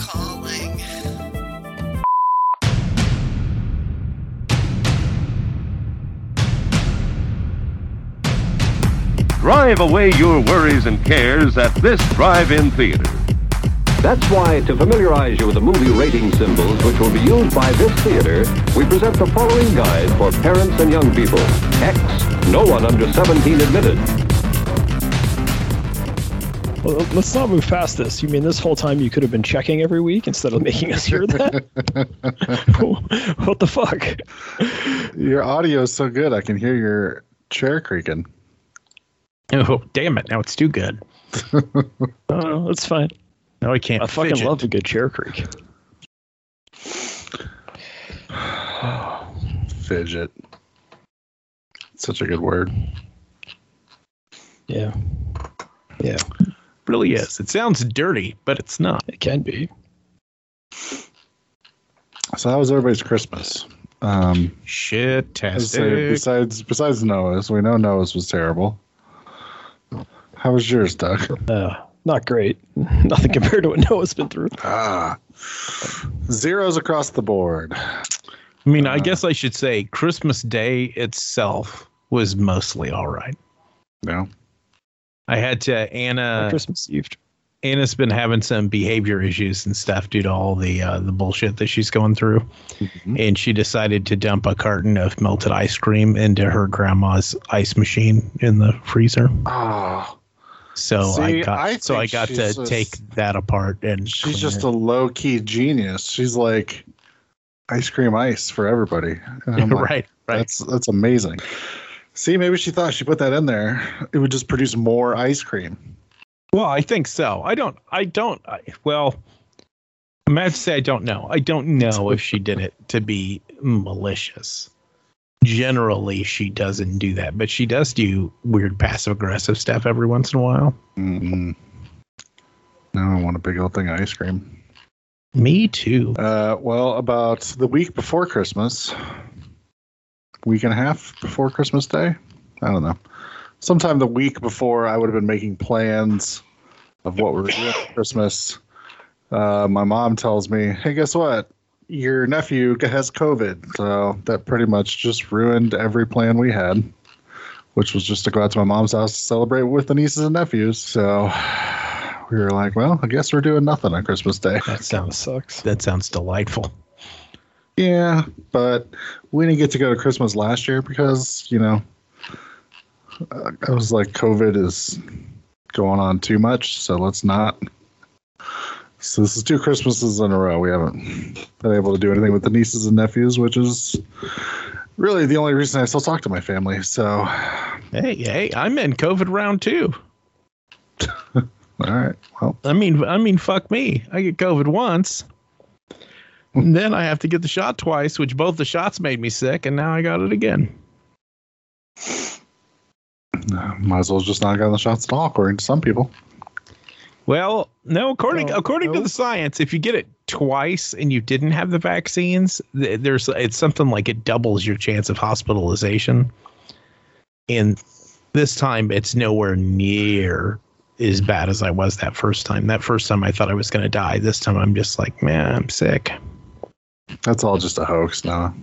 Thanks for calling. Drive away your worries and cares at this drive-in theater. That's why, to familiarize you with the movie rating symbols which will be used by this theater, we present the following guide for parents and young people. X, no one under 17 admitted. Well, let's not move past this. You mean this whole time you could have been checking every week instead of making us hear that? what the fuck? Your audio is so good, I can hear your chair creaking. Oh, damn it. Now it's too good. Oh, that's fine. No, I can't. I fucking fidget. love a good chair creak. Fidget. Such a good word. Yeah. Yeah, really is. It sounds dirty, but it's not. it can be. So how was everybody's Christmas? Um, Shit, I'd besides besides Noah's, we know Noah's was terrible. How was yours, Doug? Uh, not great. Nothing compared to what Noah's been through. Ah, zeros across the board. I mean, I guess I should say Christmas Day itself was mostly all right. No, I had to Anna. Christmas Eve. Anna's been having some behavior issues and stuff due to all the uh, the bullshit that she's going through, and she decided to dump a carton of melted ice cream into her grandma's ice machine in the freezer. ah, So I got I so I got to just- take that apart and she's just it. a low key genius. She's like ice cream ice for everybody. Like, right right. That's that's amazing. See, maybe she thought she put that in there, it would just produce more ice cream. Well, I think so. I don't. I don't. I, well, I'm gonna have to say I don't know. I don't know if she did it to be malicious. Generally, she doesn't do that, but she does do weird passive aggressive stuff every once in a while. Mm-mm. Now I want a big old thing of ice cream. Me too. Uh, well, about the week before Christmas, week and a half before Christmas Day, I don't know. Sometime the week before, I would have been making plans of what we're doing for Christmas. Uh, my mom tells me, "Hey, guess what? Your nephew has COVID." So that pretty much just ruined every plan we had, which was just to go out to my mom's house to celebrate with the nieces and nephews. So we were like, "Well, I guess we're doing nothing on Christmas Day." That sounds sucks. That sounds delightful. Yeah, but we didn't get to go to Christmas last year because, you know, uh, I was like, COVID is going on too much, so let's not. So this is two Christmases in a row. We haven't been able to do anything with the nieces and nephews, which is really the only reason I still talk to my family. So, Hey, hey, I'm in COVID round two. all right. Well, I mean, I mean, fuck me. I get COVID once. And then I have to get the shot twice, which both the shots made me sick, and now I got it again. Uh, might as well just not gotten the shots at all, according to some people. Well, no, according No, according to the science, if you get it twice and you didn't have the vaccines, there's it's something like it doubles your chance of hospitalization. And this time it's nowhere near as bad as I was that first time. That first time I thought I was going to die. This time I'm just like, man, I'm sick. That's all just a hoax now.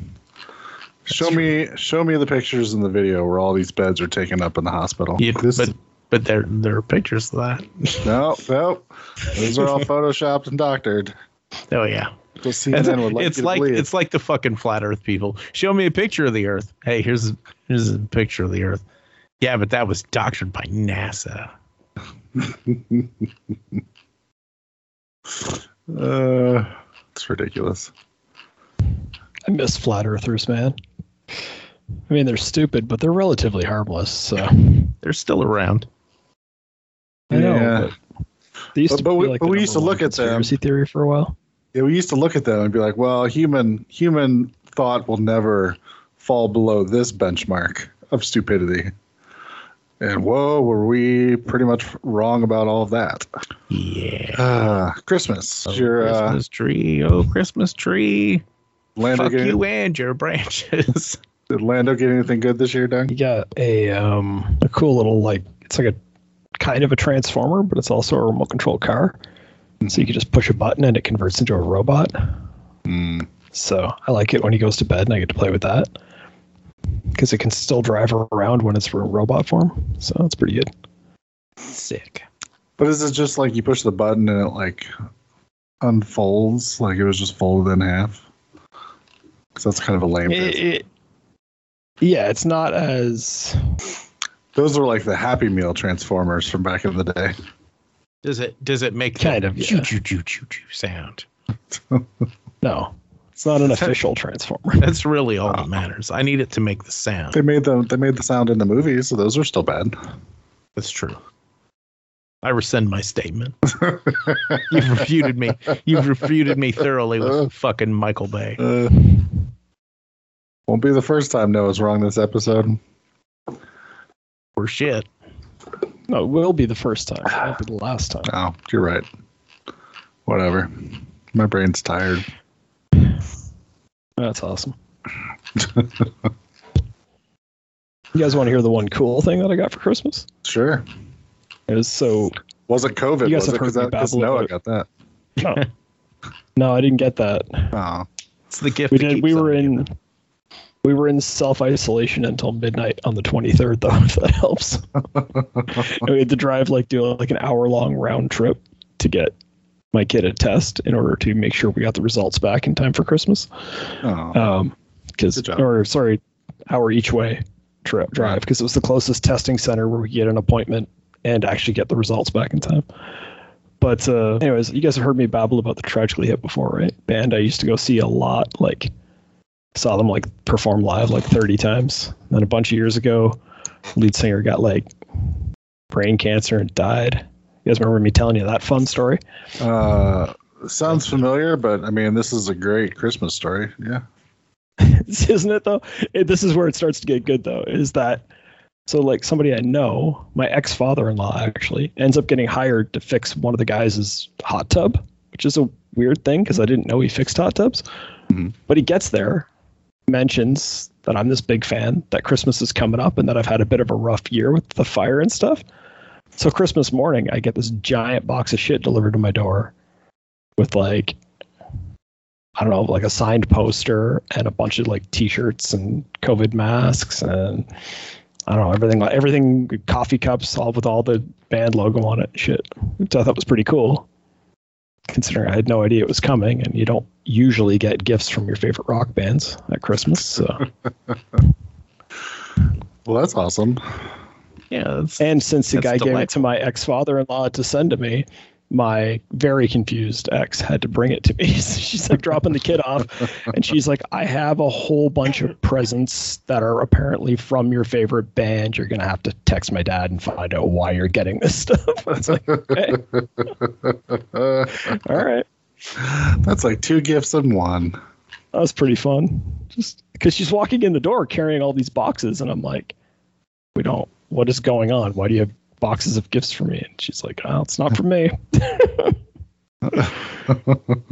Show me, show me the pictures in the video where all these beds are taken up in the hospital. You- This but but there there are pictures of that. no, no, those are all photoshopped and doctored. Oh yeah. It's, CNN would like it's like believe. it's like the fucking flat Earth people. Show me a picture of the Earth. Hey, here's here's a picture of the Earth. Yeah, but that was doctored by NASA. uh, it's ridiculous. I miss flat earthers, man. I mean, they're stupid, but they're relatively harmless. So They're still around. I know. Yeah. but They used But- to but be we- like but the we used to look at them. conspiracy theory for a while. Yeah, we used to look at them and be like, well, human human thought will never fall below this benchmark of stupidity. And whoa, were we pretty much wrong about all of that? Yeah. Uh, Christmas. Oh, your uh, tree. Oh, Christmas tree. Lando Fuck get, you and your branches. Did Lando get anything good this year, Doug? You got a um a cool little like it's like a kind of a transformer, but it's also a remote control car. So you can just push a button and it converts into a robot. Mm. So I like it when he goes to bed and I get to play with that because it can still drive around when it's in robot form. So that's pretty good. Sick. But is it just like you push the button and it like unfolds, like it was just folded in half? Because that's kind of a lame. It, it, yeah, it's not as Those were like the Happy Meal transformers from back in the day. Does it does it make Kind of, choo yeah. choo choo choo choo sound? no. It's not an official transformer. That's really all that matters. I need it to make the sound. They made the they made the sound in the movies, so those are still bad. That's true. I rescind my statement. You've refuted me. You've refuted me thoroughly with fucking Michael Bay. Uh, won't be the first time Noah's wrong this episode. Or shit. No, it will be the first time. It won't be the last time. Oh, you're right. Whatever. My brain's tired. That's awesome. you guys want to hear the one cool thing that I got for Christmas? Sure. It was so Wasn't COVID, You guys was it? have heard me Because babble Noah about got that. no, no, I didn't get that. Oh. It's the gift. We did. We were in. giving. We were in self isolation until midnight on the 23rd, though. If that helps. And we had to drive like do like an hour long round trip to get my kid a test in order to make sure we got the results back in time for Christmas. Oh. Um, because or sorry, hour each way trip drive because it was the closest testing center where we get an appointment and actually get the results back in time. But uh, anyways, you guys have heard me babble about the Tragically Hip before, right? Band I used to go see a lot, like saw them like perform live like 30 times. Then a bunch of years ago, lead singer got like brain cancer and died. You guys remember me telling you that fun story? Uh, sounds familiar, but I mean, this is a great Christmas story. Yeah. isn't it though? It, this is where it starts to get good though. Is that so? Like somebody I know, my ex father-in-law actually ends up getting hired to fix one of the guys' hot tub, which is a weird thing because I didn't know he fixed hot tubs. Mhm. But he gets there, mentions that I'm this big fan, that Christmas is coming up, and that I've had a bit of a rough year with the fire and stuff. So Christmas morning, I get this giant box of shit delivered to my door with like I don't know, like a signed poster and a bunch of like T-shirts and COVID masks and I don't know everything, like everything, coffee cups, all with all the band logo on it, shit. Which I thought was pretty cool, considering I had no idea it was coming, and you don't usually get gifts from your favorite rock bands at Christmas. So, Well, that's awesome. Yeah. That's, and since the That's guy gave it to my ex-father-in-law to send to me. My very confused ex had to bring it to me. she's like dropping the kid off, and she's like, I have a whole bunch of presents that are apparently from your favorite band. You're gonna have to text my dad and find out why you're getting this stuff. It's like, okay, all right. that's like two gifts in one. That was pretty fun. Just because she's walking in the door carrying all these boxes, and I'm like, we don't. What is going on? Why do you have boxes of gifts for me? And she's like, oh, it's not for me.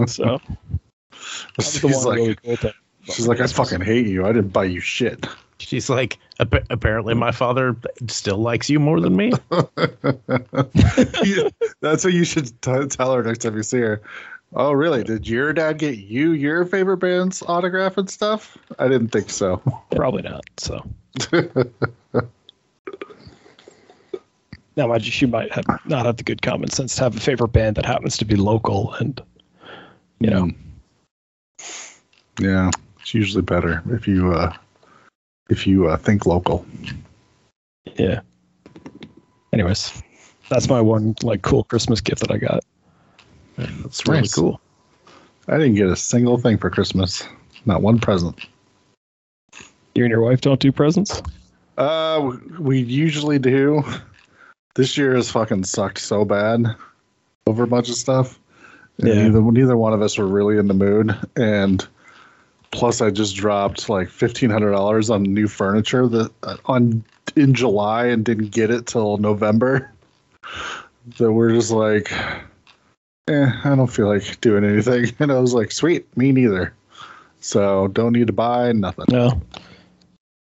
so that was the She's like, really cool she's like, I fucking hate you. I didn't buy you shit. she's like, "Appa- apparently my father still likes you more than me. That's what you should t- tell her next time you see her. Oh, really? Did your dad get you your favorite band's autograph and stuff? I didn't think so. Probably not. So now, imagine she might have not have the good common sense to have a favorite band that happens to be local, and you know, Mm. Yeah, it's usually better if you uh if you uh, think local. yeah. Anyways, that's my one like cool Christmas gift that I got. That's really Nice. cool. I didn't get a single thing for Christmas. Not one present. You and your wife don't do presents? Uh, we usually do. This year has fucking sucked so bad. over a bunch of stuff. And Yeah. neither, neither one of us were really in the mood. And plus, I just dropped like fifteen hundred dollars on new furniture that uh, on in July and didn't get it till November. So we're just like, eh, I don't feel like doing anything. And I was like, sweet, me neither. So don't need to buy nothing. No.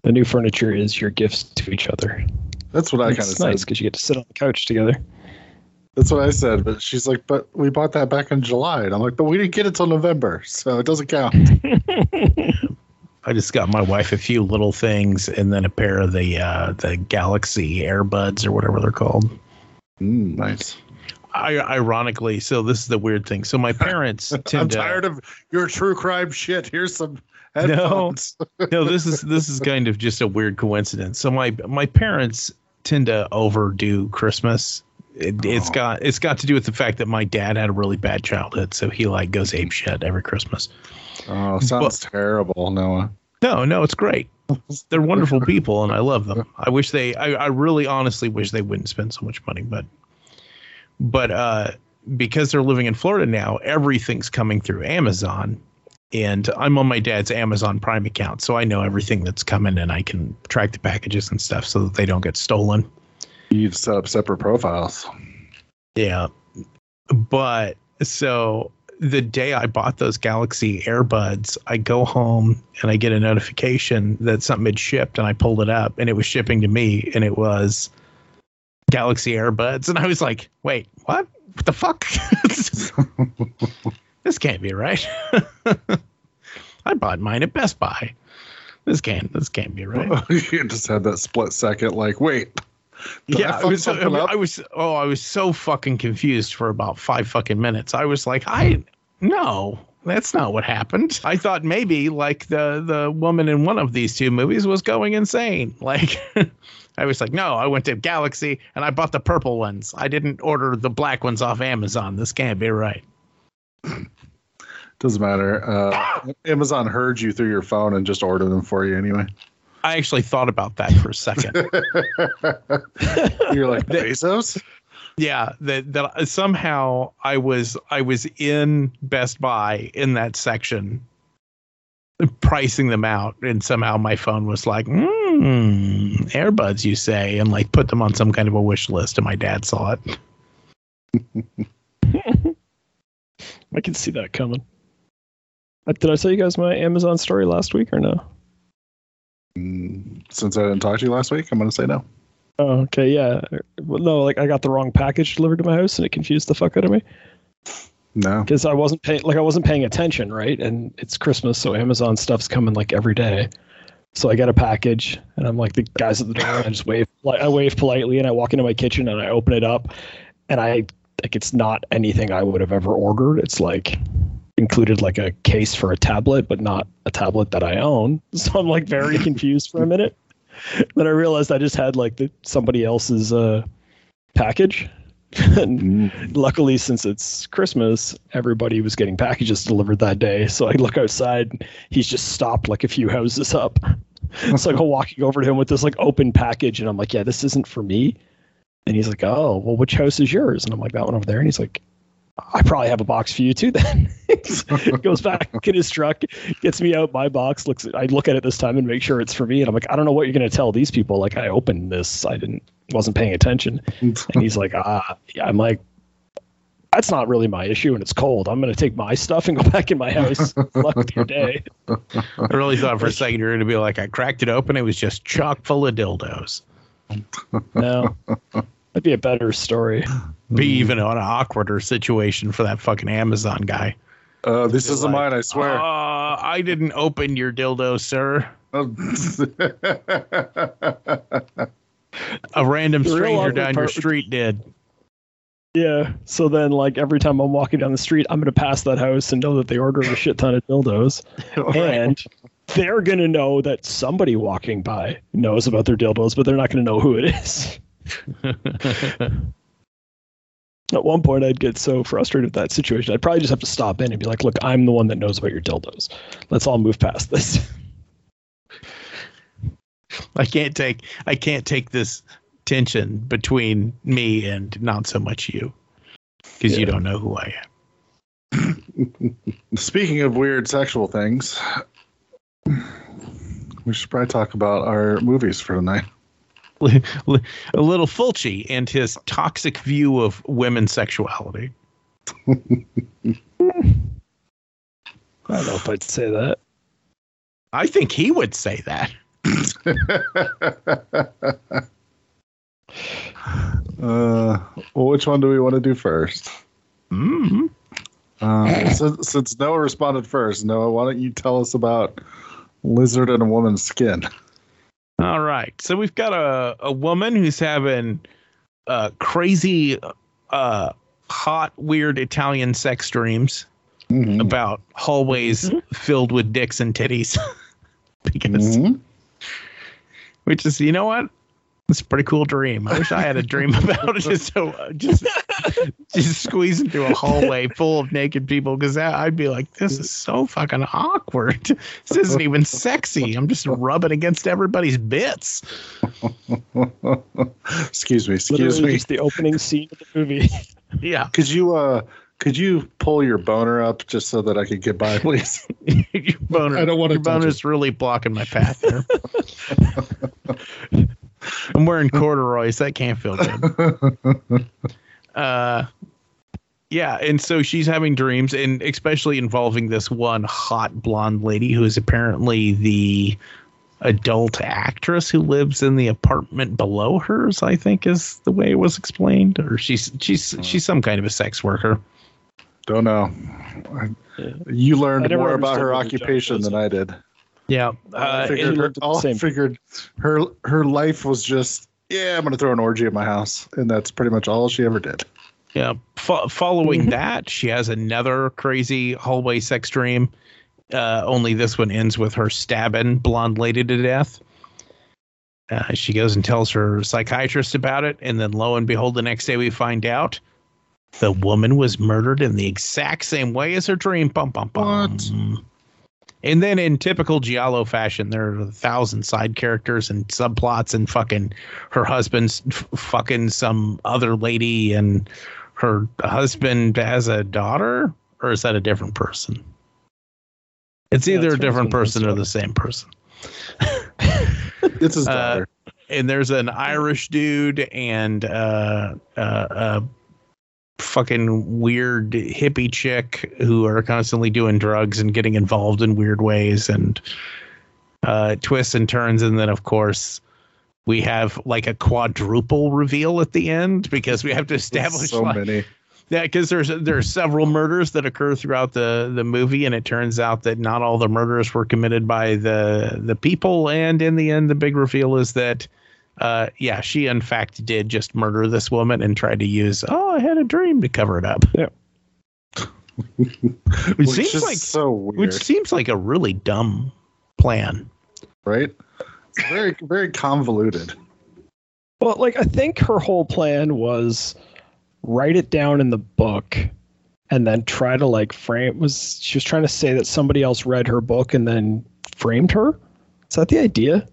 The new furniture is your gifts to each other. That's what I kind of it's nice because you get to sit on the couch together. That's what I said. But she's like, but we bought that back in July. And I'm like, but we didn't get it till November. So it doesn't count. I just got my wife a few little things and then a pair of the uh, the Galaxy Airbuds or whatever they're called. Mm, nice. I, ironically, so this is the weird thing. So my parents tend I'm to. tired of your true crime shit. Here's some headphones. no, this is this is kind of just a weird coincidence. So my my parents tend to overdo Christmas. It, It's Oh. got it's got to do with the fact that my dad had a really bad childhood, so he like goes ape shit every Christmas. Oh, sounds terrible, Noah. No, no, it's great. They're wonderful people, and I love them. I wish they. I, I really, honestly wish they wouldn't spend so much money, but, but uh, because they're living in Florida now, everything's coming through Amazon, and I'm on my dad's Amazon Prime account, so I know everything that's coming, and I can track the packages and stuff so that they don't get stolen. You need to set up separate profiles. Yeah. But so the day I bought those Galaxy Airbuds, I go home and I get a notification that something had shipped and I pulled it up and it was shipping to me and it was Galaxy Airbuds. And I was like, wait, what? What the fuck? this can't be right. I bought mine at Best Buy. This can't this can't be right. you just had that split second, like, wait. I yeah, I fuck was, up? I was oh, I was so fucking confused for about five fucking minutes. I was like, I no, that's not what happened. I thought maybe like the the woman in one of these two movies was going insane. Like I was like, no, I went to Galaxy and I bought the purple ones. I didn't order the black ones off Amazon. This can't be right. Doesn't matter. Uh, Amazon heard you through your phone and just ordered them for you anyway. I actually thought about that for a second. You're like Bezos. yeah that that somehow i was i was in best buy in that section pricing them out and somehow my phone was like mm, airbuds you say and like put them on some kind of a wish list and my dad saw it I can see that coming. Uh, Did I tell you guys my Amazon story last week or no? Mm, Since I didn't talk to you last week, I'm going to say no. Oh, okay, yeah. Well, no, like I got the wrong package delivered to my house, and it confused the fuck out of me No. because I wasn't paying, like I wasn't paying attention, right? And it's Christmas, so Amazon stuff's coming like every day. So I get a package, and I'm like the guys at the door. And I just wave, like I wave politely, and I walk into my kitchen and I open it up, and I like it's not anything I would have ever ordered. It's like included like a case for a tablet, but not a tablet that I own. So I'm like very confused for a minute. Then I realized I just had like the, somebody else's uh, package. and Mm, luckily, since it's Christmas, everybody was getting packages delivered that day. So I look outside, he's just stopped like a few houses up. so I go walking over to him with this like open package, and I'm like, "Yeah, this isn't for me." And he's like, "Oh, well, which house is yours?" And I'm like, "That one over there." And he's like, "I probably have a box for you too." Then goes back in his truck, gets me out my box. Looks, I look at it this time and make sure it's for me. And I'm like, "I don't know what you're gonna tell these people." Like, I opened this, I didn't, wasn't paying attention. And he's like, "Ah," yeah. I'm like. That's not really my issue, and it's cold. I'm gonna take my stuff and go back in my house. Luck with your day. i really thought for a second you were going to be like i cracked it open it was just chock full of dildos No, that'd be a better story. be even on an awkwarder situation for that fucking amazon guy uh, this isn't like, mine, I swear. Uh, I didn't open your dildo, sir. A random stranger awkward down your street did. Yeah. So then, like every time I'm walking down the street, I'm gonna pass that house and know that they ordered a shit ton of dildos, and they're gonna know that somebody walking by knows about their dildos, but they're not gonna know who it is. At one point, I'd get so frustrated with that situation, I'd probably just have to stop in and be like, "Look, I'm the one that knows about your dildos. Let's all move past this." I can't take I can't take this tension between me and not so much you. because you don't know who I am. Speaking of weird sexual things, we should probably talk about our movies for tonight. a little Fulci and his toxic view of women's sexuality. I don't know if I'd say that. I think he would say that. Uh, well, which one do we want to do first? hmm Uh, since, since Noah responded first, Noah, why don't you tell us about lizard in a woman's skin? All right. So we've got a, a woman who's having uh, crazy, uh, hot, weird Italian sex dreams Mhm. about hallways filled with dicks and titties. because, Mhm. which is, you know what? It's a pretty cool dream. I wish I had a dream about it. Just so, uh, just, just squeeze into a hallway full of naked people because I'd be like, this is so fucking awkward. This isn't even sexy. I'm just rubbing against everybody's bits. excuse me, excuse Literally me. just the opening scene of the movie. Yeah. Could you uh could you pull your boner up just so that I could get by, please? your boner, I don't wanna your touch boner's really blocking my path there. I'm wearing corduroys. That can't feel good. Uh, yeah, and so she's having dreams, and especially involving this one hot blonde lady who is apparently the adult actress who lives in the apartment below hers. I think is the way it was explained, or she's she's she's some kind of a sex worker. Don't know. You learned more about her what her job occupation than I did. Yeah, I uh, figured, her, looked at the all same- figured her her life was just yeah, I'm gonna throw an orgy at my house, and that's pretty much all she ever did. Yeah. Fo- following Mm-hmm. that, she has another crazy hallway sex dream. Uh, only this one ends with her stabbing blonde lady to death. Uh, she goes and tells her psychiatrist about it, and then lo and behold, the next day we find out the woman was murdered in the exact same way as her dream. Bum bum bum. What? And then, in typical Giallo fashion, there are a thousand side characters and subplots, and fucking her husband's f- fucking some other lady, and her husband has a daughter, or is that a different person? It's Yeah, either it's a different husband and his person or the same person. It's his Uh, daughter. and there's an Irish dude and uh, uh, a fucking weird hippie chick who are constantly doing drugs and getting involved in weird ways and uh, twists and turns. And then, of course, we have like a quadruple reveal at the end because we have to establish so like, many. yeah, because there's there are several murders that occur throughout the the movie, and it turns out that not all the murders were committed by the the people. And in the end, the big reveal is that, uh, yeah, she in fact did just murder this woman and tried to use oh I had a dream to cover it up. Yeah. Which Which seems like so weird, which seems like a really dumb plan. right? It's very very convoluted. Well, like I think her whole plan was write it down in the book and then try to like frame was she was trying to say that somebody else read her book and then framed her? Is that the idea?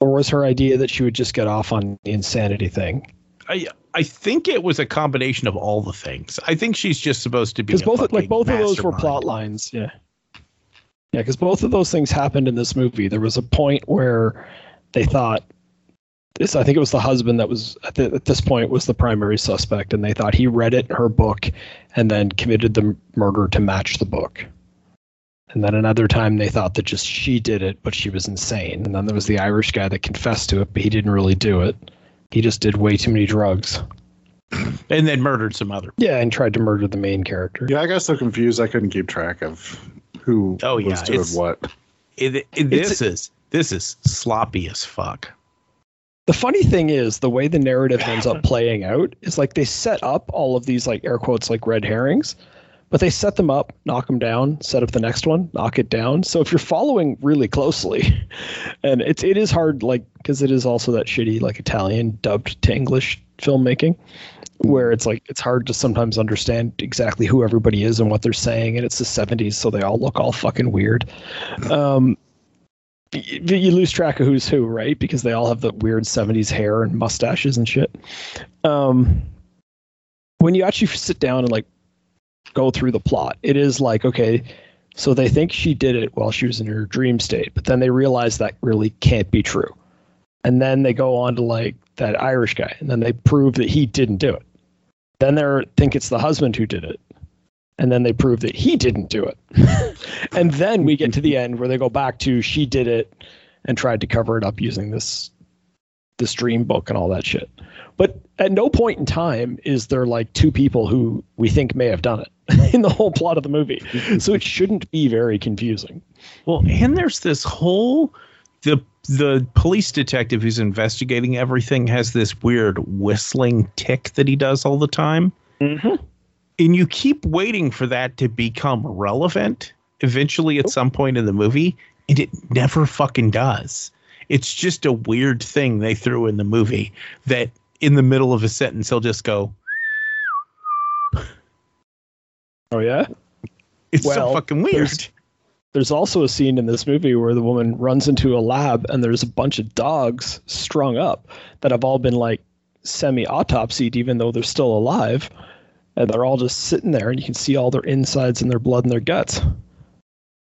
Or was her idea that she would just get off on the insanity thing? I I think it was a combination of all the things. I think she's just supposed to be Because both like both of those were plot lines, yeah. Yeah, because both of those things happened in this movie. There was a point where they thought this. I think it was the husband that was at, the, at this point was the primary suspect, and they thought he read it in her book and then committed the murder to match the book. And then another time they thought that just she did it, but she was insane. And then there was the Irish guy that confessed to it, but he didn't really do it. He just did way too many drugs. and then murdered some other. Yeah, and tried to murder the main character. Yeah, I got so confused I couldn't keep track of who Oh, was yeah, doing what. It, it- It's- this is this is sloppy as fuck. The funny thing is, the way the narrative ends up playing out is like they set up all of these like air quotes like red herrings, but they set them up, knock them down, set up the next one, knock it down. So if you're following really closely, and it's it is hard like because it is also that shitty like Italian dubbed to English filmmaking, where it's like it's hard to sometimes understand exactly who everybody is and what they're saying, and it's the 70s, so they all look all fucking weird. Um, you lose track of who's who, right? Because they all have the weird 70s hair and mustaches and shit. Um, when you actually sit down and like go through the plot, it is like okay, so they think she did it while she was in her dream state, but then they realize that really can't be true, and then they go on to like that Irish guy, and then they prove that he didn't do it. Then they think it's the husband who did it, and then they prove that he didn't do it, and then we get to the end where they go back to she did it and tried to cover it up using this this dream book and all that shit. But at no point in time is there like two people who we think may have done it in the whole plot of the movie. So it shouldn't be very confusing. Well, and there's this whole the the police detective who's investigating everything has this weird whistling tick that he does all the time. Mm-hmm. And you keep waiting for that to become relevant eventually at some point in the movie, and it never fucking does. It's just a weird thing they threw in the movie that in the middle of a sentence he'll just go, Oh yeah. It's so fucking weird. there's- There's also a scene in this movie where the woman runs into a lab and there's a bunch of dogs strung up that have all been like semi autopsied, even though they're still alive. And they're all just sitting there and you can see all their insides and their blood and their guts.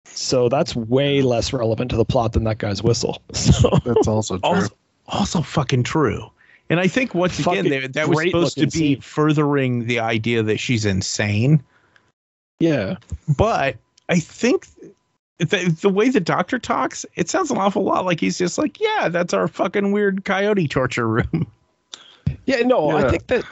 So that's way less relevant to the plot than that guy's whistle. So That's also true. also, also fucking true. And I think once again Fucking that, that was supposed to be scene. furthering the idea that she's insane. yeah. But I think the, the way the doctor talks, it sounds an awful lot like he's just like, yeah, that's our fucking weird coyote torture room. Yeah, no, I think that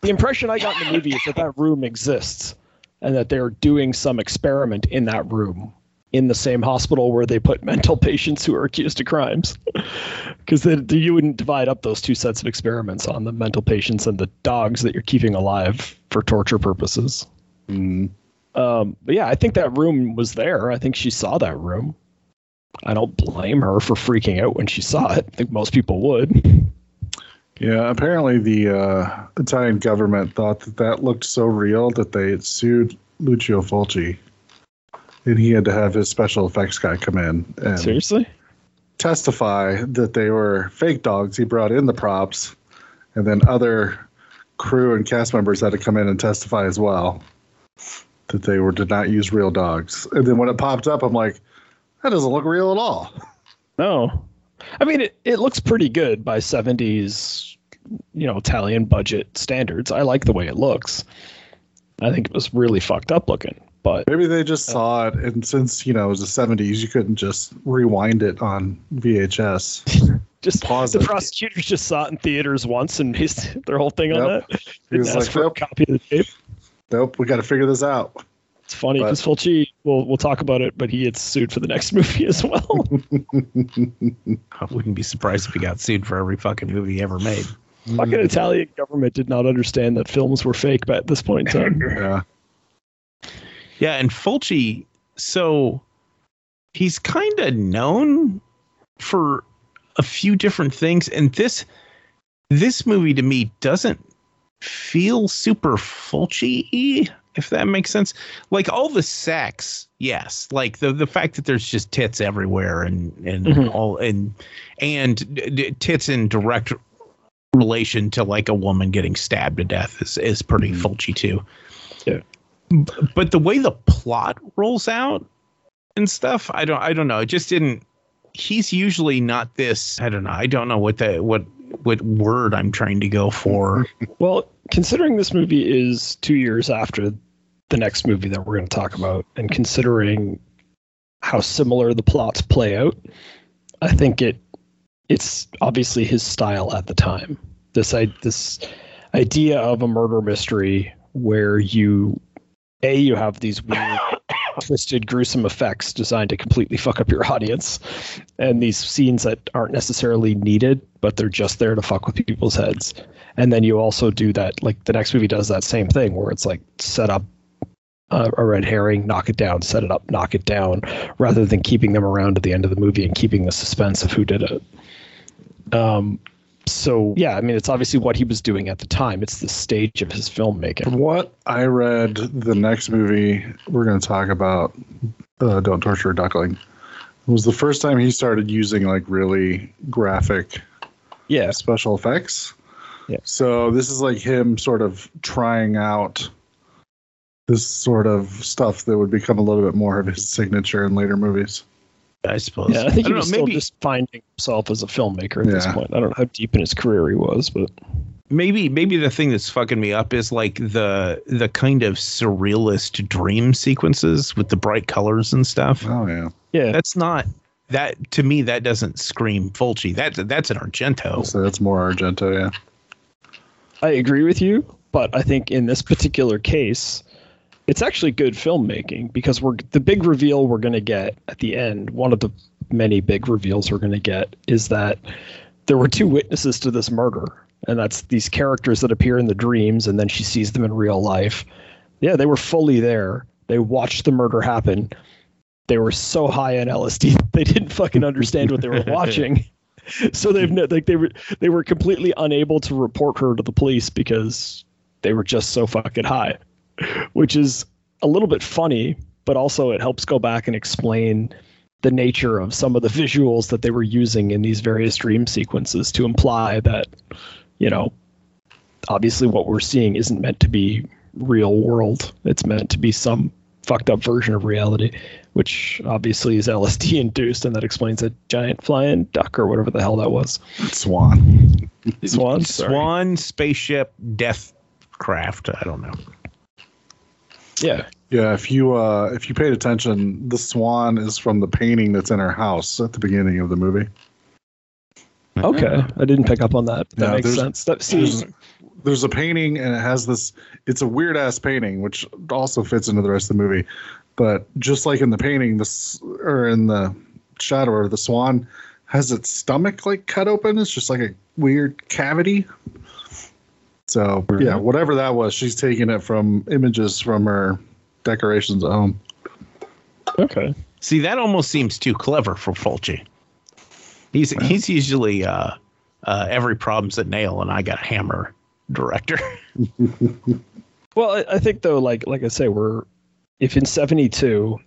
the impression I got in the movie is that that room exists and that they're doing some experiment in that room in the same hospital where they put mental patients who are accused of crimes. Because you wouldn't divide up those two sets of experiments on the mental patients and the dogs that you're keeping alive for torture purposes. Mm. Um, but yeah, I think that room was there. I think she saw that room. I don't blame her for freaking out when she saw it. I think most people would. Yeah, apparently the uh, Italian government thought that that looked so real that they sued Lucio Fulci, and he had to have his special effects guy come in and Seriously? testify that they were fake dogs. He brought in the props, and then other crew and cast members had to come in and testify as well that they were did not use real dogs. And then when it popped up, I'm like, that doesn't look real at all. No. I mean, it, it looks pretty good by 70s, you know, Italian budget standards. I like the way it looks. I think it was really fucked up looking, but Maybe they just uh, saw it, and since you know it was the '70s, you couldn't just rewind it on VHS. just Pause the it. prosecutors just saw it in theaters once and based their whole thing on that. He Didn't was like, for a nope, copy of the tape. nope, we got to figure this out. It's funny But- because Fulci, we'll we'll talk about it, but he gets sued for the next movie as well. I wouldn't be surprised if he got sued for every fucking movie he ever made. Fucking Italian government did not understand that films were fake at this point in time. Yeah, Yeah, and Fulci, so he's kind of known for a few different things, and this this movie to me doesn't feel super Fulci if that makes sense. Like all the sex, yes. Like the the fact that there's just tits everywhere and and Mhm. all and and d- tits in direct relation to like a woman getting stabbed to death is is pretty Mhm. Fulci too. Yeah. But the way the plot rolls out and stuff, I don't I don't know. It just didn't he's usually not this I don't know. I don't know what the what what word I'm trying to go for. Well, considering this movie is two years after the next movie that we're going to talk about, and considering how similar the plots play out, I think it it's obviously his style at the time. This I this idea of a murder mystery where you a you have these weird twisted gruesome effects designed to completely fuck up your audience and these scenes that aren't necessarily needed but they're just there to fuck with people's heads. And then you also do that like the next movie does that same thing where it's like set up a, a red herring knock it down set it up knock it down rather than keeping them around at the end of the movie and keeping the suspense of who did it. Um so yeah i mean it's obviously what he was doing at the time it's the stage of his filmmaking from what I read, the next movie we're going to talk about, uh, "Don't Torture a Duckling," was the first time he started using like really graphic yeah special effects. Yeah. So this is like him sort of trying out this sort of stuff that would become a little bit more of his signature in later movies. I suppose. Yeah, I think he was know, still maybe just finding himself as a filmmaker at this point. I don't know how deep in his career he was, but maybe maybe the thing that's fucking me up is like the the kind of surrealist dream sequences with the bright colors and stuff. Oh yeah. yeah, That's not that to me. That doesn't scream Fulci. That's that's an Argento. So that's more Argento, yeah. I agree with you, but I think in this particular case, it's actually good filmmaking because we're the big reveal we're going to get at the end. One of the many big reveals we're going to get is that there were two witnesses to this murder, and that's these characters that appear in the dreams, and then she sees them in real life. Yeah, they were fully there. They watched the murder happen. They were so high on LSD they didn't fucking understand what they were watching. so they've no, like they were they were completely unable to report her to the police because they were just so fucking high, which is a little bit funny, but also it helps go back and explain the nature of some of the visuals that they were using in these various dream sequences to imply that, you know, obviously what we're seeing isn't meant to be real world. It's meant to be some fucked up version of reality, which obviously is LSD induced, and that explains a giant flying duck or whatever the hell that was. Swan. Swan. Sorry. Swan spaceship death craft. I don't know. Yeah. Yeah, if you uh if you paid attention, the swan is from the painting that's in her house at the beginning of the movie. Okay. I didn't pick up on that. That Yeah, makes there's- sense. That There's, seems there's a painting and it has this it's a weird ass painting which also fits into the rest of the movie. But just like in the painting, this or in the shadow or the swan has its stomach like cut open. It's just like a weird cavity. So yeah, whatever that was, she's taking it from images from her decorations at home. okay. See, that almost seems too clever for Fulci. He's he's usually uh, uh, every problem's a nail, and I got a hammer director. Well, I, I think though, like like I say, we're if in '72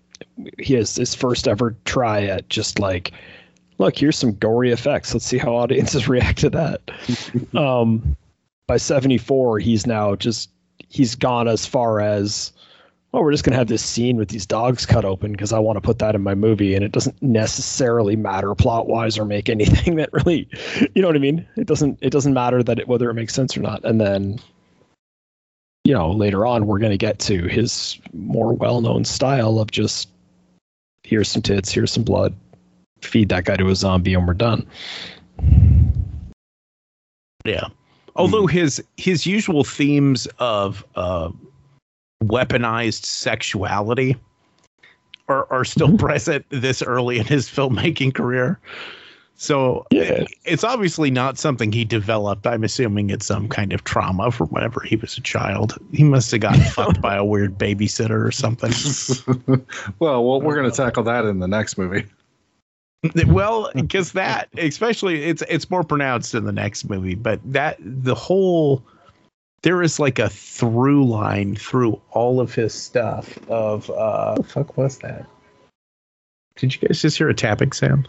he has his first ever try at just like, look, here's some gory effects. Let's see how audiences react to that. um, by '74, he's now just he's gone as far as, well, we're just gonna have this scene with these dogs cut open because I want to put that in my movie, and it doesn't necessarily matter plot wise or make anything that really, you know what I mean? It doesn't it doesn't matter that it, whether it makes sense or not, and then you know, later on we're going to get to his more well-known style of just here's some tits, here's some blood, feed that guy to a zombie, and we're done. Yeah. Although his his usual themes of uh, weaponized sexuality are are still present this early in his filmmaking career. So Yeah. it's obviously not something he developed. I'm assuming it's some kind of trauma from whenever he was a child. He must have gotten fucked by a weird babysitter or something. well, well, we're going to tackle that in the next movie. Well, because that, especially, it's it's more pronounced in the next movie. But that the whole there is like a through line through all of his stuff. Of uh, fuck was that? Did you guys just hear a tapping sound?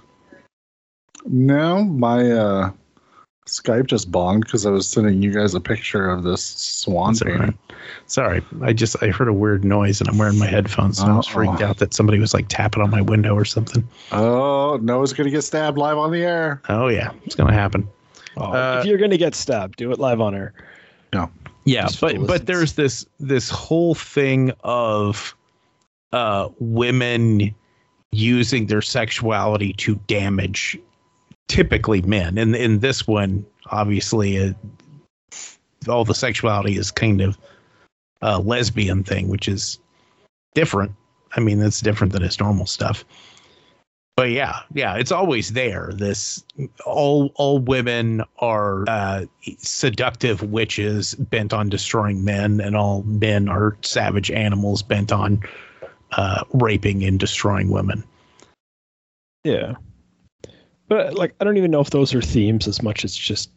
No, my uh, Skype just bonged because I was sending you guys a picture of this swan That's painting. right. Sorry, I just I heard a weird noise and I'm wearing my headphones, and I was freaked out that somebody was like tapping on my window or something. Oh, Noah's going to get stabbed live on the air. Oh yeah, it's gonna happen. Oh, Uh, if you're going to get stabbed, do it live on air. No. Yeah, Just but the but there's this this whole thing of uh women using their sexuality to damage typically men. And in this one, obviously uh, all the sexuality is kind of a lesbian thing, which is different. I mean, that's different than his normal stuff. But yeah, yeah, it's always there. This all all women are uh, seductive witches bent on destroying men, and all men are savage animals bent on uh, raping and destroying women. Yeah. But like I don't even know if those are themes as much as just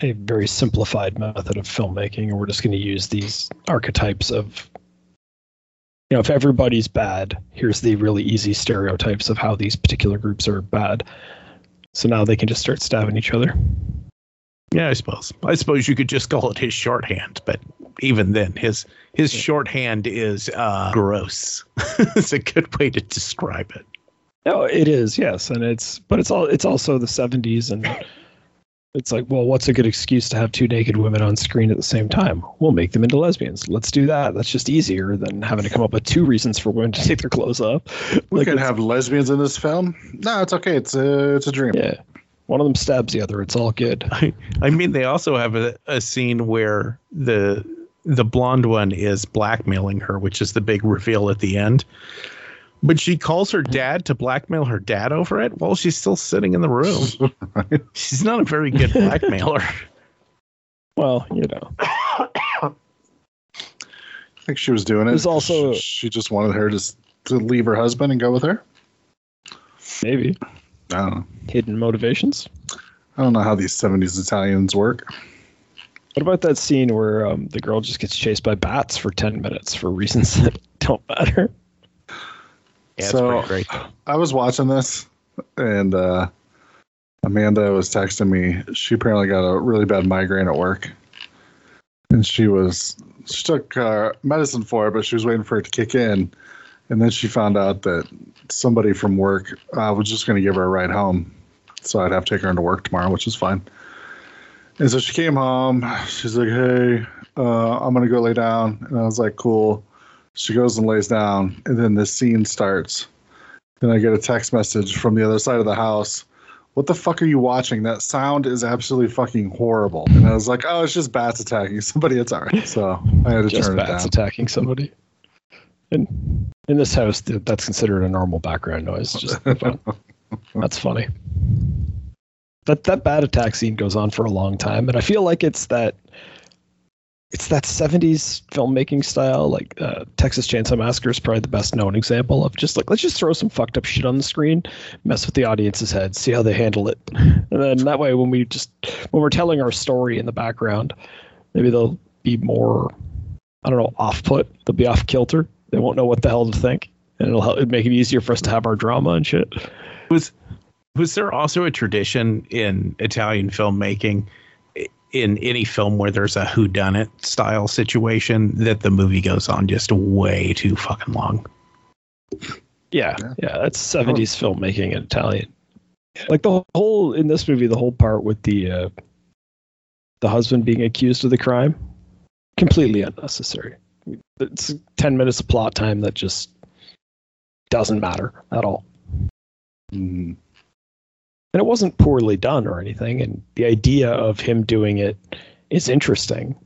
a very simplified method of filmmaking and we're just going to use these archetypes of you know if everybody's bad here's the really easy stereotypes of how these particular groups are bad so now they can just start stabbing each other Yeah, I suppose. I suppose you could just call it his shorthand, but even then, his his shorthand is uh, gross. it's a good way to describe it. No, it is, yes, and it's but it's all it's also the '70s, and it's like, well, what's a good excuse to have two naked women on screen at the same time? We'll make them into lesbians. Let's do that. That's just easier than having to come up with two reasons for women to take their clothes off. We Like, can have lesbians in this film. No, it's okay. It's a it's a dream. yeah, one of them stabs the other. It's all good. I mean, they also have a, a scene where the the blonde one is blackmailing her, which is the big reveal at the end. But she calls her dad to blackmail her dad over it while she's still sitting in the room. She's not a very good blackmailer. Well, you know, I think she was doing it. There's 'cause also- she, she just wanted her to to leave her husband and go with her. maybe I don't know. hidden motivations. I don't know how these '70s Italians work. What about that scene where um, the girl just gets chased by bats for ten minutes for reasons that don't matter? Yeah, So- pretty great. I was watching this, and uh, Amanda was texting me. She apparently got a really bad migraine at work, and she was she took uh, medicine for it, but she was waiting for it to kick in, and then she found out that somebody from work uh, was just going to give her a ride home, so I'd have to take her into work tomorrow, which is fine. And so she came home. She's like, "Hey, uh, I'm gonna go lay down," and I was like, "Cool." She goes and lays down, and then this scene starts. Then I get a text message from the other side of the house. What the fuck are you watching? That sound is absolutely fucking horrible. And I was like, oh, it's just bats attacking somebody. It's all right. So I had to Just turn it bats attacking somebody. And in this house, that's considered a normal background noise. Just fun. That's funny. That that bat attack scene goes on for a long time, and I feel like it's that it's that 70s filmmaking style. Like uh, Texas Chainsaw Massacre is probably the best known example of just like let's just throw some fucked up shit on the screen, mess with the audience's head, see how they handle it, and then that way when we just when we're telling our story in the background, maybe they'll be more I don't know off put. They'll be off kilter. They won't know what the hell to think, and it'll help, make it easier for us to have our drama and shit. Was was there also a tradition in Italian filmmaking in any film where there's a whodunit style situation that the movie goes on just way too fucking long? Yeah, Yeah. yeah, that's seventies filmmaking in Italian. Like the whole in this movie, the whole part with the uh, the husband being accused of the crime, completely unnecessary. It's ten minutes of plot time that just doesn't matter at all. Mhm. And it wasn't poorly done or anything. And the idea of him doing it is interesting,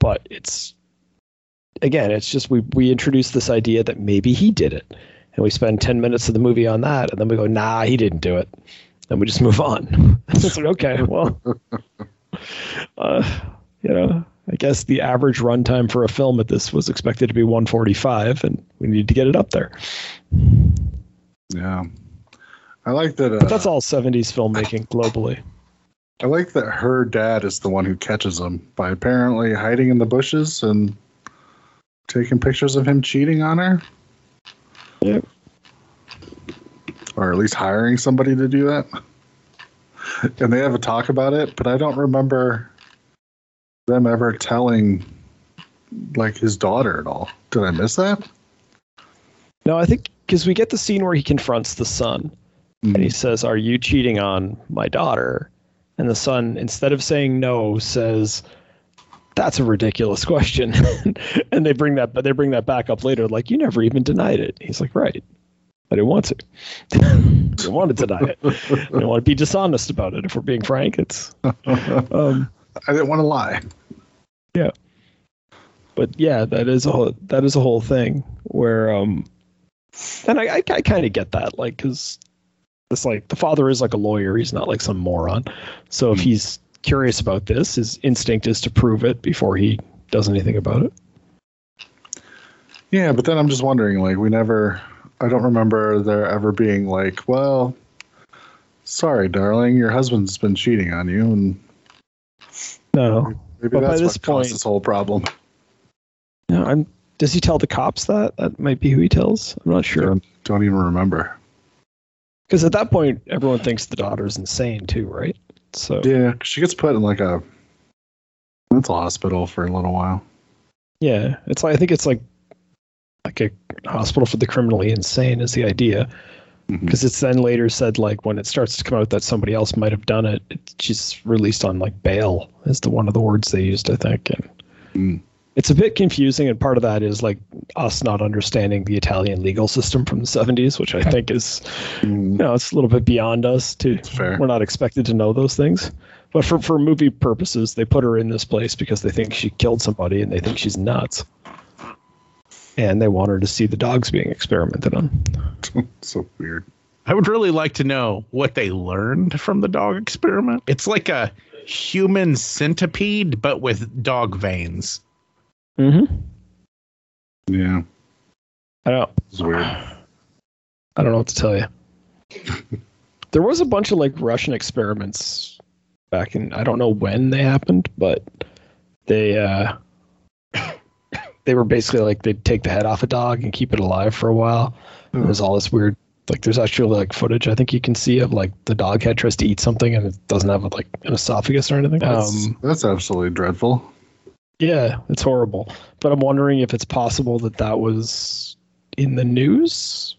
but it's again, it's just we we introduced this idea that maybe he did it, and we spend ten minutes of the movie on that, and then we go, nah, he didn't do it, and we just move on. it's like okay, well, uh, you know, I guess the average runtime for a film at this was expected to be 145, and we need to get it up there. Yeah. I like that. Uh, But that's all 70s filmmaking globally. I like that her dad is the one who catches him by apparently hiding in the bushes and taking pictures of him cheating on her. Yep. Or at least hiring somebody to do that. And they have a talk about it, but I don't remember them ever telling like his daughter at all. Did I miss that? No, I think because we get the scene where he confronts the son and he says, Are you cheating on my daughter? And the son, instead of saying no, says, That's a ridiculous question. and they bring that but they bring that back up later, like, you never even denied it. He's like, Right. I didn't want to. I didn't want to deny it. I didn't want to be dishonest about it. If we're being frank, it's um I didn't want to lie. Yeah. But yeah, that is a whole, that is a whole thing where um, and I I, I kind of get that like because it's like the father is like a lawyer, he's not like some moron. So if hmm. he's curious about this, his instinct is to prove it before he does anything about it. Yeah, but then I'm just wondering, like, we never, I don't remember there ever being like, well, sorry, darling, your husband's been cheating on you, and No, maybe But by that's this what caused point- this whole problem. no, I'm. Does he tell the cops that? That might be who he tells. I'm not sure. Don't, don't even remember. Because at that point, everyone thinks the daughter's insane too, right? So Yeah, she gets put in like a mental hospital for a little while. Yeah, it's like I think it's like like a hospital for the criminally insane is the idea. Because it's then later said like when it starts to come out that somebody else might have done it, it she's released on like bail is the one of the words they used I think, and Mm. It's a bit confusing. And part of that is like us not understanding the Italian legal system from the '70s, which I think is you Mm. know it's a little bit beyond us to fair. we're not expected to know those things but for for movie purposes they put her in this place because they think she killed somebody and they think she's nuts and they want her to see the dogs being experimented on so weird. I would really like to know what they learned from the dog experiment. It's like a human centipede, but with dog veins. Mm-hmm. Yeah, i don't it's weird. i don't know what to tell you there was a bunch of like russian experiments back in i don't know when they happened but they uh they were basically like they'd take the head off a dog and keep it alive for a while And There's all this weird, like there's actually like footage I think you can see of like the dog head tries to eat something and it doesn't have like an esophagus or anything. That's, Um, that's absolutely dreadful. Yeah, it's horrible. But I'm wondering if it's possible that that was in the news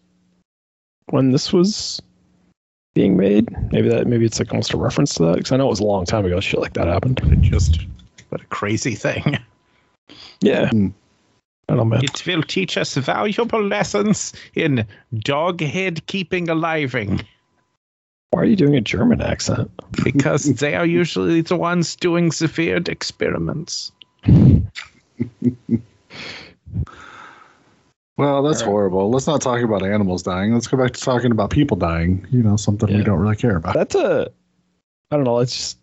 when this was being made. Maybe that maybe it's like almost a reference to that because I know it was a long time ago. Shit like that happened. It just what a crazy thing. Yeah, hmm. man. It will teach us valuable lessons in dog head keeping aliving Why are you doing a German accent? because they are usually the ones doing the weird experiments. Well, that's horrible. Let's not talk about animals dying. Let's go back to talking about people dying. You know, something we don't really care about. That's a, I don't know. It's just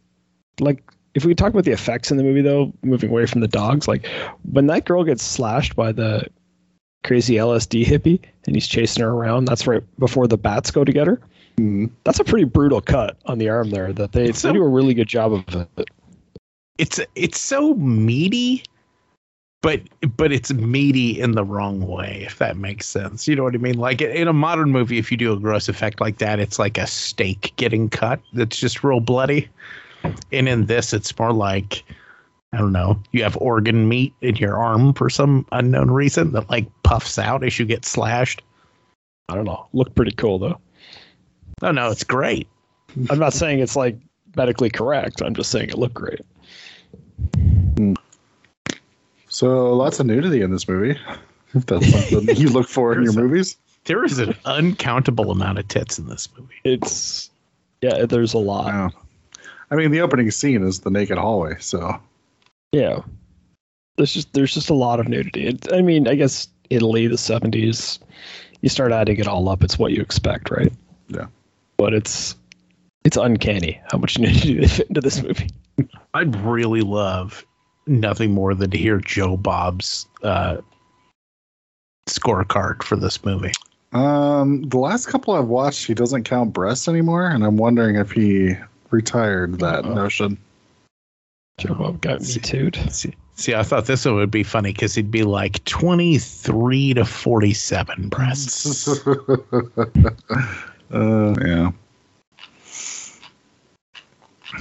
like if we talk about the effects in the movie, though, moving away from the dogs, like when that girl gets slashed by the crazy LSD hippie and he's chasing her around, that's right before the bats go to get her. Mhm. That's a pretty brutal cut on the arm there. That they, So- they do a really good job of it. It's it's so meaty, but but it's meaty in the wrong way, if that makes sense. You know what I mean? Like in a modern movie, if you do a gross effect like that, it's like a steak getting cut that's just real bloody. And in this, it's more like I don't know, you have organ meat in your arm for some unknown reason that like puffs out as you get slashed. I don't know. Look pretty cool though. Oh no, it's great. I'm not saying it's like medically correct. I'm just saying it looked great. So lots of nudity in this movie. If that's something you look for in your movies. There is an uncountable amount of tits in this movie. It's yeah. There's a lot. Wow. I mean, the opening scene is the naked hallway. So Yeah. There's just there's just a lot of nudity. It, I mean, I guess Italy, the seventies, you start adding it all up, it's what you expect, right? Yeah. But it's it's uncanny how much nudity they fit into this movie. I'd really love nothing more than to hear Joe Bob's uh, scorecard for this movie. um, the last couple I've watched, he doesn't count breasts anymore, and I'm wondering if he retired that Uh-oh. notion. Joe Bob got me too. See, see, I thought this one would be funny because he'd be like 23 to 47 breasts. uh, yeah.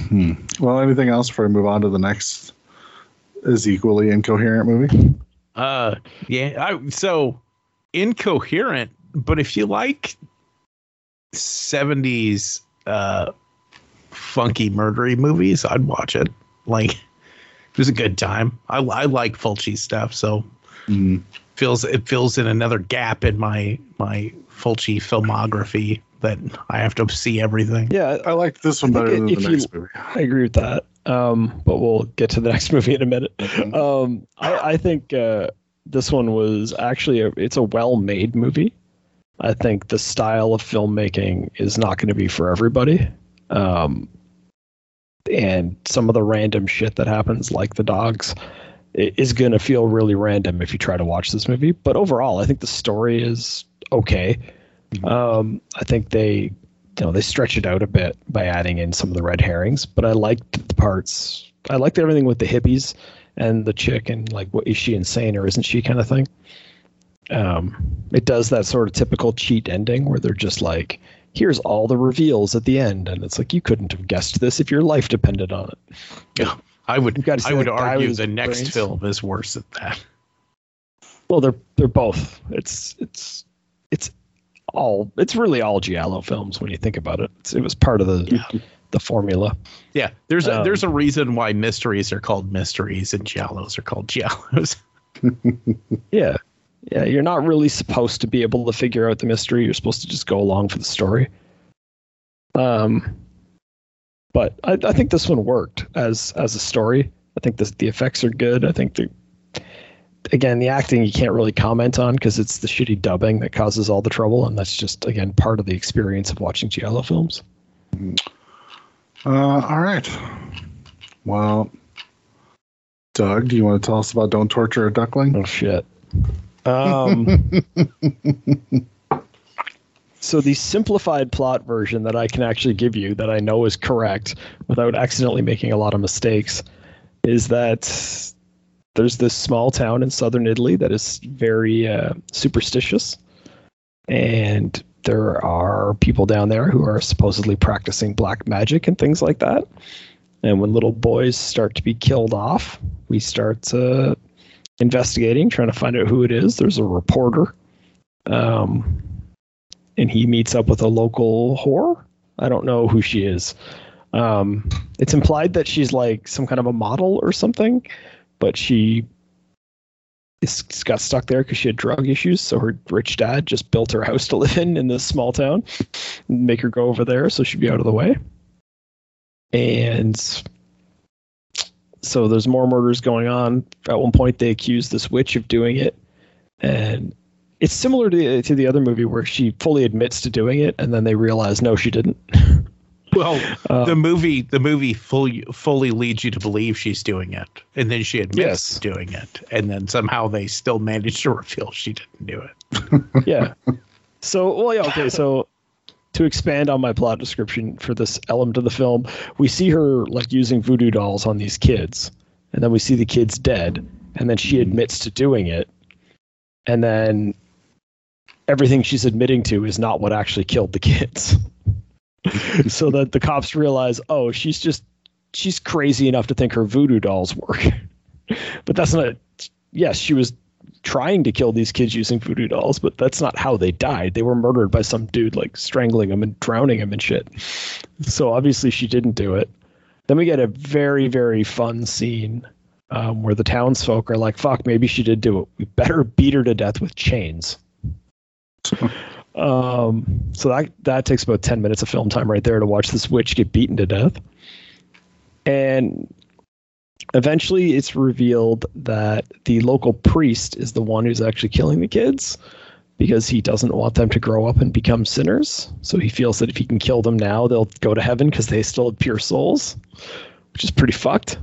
Hmm. Well, anything else before we move on to the next is equally incoherent movie? Uh, yeah. I, so incoherent, but if you like 70s uh, funky murdery movies, I'd watch it. Like, it was a good time. I, I like Fulci stuff, so Hmm. feels it fills in another gap in my my Fulci filmography that I have to see everything. Yeah, I liked this one I better than the you- next movie. I agree with that. Um, but we'll get to the next movie in a minute. Mhm. Um, I, I think uh, this one was actually a, it's a well-made movie. I think the style of filmmaking is not going to be for everybody. Um, and some of the random shit that happens, like the dogs, is going to feel really random if you try to watch this movie. But overall, I think the story is okay. Um, I think they, you know, they stretch it out a bit by adding in some of the red herrings. But I liked the parts. I liked everything with the hippies and the chick and like, what is she insane or isn't she kind of thing. Um, it does that sort of typical cheat ending where they're just like, here's all the reveals at the end, and it's like you couldn't have guessed this if your life depended on it. yeah I would I would that guy with argue the next brains. film is worse at that. Well, they're they're both. It's it's it's all. It's really all giallo films when you think about it. It's, it was part of the the formula. Yeah, there's a Um, there's a reason why mysteries are called mysteries and giallos are called giallos. Yeah, yeah. You're not really supposed to be able to figure out the mystery. You're supposed to just go along for the story. Um, but I, I think this one worked as as a story. I think this, the effects are good. I think the again the acting you can't really comment on because it's the shitty dubbing that causes all the trouble, and that's just again part of the experience of watching giallo films. Uh, all right. Well, Doug, do you want to tell us about Don't Torture a Duckling? Oh shit. Um, so the simplified plot version that I can actually give you that I know is correct without accidentally making a lot of mistakes is that there's this small town in southern Italy that is very uh, superstitious and there are people down there who are supposedly practicing black magic and things like that. And when little boys start to be killed off, we start uh, investigating, trying to find out who it is. There's a reporter, um, and he meets up with a local whore. I don't know who she is. Um, it's implied that she's like some kind of a model or something, but she got stuck there because she had drug issues. So her rich dad just built her house to live in in this small town, make her go over there so she'd be out of the way. And so there's more murders going on. At one point, they accuse this witch of doing it, and it's similar to the, to the other movie where she fully admits to doing it, and then they realize no, she didn't. Well, Uh, the movie the movie fully fully leads you to believe she's doing it, and then she admits Yes. doing it, and then somehow they still manage to reveal she didn't do it. yeah. So, well, yeah, okay. So, to expand on my plot description for this element of the film, we see her like using voodoo dolls on these kids, and then we see the kids dead, and then she admits to doing it, and then everything she's admitting to is not what actually killed the kids. so that the cops realize, oh, she's just she's crazy enough to think her voodoo dolls work. but that's not. Yes, she was trying to kill these kids using voodoo dolls, but that's not how they died. They were murdered by some dude like strangling them and drowning them and shit. So obviously she didn't do it. Then we get a very very fun scene um, where the townsfolk are like, "Fuck, maybe she did do it. We better beat her to death with chains." um, so that that takes about ten minutes of film time right there to watch this witch get beaten to death. And eventually it's revealed that the local priest is the one who's actually killing the kids because he doesn't want them to grow up and become sinners. So he feels that if he can kill them now, they'll go to heaven because they still have pure souls, which is pretty fucked.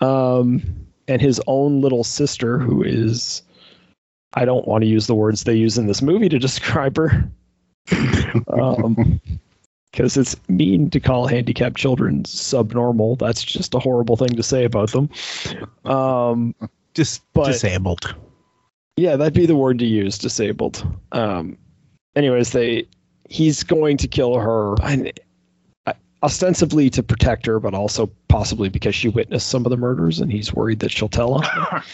Um, and his own little sister, who is, I don't want to use the words they use in this movie to describe her. um, because it's mean to call handicapped children subnormal. That's just a horrible thing to say about them. Um, Just But- disabled. yeah, that'd be the word to use, disabled. Um, anyways, they he's going to kill her, and uh, ostensibly to protect her, but also possibly because she witnessed some of the murders, and he's worried that she'll tell on her.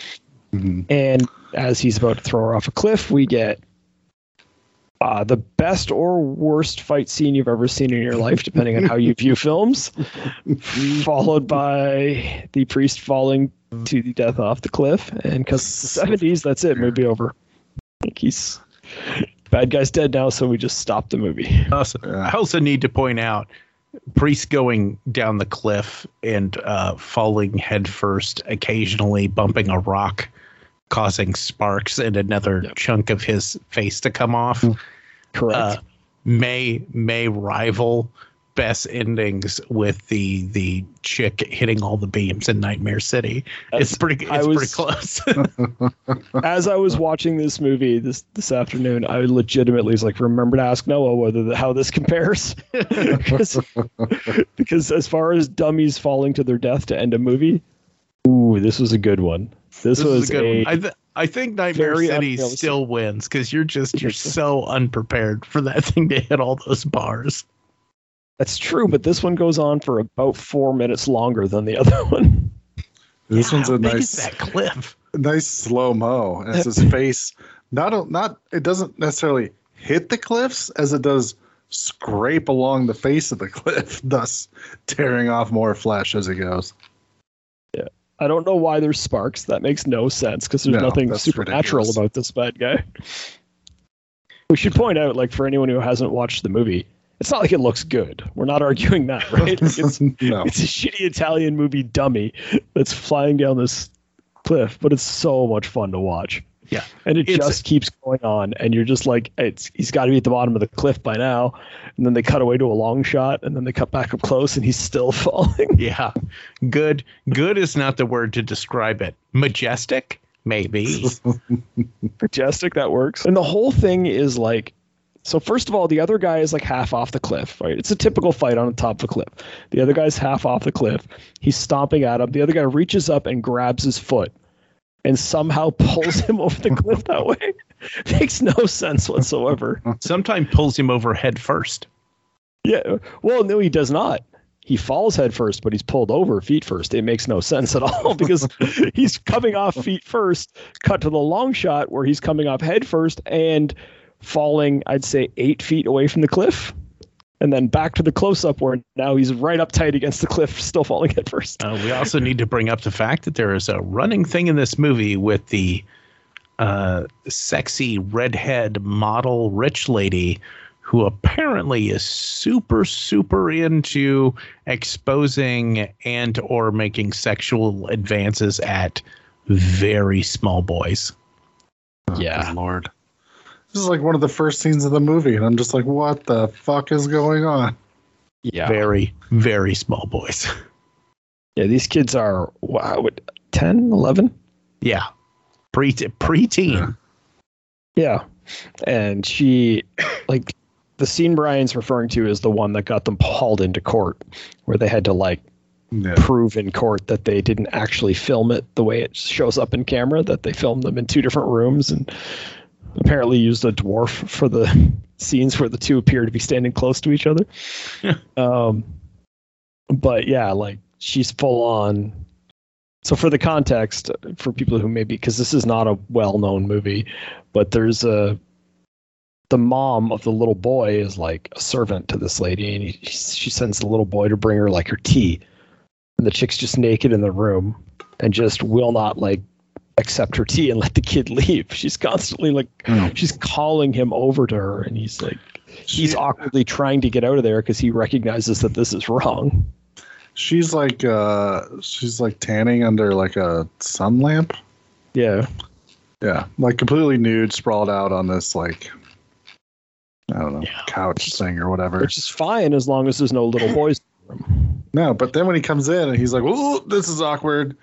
Mhm. And as he's about to throw her off a cliff, we get uh, the best or worst fight scene you've ever seen in your life, depending on how you view films, followed by the priest falling to the death off the cliff. And because it's the 70s, that's it. Movie over. Like he's bad guy's dead now, so we just stopped the movie. Also, I also need to point out priest going down the cliff and uh, falling headfirst, occasionally bumping a rock, causing sparks and another Yep. chunk of his face to come off. Correct. Uh, may may rival best endings with the the chick hitting all the beams in Nightmare City. it's As pretty I it's was- pretty close. As I was watching this movie this this afternoon, I legitimately was like, remember to ask Noah whether the, how this compares, because, because as far as dummies falling to their death to end a movie, ooh, this was a good one. This, this was is a good a, one. I, th- I think Nightmare City unrealistic. still wins because you're just you're so unprepared for that thing to hit all those bars. that's true, but this one goes on for about four minutes longer than the other one. This Yeah, one's how a big nice, is that cliff. nice slow mo. And it's his face. Not a, not. It doesn't necessarily hit the cliffs as it does scrape along the face of the cliff, thus tearing off more flesh as it goes. I don't know why there's sparks. That makes no sense because there's No, nothing supernatural ridiculous. about this bad guy. We should point out, like, for anyone who hasn't watched the movie, it's not like it looks good. We're not arguing that, right? Like, it's, no. it's a shitty Italian movie dummy that's flying down this cliff, but it's so much fun to watch. Yeah. And it It's- just keeps going on, and you're just like, it's he's got to be at the bottom of the cliff by now. And then they cut away to a long shot, and then they cut back up close, and he's still falling. Yeah. Good. Good is not the word to describe it. Majestic? Maybe. majestic that works and the whole thing is like so first of all the other guy is like half off the cliff right it's a typical fight on the top of a cliff the other guy's half off the cliff he's stomping at him the other guy reaches up and grabs his foot and somehow pulls him over the cliff that way. Makes no sense whatsoever. Sometimes pulls him over head first. yeah well no he does not. He falls head first but he's pulled over feet first. It makes no sense at all because he's coming off feet first cut to the long shot where he's coming off head first and falling i'd say eight feet away from the cliff and then back to the close up where now he's right up tight against the cliff still falling head first Uh, we also need to bring up the fact that there is a running thing in this movie with the uh, sexy redhead model rich lady who apparently is super super into exposing and or making sexual advances at very small boys. yeah Good Lord. This is like one of the first scenes of the movie, and I'm just like, what the fuck is going on? yeah Very very small boys. yeah these kids are wow what 10 11 yeah. Pre preteen. Yeah. And she, like, the scene Brian's referring to is the one that got them hauled into court, where they had to, like, Yeah. prove in court that they didn't actually film it the way it shows up in camera, that they filmed them in two different rooms and apparently used a dwarf for the scenes where the two appear to be standing close to each other. um, but yeah, like, she's full on. So for the context, for people who maybe because this is not a well-known movie, but there's a the mom of the little boy is like a servant to this lady, and he, she sends the little boy to bring her like her tea, and the chick's just naked in the room and just will not like accept her tea and let the kid leave. She's constantly like she's calling him over to her, and he's like he's She- awkwardly trying to get out of there because he recognizes that this is wrong. She's like uh she's like tanning under like a sun lamp. Yeah, Yeah. Like completely nude, sprawled out on this like I don't know, Yeah. couch thing or whatever. which is fine as long as there's no little boys. in the room. No, but then when he comes in and he's like, "Oh, this is awkward,"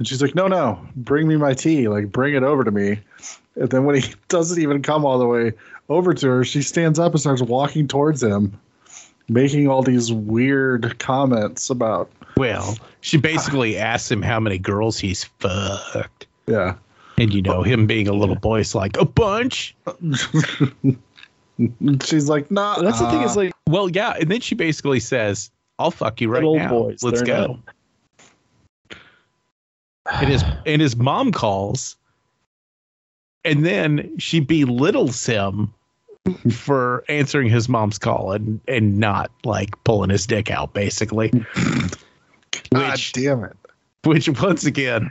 and she's like, "No, no, bring me my tea. Like, bring it over to me." And then when he doesn't even come all the way over to her, she stands up and starts walking towards him, making all these weird comments about, Well, she basically asks him how many girls he's fucked. yeah, And you know, him being a little boy is like, a bunch. She's like, "Nah." That's the thing is like Well, yeah. And then she basically says, I'll fuck you right now. boys. Let's go. not- And his and his mom calls, and then she belittles him for answering his mom's call and and not like pulling his dick out, basically. God damn it. which once again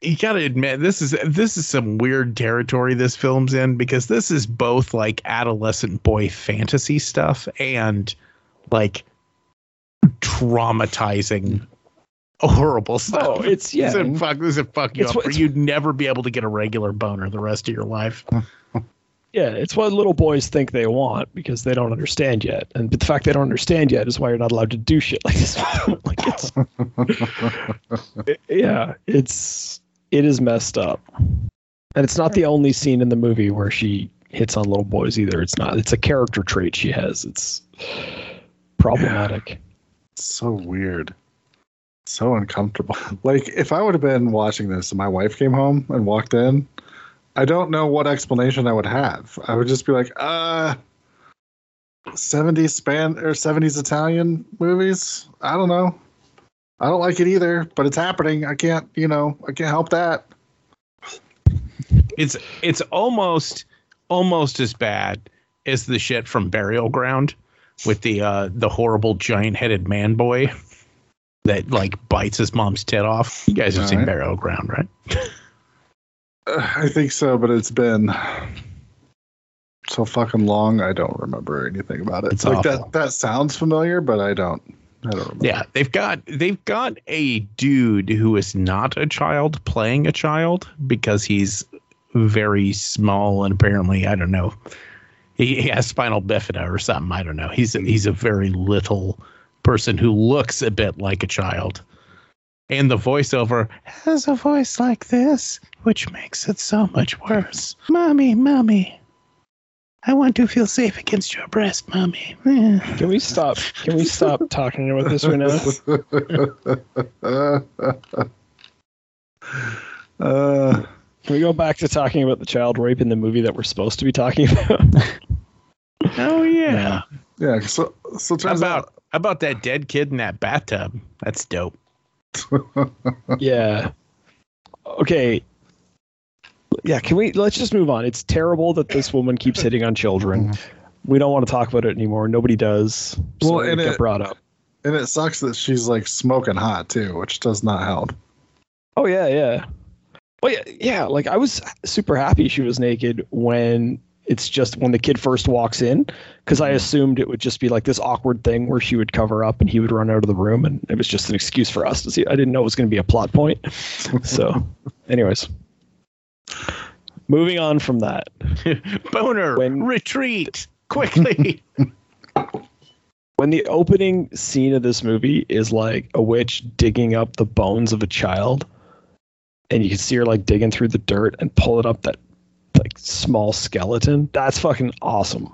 you gotta admit this is this is some weird territory this film's in because this is both like adolescent boy fantasy stuff and like traumatizing horrible stuff. Oh, it's yeah. This is fuck this is fuck you It's up it's- you'd never be able to get a regular boner the rest of your life. Yeah, it's what little boys think they want because they don't understand yet, and the fact they don't understand yet is why you're not allowed to do shit like this. like it's, yeah, it's it is messed up, and it's not the only scene in the movie where she hits on little boys either. It's not. It's a character trait she has. It's problematic. so weird. So uncomfortable. Like if I would have been watching this and my wife came home and walked in, I don't know what explanation I would have. I would just be like, uh 70s span or 70s Italian movies? I don't know. I don't like it either, but it's happening. I can't, you know, I can't help that. It's it's almost almost as bad as the shit from Burial Ground with the uh the horrible giant headed man boy that like bites his mom's tit off. You guys have seen Alright. Burial Ground, right? Uh, I think so, but it's been so fucking long. I don't remember anything about it. It's like awful. that. That sounds familiar, but I don't. I don't remember. Yeah, they've got they've got a dude who is not a child playing a child because he's very small and apparently I don't know he, he has spinal bifida or something. I don't know. He's a, he's a very little person who looks a bit like a child. And the voiceover has a voice like this, which makes it so much worse. Mommy, mommy. I want to feel safe against your breast, mommy. Can we stop? Can we stop talking about this right now? uh, Can we go back to talking about the child rape in the movie that we're supposed to be talking about? Oh yeah. yeah. So, so it turns about how about that dead kid in that bathtub? That's dope. yeah. Okay. Yeah, can we let's just move on. It's terrible that this woman keeps hitting on children. We don't want to talk about it anymore. Nobody does. So Well, and got it- brought up. and it sucks that she's like smoking hot too, which does not help. Oh yeah, yeah. Well, yeah, yeah. Like I was super happy she was naked when it's just when the kid first walks in, because I mm-hmm. assumed it would just be like this awkward thing where she would cover up and he would run out of the room, and it was just an excuse for us to see. I didn't know it was going to be a plot point. So, anyways, moving on from that. Boner, When- retreat quickly. when the opening scene of this movie is like a witch digging up the bones of a child and you can see her like digging through the dirt and pulling up that like small skeleton that's fucking awesome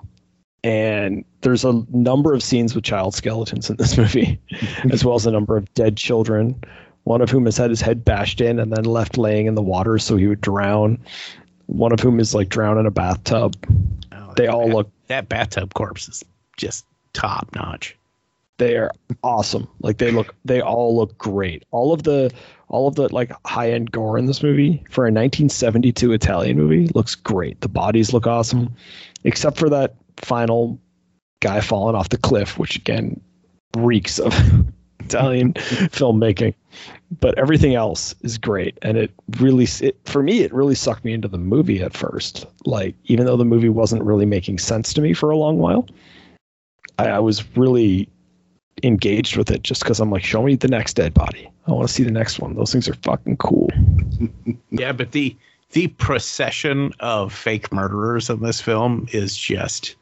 and there's a number of scenes with child skeletons in this movie as well as a number of dead children one of whom has had his head bashed in and then left laying in the water so he would drown one of whom is like drowned in a bathtub Oh, they all bat- look that bathtub corpse is just top notch. they are awesome. Like they look, they all look great. All of the, all of the like high end gore in this movie for a 1972 Italian movie looks great. The bodies look awesome, except for that final guy falling off the cliff, which again reeks of Italian filmmaking. But everything else is great, and it really, it, for me, it really sucked me into the movie at first. Like even though the movie wasn't really making sense to me for a long while, I, I was really engaged with it just because I'm like, show me the next dead body. I want to see the next one. Those things are fucking cool. Yeah, but the the procession of fake murderers in this film is just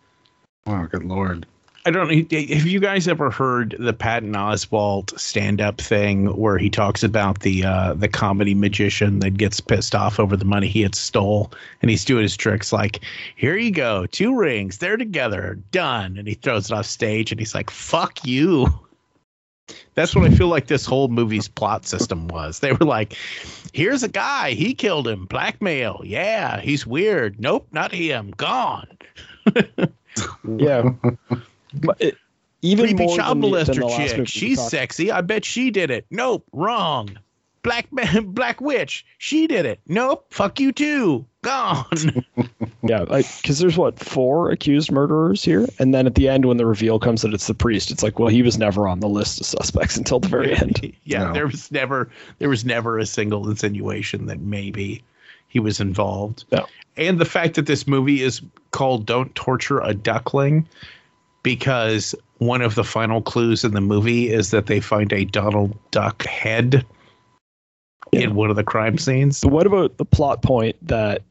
Oh, good lord. I don't know. Have you guys ever heard the Patton Oswalt stand-up thing where he talks about the uh, the comedy magician that gets pissed off over the money he had stole, and he's doing his tricks like, "Here you go, two rings, they're together, done," and he throws it off stage, and he's like, "Fuck you." That's what I feel like this whole movie's plot system was. They were like, "Here's a guy, he killed him, blackmail, yeah, he's weird, nope, not him, gone." Yeah. But it, even creepy more child than the, than molester the last chick. She's sexy. I bet she did it. Nope, wrong. Black man, black witch. She did it. Nope, fuck you too. Gone. Yeah, because there's what four accused murderers here, and then at the end, when the reveal comes that it's the priest, it's like, well, he was never on the list of suspects until the very end. yeah, No. there was never there was never a single insinuation that maybe he was involved. No. And the fact that this movie is called "Don't Torture a Duckling" because one of the final clues in the movie is that they find a Donald Duck head Yeah. in one of the crime scenes. So what about the plot point that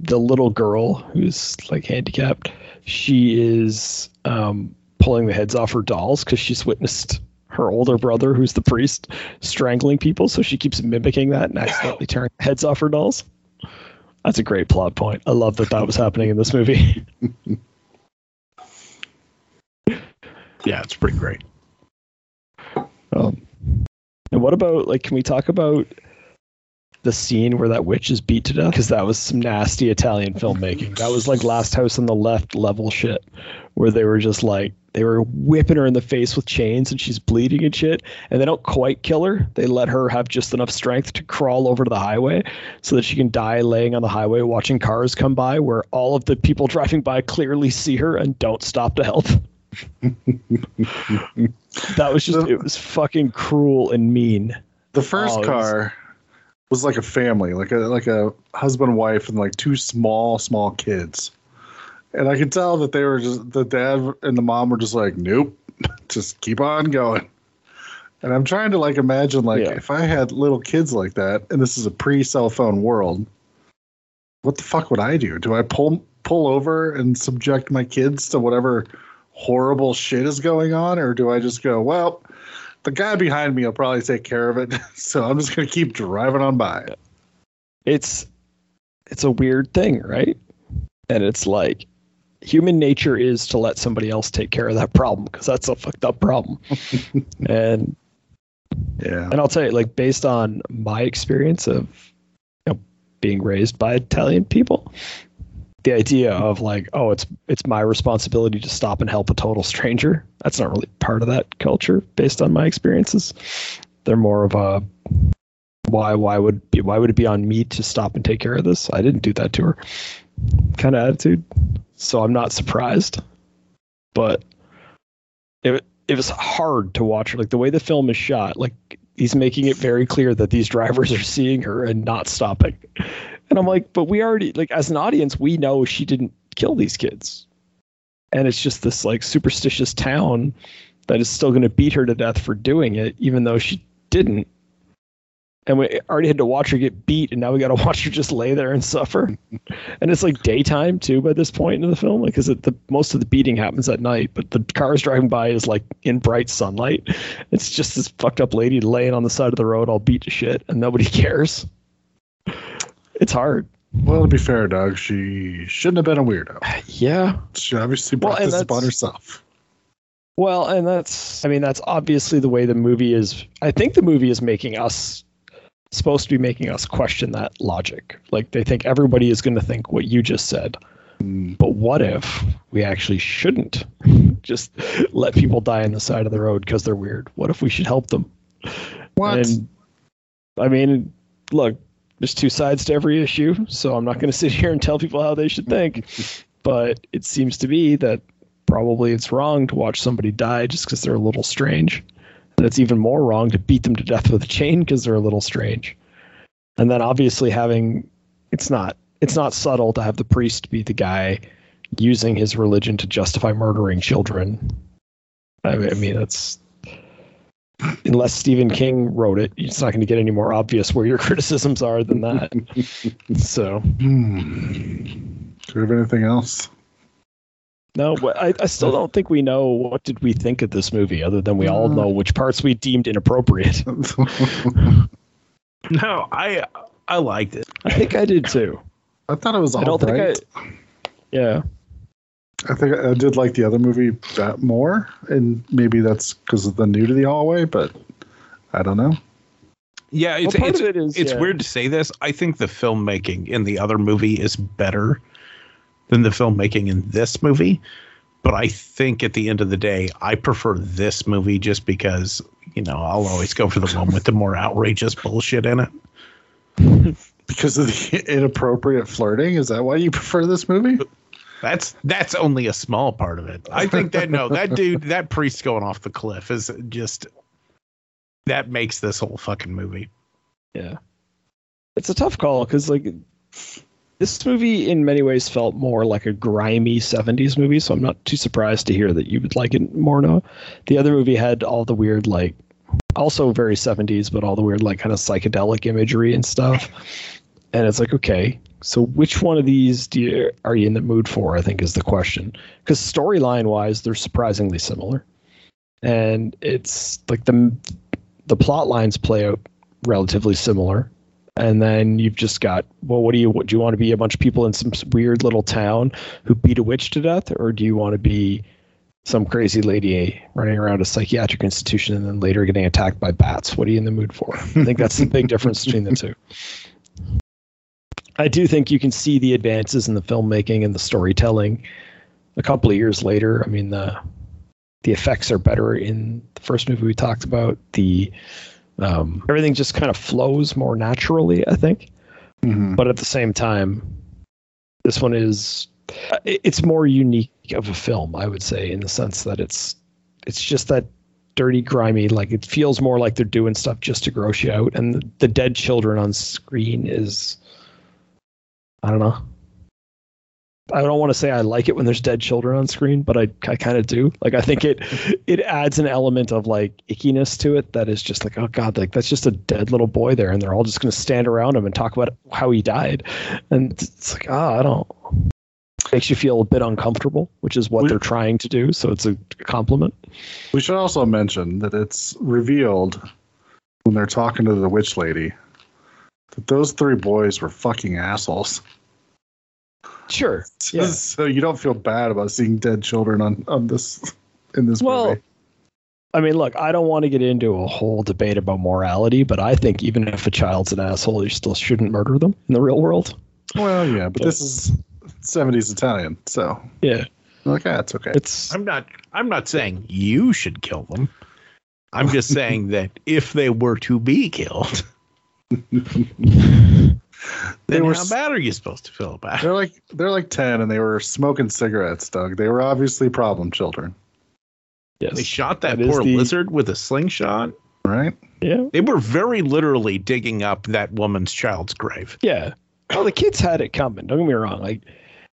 the little girl who's like handicapped, she is um, pulling the heads off her dolls because she's witnessed her older brother, who's the priest, strangling people. So she keeps mimicking that and accidentally tearing heads off her dolls. That's a great plot point. I love that that was happening in this movie. Yeah, it's pretty great. Um, and what about like? Can we talk about the scene where that witch is beat to death? Because that was some nasty Italian filmmaking. That was like Last House on the Left level shit, where they were just like they were whipping her in the face with chains and she's bleeding and shit. And they don't quite kill her. They let her have just enough strength to crawl over to the highway so that she can die laying on the highway watching cars come by where all of the people driving by clearly see her and don't stop to help. That was just, it was fucking cruel and mean. The first Oh, it was- car was like a family, like a like a husband, wife, and like two small, small kids. And I could tell that they were just the dad and the mom were just like, nope, just keep on going. And I'm trying to like imagine like Yeah. if I had little kids like that, and this is a pre-cell phone world, what the fuck would I do? Do I pull pull over and subject my kids to whatever horrible shit is going on, or do I just go, well, the guy behind me will probably take care of it, so I'm just gonna keep driving on by. it's it's a weird thing, right? And it's like human nature is to let somebody else take care of that problem because that's a fucked up problem. and Yeah. and I'll tell you, like based on my experience of you know, being raised by Italian people, the idea of like, oh, it's it's my responsibility to stop and help a total stranger. That's not really part of that culture, based on my experiences. They're more of a why why would be why would it be on me to stop and take care of this? I didn't do that to her. Kind of attitude. So I'm not surprised. But it it was hard to watch her. Like the way the film is shot, like he's making it very clear that these drivers are seeing her and not stopping. And I'm like, but we already like as an audience, we know she didn't kill these kids. And it's just this like superstitious town that is still going to beat her to death for doing it, even though she didn't. And we already had to watch her get beat, and now we got to watch her just lay there and suffer. and it's like daytime too by this point in the film, like because the most of the beating happens at night, but the cars driving by is like in bright sunlight. It's just this fucked up lady laying on the side of the road, all beat to shit, and nobody cares. It's hard. Well, to be fair, Doug, she shouldn't have been a weirdo. Yeah. She obviously brought and this upon herself. Well, and that's, I mean, that's obviously the way the movie is. I think the movie is making us, supposed to be making us question that logic. Like, they think everybody is going to think what you just said. Hmm. But what if we actually shouldn't just let people die on the side of the road because they're weird? What if we should help them? What? And I mean, look, there's two sides to every issue, so I'm not going to sit here and tell people how they should think. but it seems to be that probably it's wrong to watch somebody die just because they're a little strange. And it's even more wrong to beat them to death with a chain because they're a little strange. And then obviously having it's not it's not subtle to have the priest be the guy using his religion to justify murdering children. I mean, I mean that's unless Stephen King wrote it, it's not going to get any more obvious where your criticisms are than that. so Hmm. Do we have anything else? no, but I, I still don't think we know what did we think of this movie, other than we all know which parts we deemed inappropriate. No, I I liked it. I think I did too. I thought it was all I don't right. think I. Yeah, I think I did like the other movie that more, and maybe that's because of the new to the hallway, but I don't know. Yeah, it's part it's, it is, it's yeah. weird to say this. I think the filmmaking in the other movie is better than the filmmaking in this movie. But I think at the end of the day, I prefer this movie just because, you know, I'll always go for the one with the more outrageous bullshit in it. Because of the inappropriate flirting, is that why you prefer this movie? That's that's only a small part of it. I think that no, that dude, that priest going off the cliff is just that makes this whole fucking movie. yeah. It's a tough call because like this movie in many ways felt more like a grimy 70s movie so i'm not too surprised to hear that you would like it more noah the other movie had all the weird like also very 70s but all the weird like kind of psychedelic imagery and stuff and it's like okay so which one of these do you are you in the mood for i think is the question. Because storyline wise they're surprisingly similar. And it's like the the plot lines play out relatively similar. And then you've just got well what do you what do you want to be a bunch of people in some weird little town who beat a witch to death? Or do you want to be some crazy lady running around a psychiatric institution and then later getting attacked by bats? What are you in the mood for? I think that's the big difference between the two i do think you can see the advances in the filmmaking and the storytelling a couple of years later i mean the the effects are better in the first movie we talked about. The um, everything just kind of flows more naturally, I think. Mhm. But at the same time, this one is uh, it's more unique of a film, I would say, in the sense that it's it's just that dirty, grimy. Like it feels more like they're doing stuff just to gross you out, and the, the dead children on screen is I don't know. I don't want to say I like it when there's dead children on screen, but I, I kind of do. Like I think it it adds an element of like ickiness to it that is just like oh god, like that's just a dead little boy there, and they're all just going to stand around him and talk about how he died, and it's like oh I don't makes you feel a bit uncomfortable, which is what We- they're trying to do. So it's a compliment. We should also mention that it's revealed when they're talking to the witch lady that those three boys were fucking assholes. Sure. Yeah. so you don't feel bad about seeing dead children on, on this in this Well, movie. I mean, look, I don't want to get into a whole debate about morality, but I think even if a child's an asshole, you still shouldn't murder them in the real world. Well, yeah, but this is 70s Italian, so Yeah, like, ah, it's okay. it's I'm not I'm not saying you should kill them. I'm just saying that if they were to be killed, then were how bad are you supposed to feel about it? They're like they're like 10 and they were smoking cigarettes, Doug. They were obviously problem children, yes, They shot that, That is poor the- lizard with a slingshot. right? yeah, They were very literally digging up that woman's child's grave. yeah. Well, the kids had it coming. Don't get me wrong. Like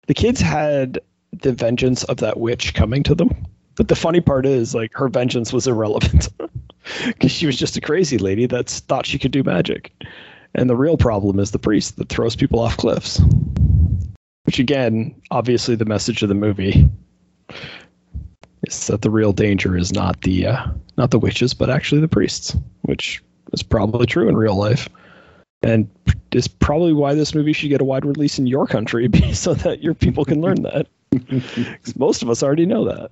the kids had the vengeance of that witch coming to them. But the funny part is, like, her vengeance was irrelevant because she was just a crazy lady that thought she could do magic. And the real problem is the priest that throws people off cliffs. Which, again, obviously, the message of the movie is that the real danger is not the uh, not the witches, but actually the priests, which is probably true in real life, and is probably why this movie should get a wide release in your country, so that your people can learn that. most of us already know that.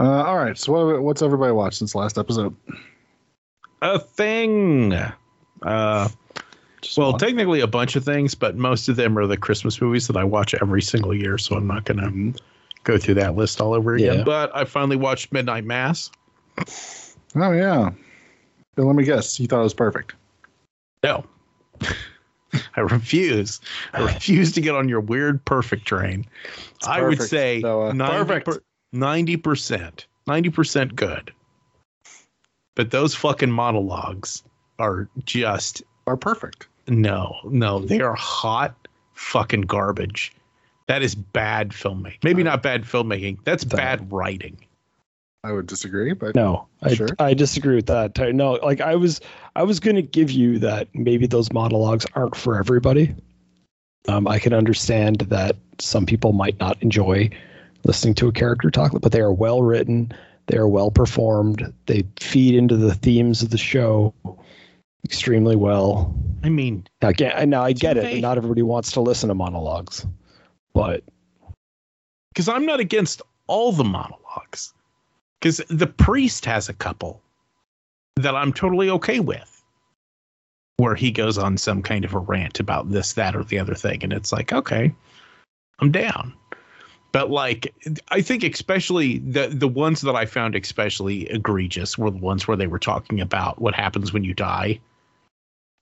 Uh, all right. So what, what's everybody watched since last episode? A thing. Uh, Just well, one? technically a bunch of things, but most of them are the Christmas movies that I watch every single year. So I'm not going to go through that list all over again. Yeah. But I finally watched Midnight Mass. oh yeah. Then let me guess. You thought it was perfect. No. I refuse. I refuse to get on your weird perfect train. I would say Noah. 90 Perfect. per- 90%. 90% good. But those fucking monologues are just Are perfect. no, no, they are hot fucking garbage. That is bad filmmaking. Maybe not bad filmmaking. That's bad writing. I would disagree, but No, I, Sure. I disagree with that. No, like I was, I was going to give you that maybe those monologues aren't for everybody. Um, I can understand that some people might not enjoy listening to a character talk, but they are well written. They are well performed. They feed into the themes of the show extremely well. I mean, Now, now I get it. Not everybody wants to listen to monologues, but because I'm not against all the monologues. Because the priest has a couple that I'm totally okay with, where he goes on some kind of a rant about this, that, or the other thing, and it's like, okay, I'm down. But like, I think especially the the ones that I found especially egregious were the ones where they were talking about what happens when you die.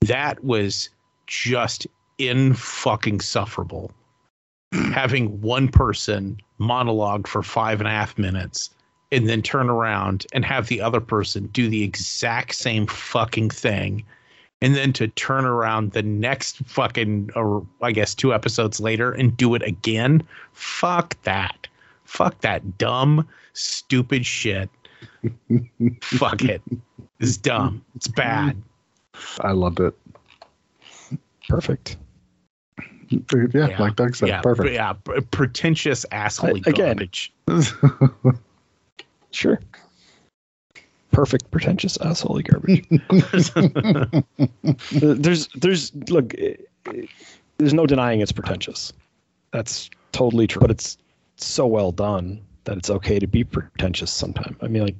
That was just in fucking sufferable having one person monologue for five and a half minutes and then turn around and have the other person do the exact same fucking thing and then to turn around the next fucking or i guess two episodes later and do it again fuck that fuck that dumb stupid shit fuck it it's dumb it's bad I loved it. perfect. Yeah, like Doug said, yeah, perfect. yeah, pretentious asshole I- again, garbage. Sure. Perfect pretentious asshole garbage. there's there's look eh, there's no denying it's pretentious. That's totally true. But it's so well done that it's okay to be pretentious sometimes. I mean like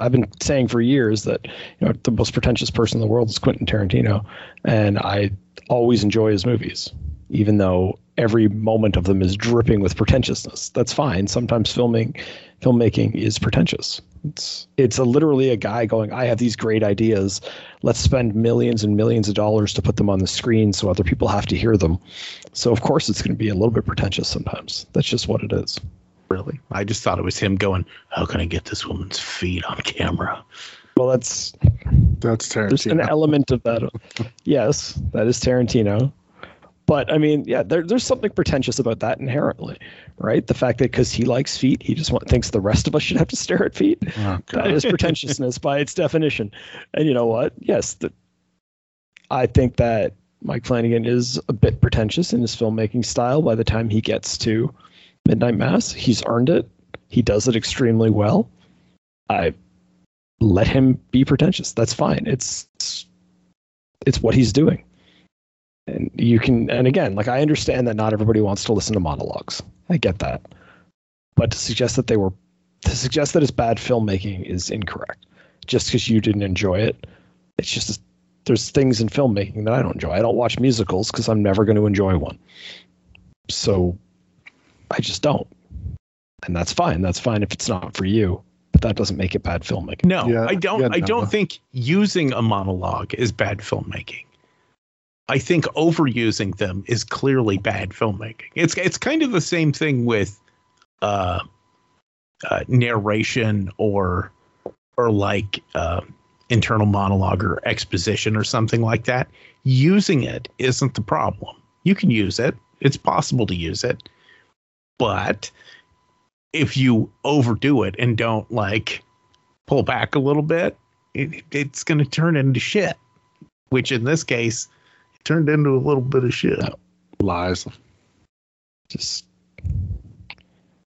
I've been saying for years that you know the most pretentious person in the world is Quentin Tarantino, and I always enjoy his movies, even though every moment of them is dripping with pretentiousness. That's fine. Sometimes filming, filmmaking is pretentious. It's it's a, literally a guy going, I have these great ideas. Let's spend millions and millions of dollars to put them on the screen so other people have to hear them. So of course it's going to be a little bit pretentious sometimes. That's just what it is. Really? I just thought it was him going, How can I get this woman's feet on camera? Well, that's That's Tarantino. there's an element of that. yes, that is Tarantino. But I mean, yeah, there, there's something pretentious about that inherently, right? The fact that because he likes feet, he just want, thinks the rest of us should have to stare at feet. Oh, That is pretentiousness by its definition. And you know what? Yes, the, I think that Mike Flanagan is a bit pretentious in his filmmaking style by the time he gets to Midnight Mass. He's earned it. He does it extremely well. I let him be pretentious. That's fine. It's, it's what he's doing. And you can and again, like I understand that not everybody wants to listen to monologues. I get that. But to suggest that they were to suggest that it's bad filmmaking is incorrect. Just because you didn't enjoy it, it's just there's things in filmmaking that I don't enjoy. I don't watch musicals because I'm never going to enjoy one. So I just don't, and that's fine. That's fine if it's not for you, but that doesn't make it bad filmmaking. No, Yeah, I don't. yeah, I don't think using a monologue is bad filmmaking. I think overusing them is clearly bad filmmaking. It's it's kind of the same thing with uh, uh, narration or or like uh, internal monologue or exposition or something like that. Using it isn't the problem. You can use it. It's possible to use it, but if you overdo it and don't like pull back a little bit, it, it's going to turn into shit. Which in this case, turned into a little bit of shit. Lies. Just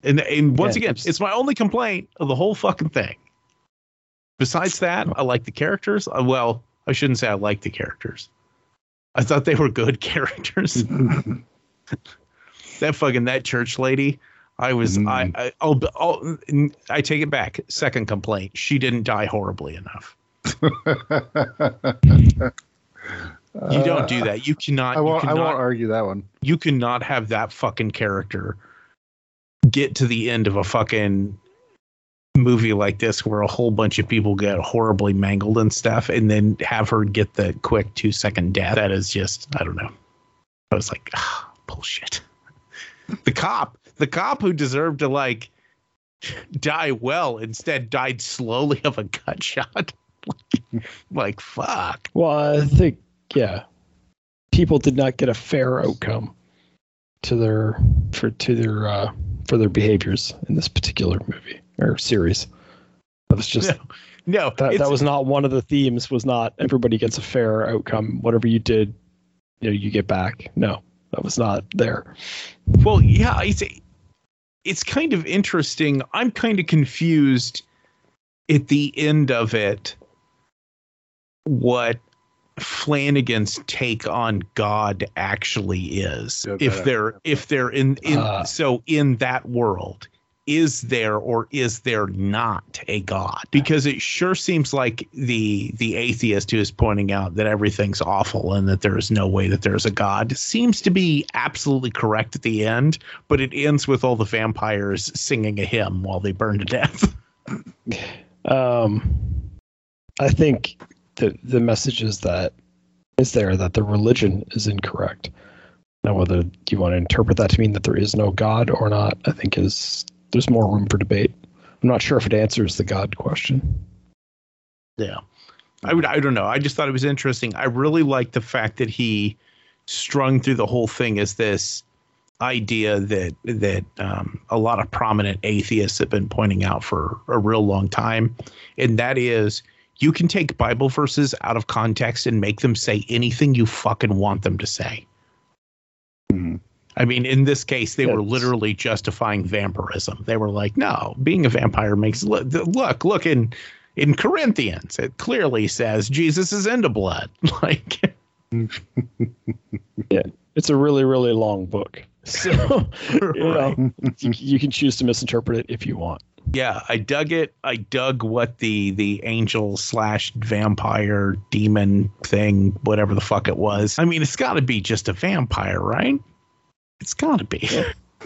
And and once Yeah, again, it's- it's my only complaint of the whole fucking thing. Besides that, I like the characters. Uh, Well, I shouldn't say I like the characters. I thought they were good characters. that fucking that church lady. I was Mm. I I I'll, I'll, I take it back. Second complaint. She didn't die horribly enough. You don't do that. You cannot. Uh, I won't. you I won't argue that one. you cannot have that fucking character get to the end of a fucking movie like this where a whole bunch of people get horribly mangled and stuff and then have her get the quick two second death that is just i don't know i was like ah, bullshit the cop the cop who deserved to like die well instead died slowly of a gunshot like fuck well, I think yeah, people did not get a fair outcome to their for to their uh, for their behaviors in this particular movie or series. That was just no that, that was not one of the themes. Was not everybody gets a fair outcome. Whatever you did, you know, you get back. No, that was not there. Well, yeah, it's it's kind of interesting. I'm kind of confused at the end of it what Flanagan's take on God actually is. Yeah, if they're if they're in in Uh. so in that world is there or is there not a god because it sure seems like the the atheist who is pointing out that everything's awful and that there is no way that there's a god seems to be absolutely correct at the end but it ends with all the vampires singing a hymn while they burn to death Um, I think the the message is that is there that the religion is incorrect. Now, whether you want to interpret that to mean that there is no God or not, I think is there's more room for debate. I'm not sure if it answers the God question. Yeah. I would I don't know. I just thought it was interesting. I really like the fact that he strung through the whole thing as this idea that that um, a lot of prominent atheists have been pointing out for a real long time, and that is you can take Bible verses out of context and make them say anything you fucking want them to say. Mhm. I mean, in this case, they were literally justifying vampirism. They were like, "No, being a vampire makes look, look, look in in Corinthians, it clearly says Jesus is into blood." Like, yeah, It's a really, really long book. So, you know, you, you can choose to misinterpret it if you want. Yeah, I dug it. I dug what the the angel slash vampire demon thing, whatever the fuck it was. I mean, it's got to be just a vampire, right? It's got to be.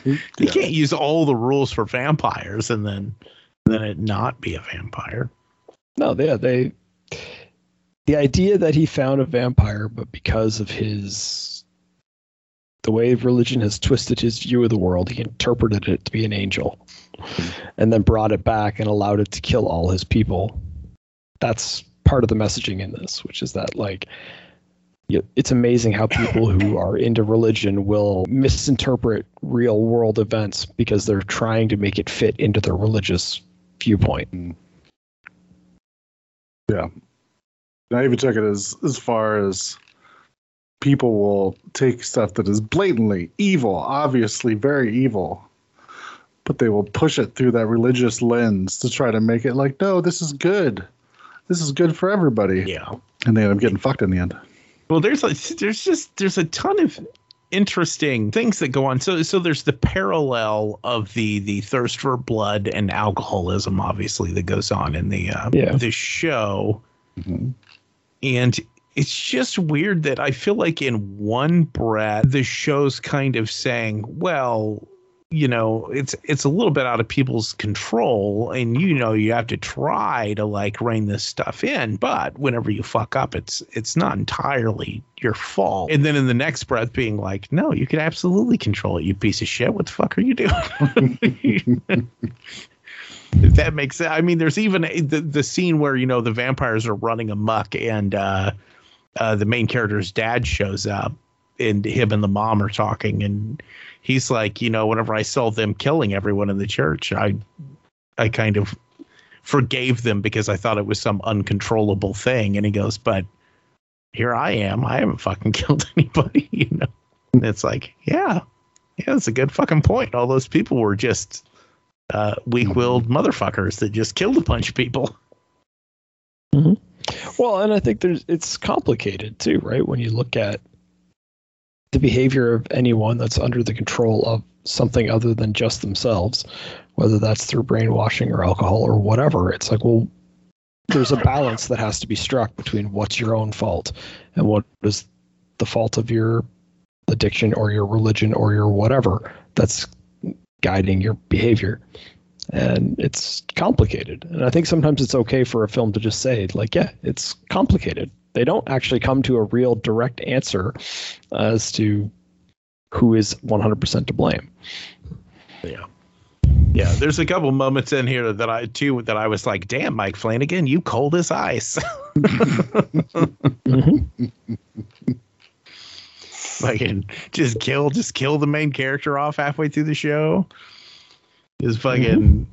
You Yeah. can't use all the rules for vampires and then then it not be a vampire. No, they, they, the idea that he found a vampire, but because of his, the way religion has twisted his view of the world, he interpreted it to be an angel and then brought it back and allowed it to kill all his people. That's part of the messaging in this, which is that, like, it's amazing how people who are into religion will misinterpret real world events because they're trying to make it fit into their religious viewpoint. Yeah. I even took it as as far as people will take stuff that is blatantly evil, obviously very evil, but they will push it through that religious lens to try to make it like, no, this is good. This is good for everybody. Yeah. And they end up getting fucked in the end. Well, there's like there's just there's a ton of interesting things that go on. So so there's the parallel of the the thirst for blood and alcoholism, obviously that goes on in the uh, Yeah. the show, Mhm. and it's just weird that I feel like in one breath the show's kind of saying, well. You know, it's it's a little bit out of people's control, and you know you have to try to like rein this stuff in. But whenever you fuck up, it's it's not entirely your fault. And then in the next breath, being like, "No, you can absolutely control it, you piece of shit. What the fuck are you doing?" if that makes sense. I mean, there's even a, the the scene where you know the vampires are running amok, and uh, uh, the main character's dad shows up, and him and the mom are talking, and he's like, you know, whenever I saw them killing everyone in the church, I I kind of forgave them because I thought it was some uncontrollable thing. And he goes, but here I am. I haven't fucking killed anybody, you know. And it's like, yeah, yeah, that's a good fucking point. All those people were just uh, weak-willed motherfuckers that just killed a bunch of people. Well, and I think there's it's complicated too, right? When you look at the behavior of anyone that's under the control of something other than just themselves, whether that's through brainwashing or alcohol or whatever, it's like, well, there's a balance that has to be struck between what's your own fault and what is the fault of your addiction or your religion or your whatever that's guiding your behavior and it's complicated. And I think sometimes it's okay for a film to just say, like, yeah, it's complicated. They don't actually come to a real direct answer as to who is 100% to blame. Yeah. Yeah, there's a couple moments in here that I too that I was like, "Damn, Mike Flanagan, you cold as ice." fucking just kill, just kill the main character off halfway through the show. Just fucking,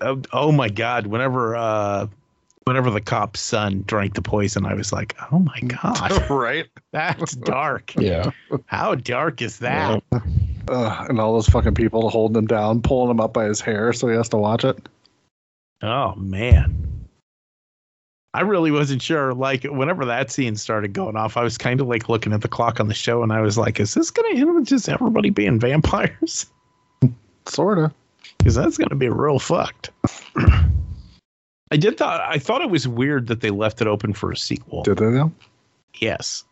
oh, oh my god! Whenever, uh, whenever the cop's son drank the poison, I was like, "Oh my mm. god, right? that's dark! Yeah. How dark is that?" Ugh, and all those fucking people holding him down, pulling him up by his hair so he has to watch it. Oh man. I really wasn't sure. Like whenever that scene started going off, I was kind of like looking at the clock on the show and I was like, is this gonna end with just everybody being vampires? Sorta. Because that's gonna be real fucked. I did thought I thought it was weird that they left it open for a sequel. Did they know? Yes.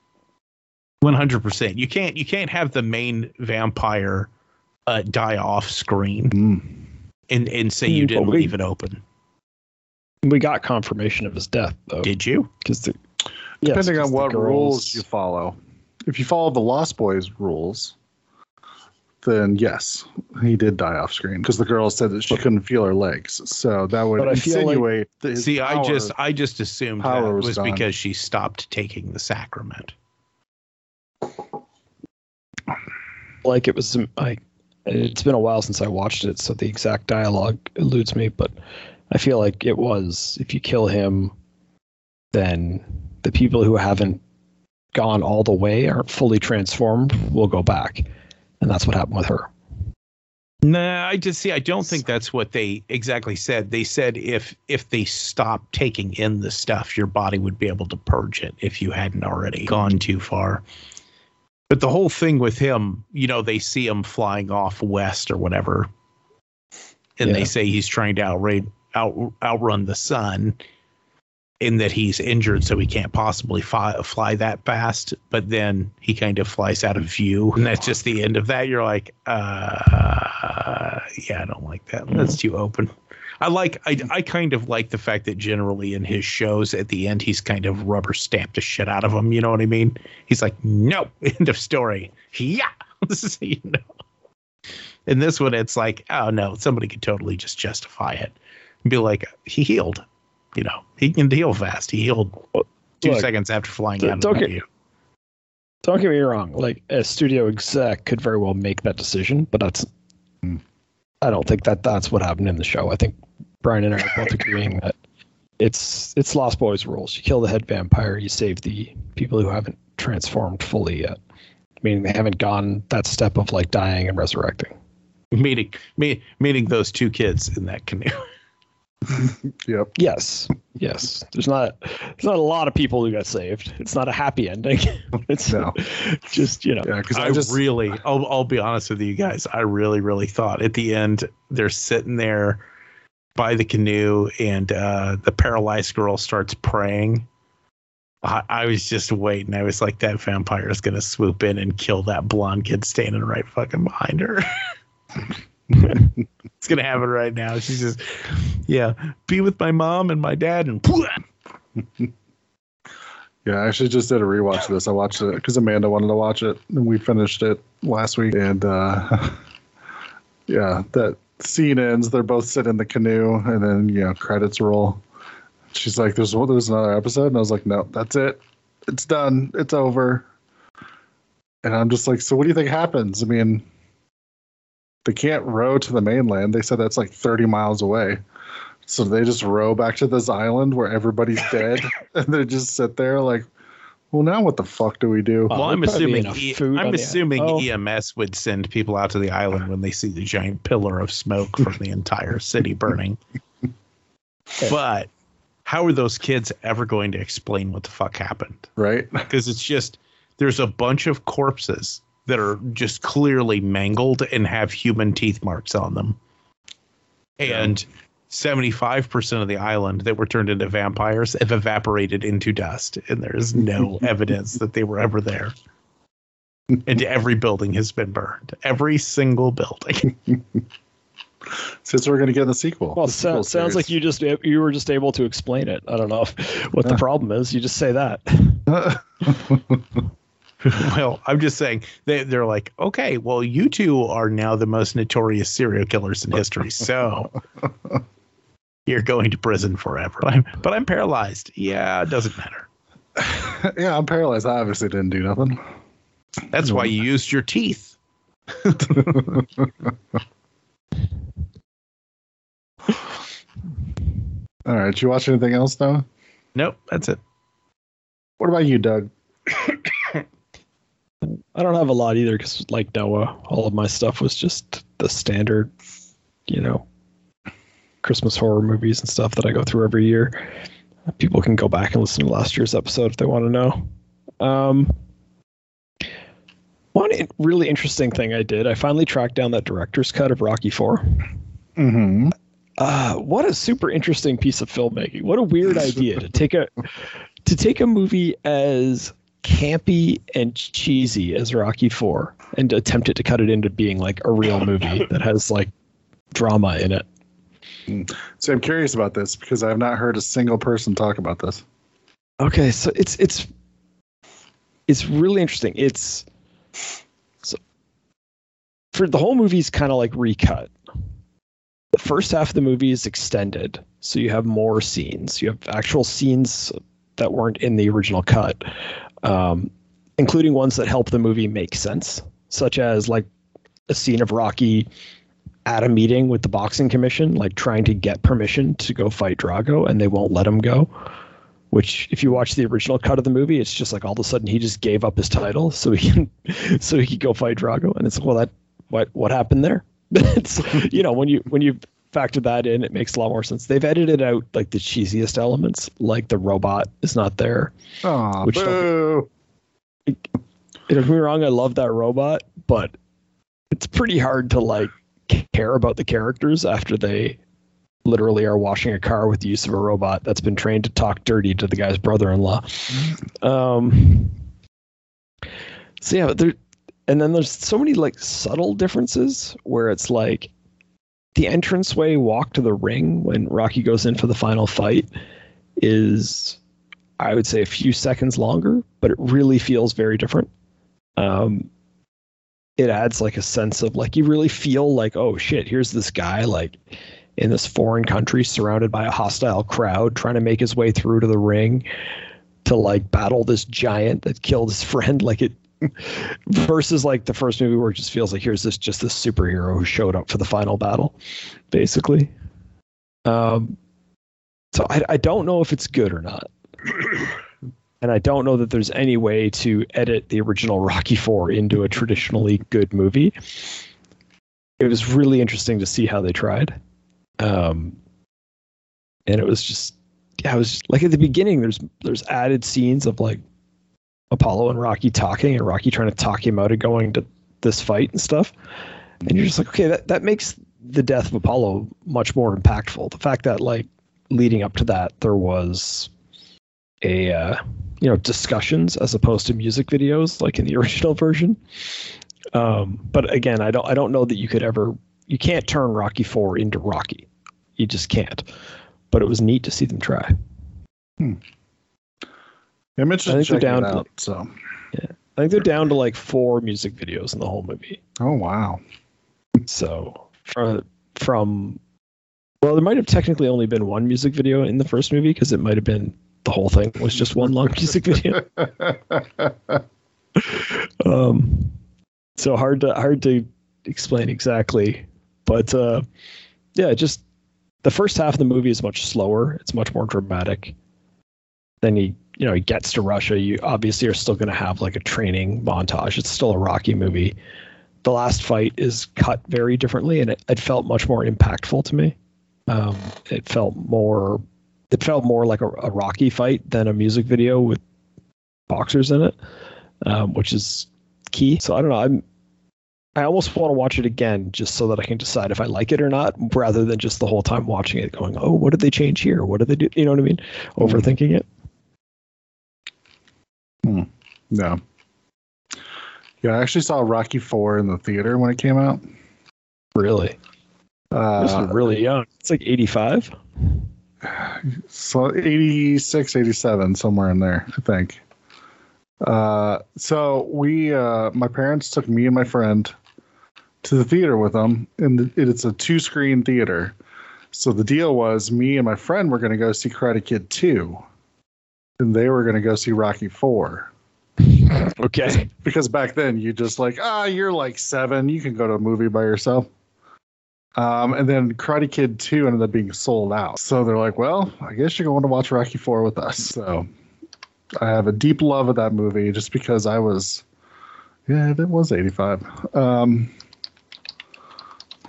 One hundred percent. You can't you can't have the main vampire uh, die off screen Mm. and, and say you Mm, didn't we- leave it open. We got confirmation of his death, though. Did you? Because the, yes, on what girls- rules you follow. If you follow the Lost Boys rules, then yes, he did die off screen because the girl said that she couldn't feel her legs. So that would But I feel like- that his See, I just I just assumed power that was was because she stopped taking the sacrament. like it was some I it's been a while since I watched it, so the exact dialogue eludes me, but I feel like it was if you kill him, then the people who haven't gone all the way aren't fully transformed will go back. And that's what happened with her. Nah, I just see. I don't think that's what they exactly said. They said if if they stopped taking in the stuff, your body would be able to purge it if you hadn't already gone too far. But the whole thing with him, you know, they see him flying off west or whatever, and Yeah. they say he's trying to out, outrun the sun, in that he's injured, so he can't possibly fly, fly that fast. But then he kind of flies out of view, and that's just the end of that. You're like, uh, yeah, I don't like that. That's too open. I like, I, I kind of like the fact that generally in his shows at the end, he's kind of rubber stamped the shit out of him. You know what I mean? He's like, no, end of story. Yeah, you know. In this one, it's like, oh no, somebody could totally just justify it and be like, he healed. You know, he can heal fast. He healed two Look, seconds after flying d- out don't of get- you. Don't get me wrong. Like a studio exec could very well make that decision, but that's. Hmm. I don't think that that's what happened in the show. I think Brian and I are both agreeing that it's it's Lost Boys rules. You kill the head vampire, you save the people who haven't transformed fully yet. Meaning they haven't gone that step of like dying and resurrecting. Meeting, me, meeting those two kids in that canoe. Yep. Yes, yes. There's not there's not a lot of people who got saved. It's not a happy ending. it's No. just you know. Yeah, because I, I, just really, I'll, I'll be honest with you guys. I really, really thought at the end they're sitting there by the canoe and uh, the paralyzed girl starts praying. I, I was just waiting. I was like, that vampire is going to swoop in and kill that blonde kid standing right fucking behind her. it's to happen right now. She's just, yeah, be with my mom and my dad and Yeah, I actually just did a rewatch of this. I watched it because Amanda wanted to watch it, and we finished it last week. And uh, yeah, that scene ends. They're both sitting in the canoe, and then you know credits roll. She's like, "There's there's another episode," and I was like, "No, that's it. It's done. It's over." And I'm just like, "So what do you think happens?" I mean, they can't row to the mainland. They said that's like 30 miles away. So they just row back to this island where everybody's dead, and they just sit there like, well, now what the fuck do we do? Well, I'm there'd probably be assuming enough E- food I'm assuming oh. EMS would send people out to the island when they see the giant pillar of smoke from the entire city burning. But how are those kids ever going to explain what the fuck happened? Right? Because it's just there's a bunch of corpses that are just clearly mangled and have human teeth marks on them. And 75% of the island that were turned into vampires have evaporated into dust, and there is no evidence that they were ever there. And every building has been burned. Every single building. Since we're going to get the sequel. Well, the so, sequel sounds like you just you were just able to explain it. I don't know if, what the problem is. You just say that. well, I'm just saying they, they're like, okay, well, you two are now the most notorious serial killers in history. So you're going to prison forever. But I'm, but I'm paralyzed. Yeah, it doesn't matter. yeah, I'm paralyzed. I obviously didn't do nothing. That's why you used your teeth. All right, did you watch anything else though? Nope, that's it. What about you, Doug? I don't have a lot either because, like Noah, all of my stuff was just the standard, you know, Christmas horror movies and stuff that I go through every year. People can go back and listen to last year's episode if they want to know. Um, one really interesting thing I did, I finally tracked down that director's cut of Rocky Four. Mm-hmm. Uh, what a super interesting piece of filmmaking. What a weird idea to take a to take a movie as campy and cheesy as Rocky 4 and attempt it to cut it into being like a real movie that has like drama in it. So I'm curious about this because I have not heard a single person talk about this. Okay, so it's it's it's really interesting. It's so for the whole movie is kind of like recut. The first half of the movie is extended, so you have more scenes. You have actual scenes that weren't in the original cut, um, including ones that help the movie make sense, such as like a scene of Rocky at a meeting with the boxing commission, like trying to get permission to go fight Drago, and they won't let him go which if you watch the original cut of the movie, it's just like all of a sudden he just gave up his title so he can so he could go fight Drago, and it's like, well that what what happened there? it's you know when you when you factor that in, it makes a lot more sense. They've edited out like the cheesiest elements, like the robot is not there. Oh, Which boo. Don't get me wrong, I love that robot, but it's pretty hard to like care about the characters after they literally are washing a car with the use of a robot that's been trained to talk dirty to the guy's brother-in-law. Um, so yeah, there, and then there's so many like subtle differences where it's like the entranceway walk to the ring when Rocky goes in for the final fight is I would say a few seconds longer, but it really feels very different. Um, it adds like a sense of like you really feel like oh shit, here's this guy like in this foreign country surrounded by a hostile crowd trying to make his way through to the ring to like battle this giant that killed his friend like it versus like the first movie where it just feels like here's this just this superhero who showed up for the final battle basically. Um so i, I don't know if it's good or not. And i don't know that there's any way to edit the original rocky 4 into a traditionally good movie. It was really interesting to see how they tried. Um and it was just it was just, like at the beginning there's there's added scenes of like Apollo and Rocky talking and Rocky trying to talk him out of going to this fight and stuff. And you're just like, okay, that, that makes the death of Apollo much more impactful. The fact that like leading up to that there was a uh, you know discussions as opposed to music videos like in the original version. Um, but again, I don't I don't know that you could ever you can't turn Rocky 4 into Rocky. You just can't. But it was neat to see them try. I'm interested I in think they're checking down it to- out. So, I think they're down to like four music videos in the whole movie. oh wow, So from from well, there might have technically only been one music video in the first movie because it might have been the whole thing was just one long music video. Um, so hard to hard to explain exactly, but uh, yeah, just the first half of the movie is much slower. It's much more dramatic. Then he, you know, he gets to Russia. You obviously are still going to have like a training montage. It's still a Rocky movie. The last fight is cut very differently, and it, it felt much more impactful to me. Um, it felt more, it felt more like a, a Rocky fight than a music video with boxers in it, um, which is key. So I don't know. I'm I almost want to watch it again just so that I can decide if I like it or not, rather than just the whole time watching it going, "Oh, what did they change here? What did they do?" You know what I mean? Overthinking it. No. Yeah, I actually saw Rocky Four in the theater when it came out. Really, Uh, this is really young. It's like eighty-five. so 86 87 somewhere in there i think uh so we uh my parents took me and my friend to the theater with them and it's a two screen theater so the deal was me and my friend were going to go see karate kid 2 and they were going to go see rocky 4 Okay. because back then you just like ah you're like seven you can go to a movie by yourself um, and then Karate Kid 2 ended up being sold out. So they're like, well, I guess you're going to watch Rocky 4 with us. So I have a deep love of that movie just because I was, yeah, that was 85. Um,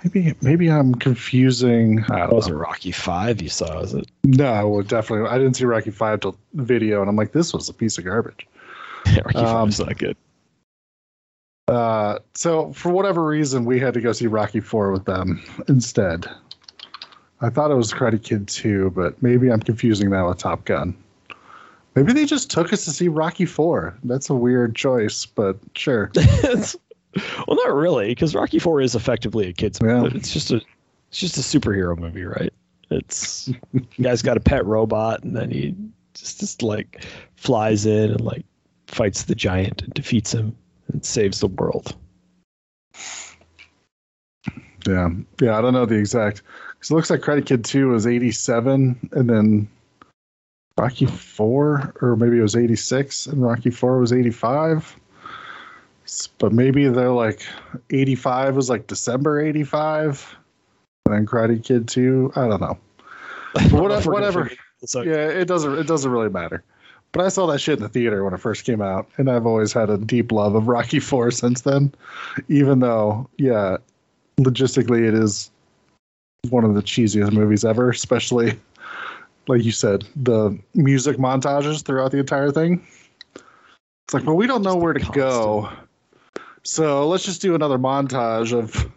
maybe maybe I'm confusing. Don't know. wasn't Rocky Five you saw, is it? No, well, definitely. I didn't see Rocky 5 till video, and I'm like, this was a piece of garbage. Rocky Five Um, is not good. Uh, so for whatever reason, we had to go see Rocky Four with them instead. I thought it was Karate Kid Two, but maybe I'm confusing that with Top Gun. Maybe they just took us to see Rocky Four. That's a weird choice, but sure. well, not really, because Rocky Four is effectively a kids Yeah. movie. It's just a it's just a superhero movie, right? It's guy's got a pet robot, and then he just just like flies in and like fights the giant and defeats him and saves the world. Yeah, yeah. I don't know the exact. Because it looks like Karate Kid Two was '87, and then Rocky Four, or maybe it was '86, and Rocky Four was '85. But maybe they're like '85 was like December '85, and then Karate Kid Two. I don't know. I What- if we're gonna whatever. yeah, it doesn't it doesn't really matter. But I saw that shit in the theater when it first came out, and I've always had a deep love of Rocky Four since then. Even though, yeah, logistically it is one of the cheesiest movies ever, especially like you said, the music montages throughout the entire thing. It's like, well, we don't know where to go. So let's just do another montage of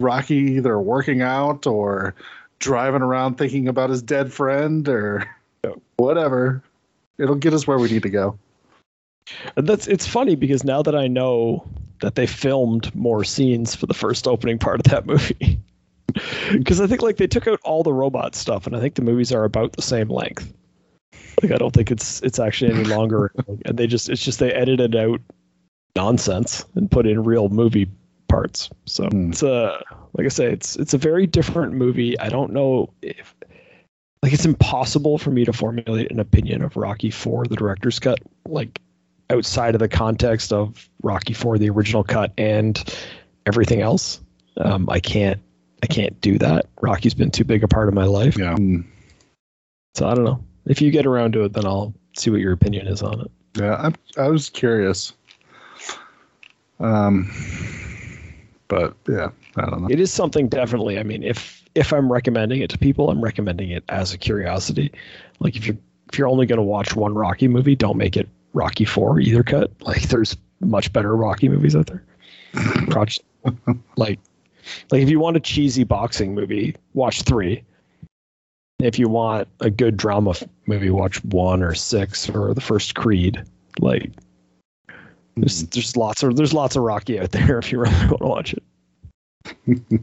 Rocky either working out or driving around thinking about his dead friend or whatever. It'll get us where we need to go. And that's it's funny because now that I know that they filmed more scenes for the first opening part of that movie. Because I think like they took out all the robot stuff, and I think the movies are about the same length. Like I don't think it's it's actually any longer, and they just it's just they edited out nonsense and put in real movie parts. So Hmm. it's a like I say, it's it's a very different movie. I don't know if like it's impossible for me to formulate an opinion of Rocky Four, the director's cut, like outside of the context of Rocky Four, the original cut, and everything else. Um, I can't I can't do that. Rocky's been too big a part of my life. Yeah. So I don't know. If you get around to it, then I'll see what your opinion is on it. Yeah, I, I was curious. Um, but yeah, I don't know. It is something definitely. I mean, if if I'm recommending it to people, I'm recommending it as a curiosity. Like if you're if you're only going to watch one Rocky movie, don't make it Rocky Four either cut. Like there's much better Rocky movies out there. Watch- like like if you want a cheesy boxing movie, watch three. If you want a good drama f- movie, watch one or six or the first Creed. Like there's there's lots of there's lots of Rocky out there if you really want to watch it.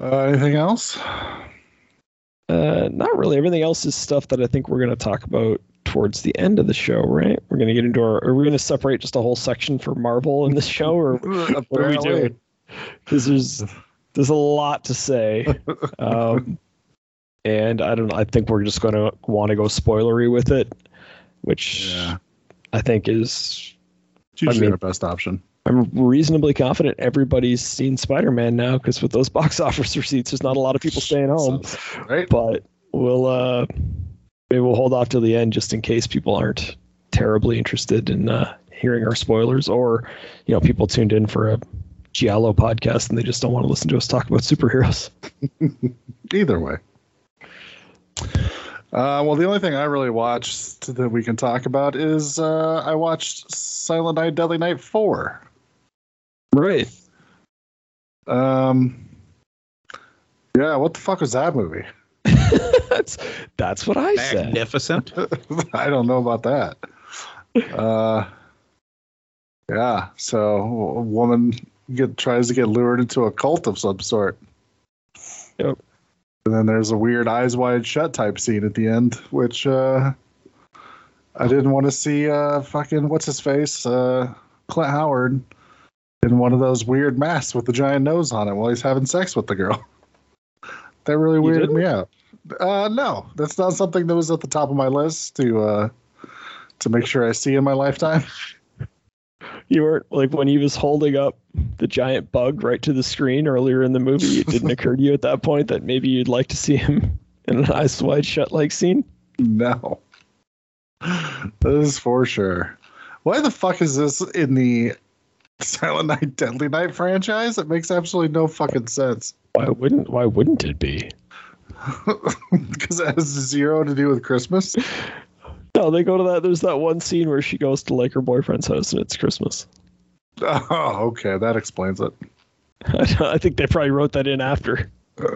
Uh, anything else? Uh, not really. Everything else is stuff that I think we're going to talk about towards the end of the show, right? We're going to get into our. Are we going to separate just a whole section for Marvel in this show, or what are we doing? Because there's there's a lot to say, um, and I don't. I think we're just going to want to go spoilery with it, which Yeah, I think is. it's usually mean- our best option. I'm reasonably confident everybody's seen Spider-Man now because with those box office receipts, there's not a lot of people staying home. Right? but we'll uh maybe we'll hold off till the end just in case people aren't terribly interested in uh hearing our spoilers or you know people tuned in for a giallo podcast and they just don't want to listen to us talk about superheroes Either way. Uh, well, the only thing I really watched that we can talk about is uh, I watched Silent Night, Deadly Night 4. right Um, yeah, what the fuck was that movie? that's that's what i said Magnificent. I don't know about that. Uh, yeah, so a woman get tries to get lured into a cult of some sort. Yep. And then there's a weird eyes wide shut type scene at the end, which uh, I didn't want to see. Uh, fucking what's his face, uh, Clint Howard, in one of those weird masks with the giant nose on it while he's having sex with the girl. That really You weirded didn't? me out. Uh, no, that's not something that was at the top of my list to uh, to make sure I see in my lifetime. you weren't like when he was holding up the giant bug right to the screen earlier in the movie it didn't occur to you at that point that maybe you'd like to see him in an eyes wide shut like scene No, this is for sure. Why the fuck is this in the Silent Night, Deadly Night franchise? It makes absolutely no fucking sense. why wouldn't why wouldn't it be Because it has zero to do with Christmas. No, they go to that. There's that one scene where she goes to like her boyfriend's house and it's Christmas. Oh, okay, that explains it. I think they probably wrote that in after.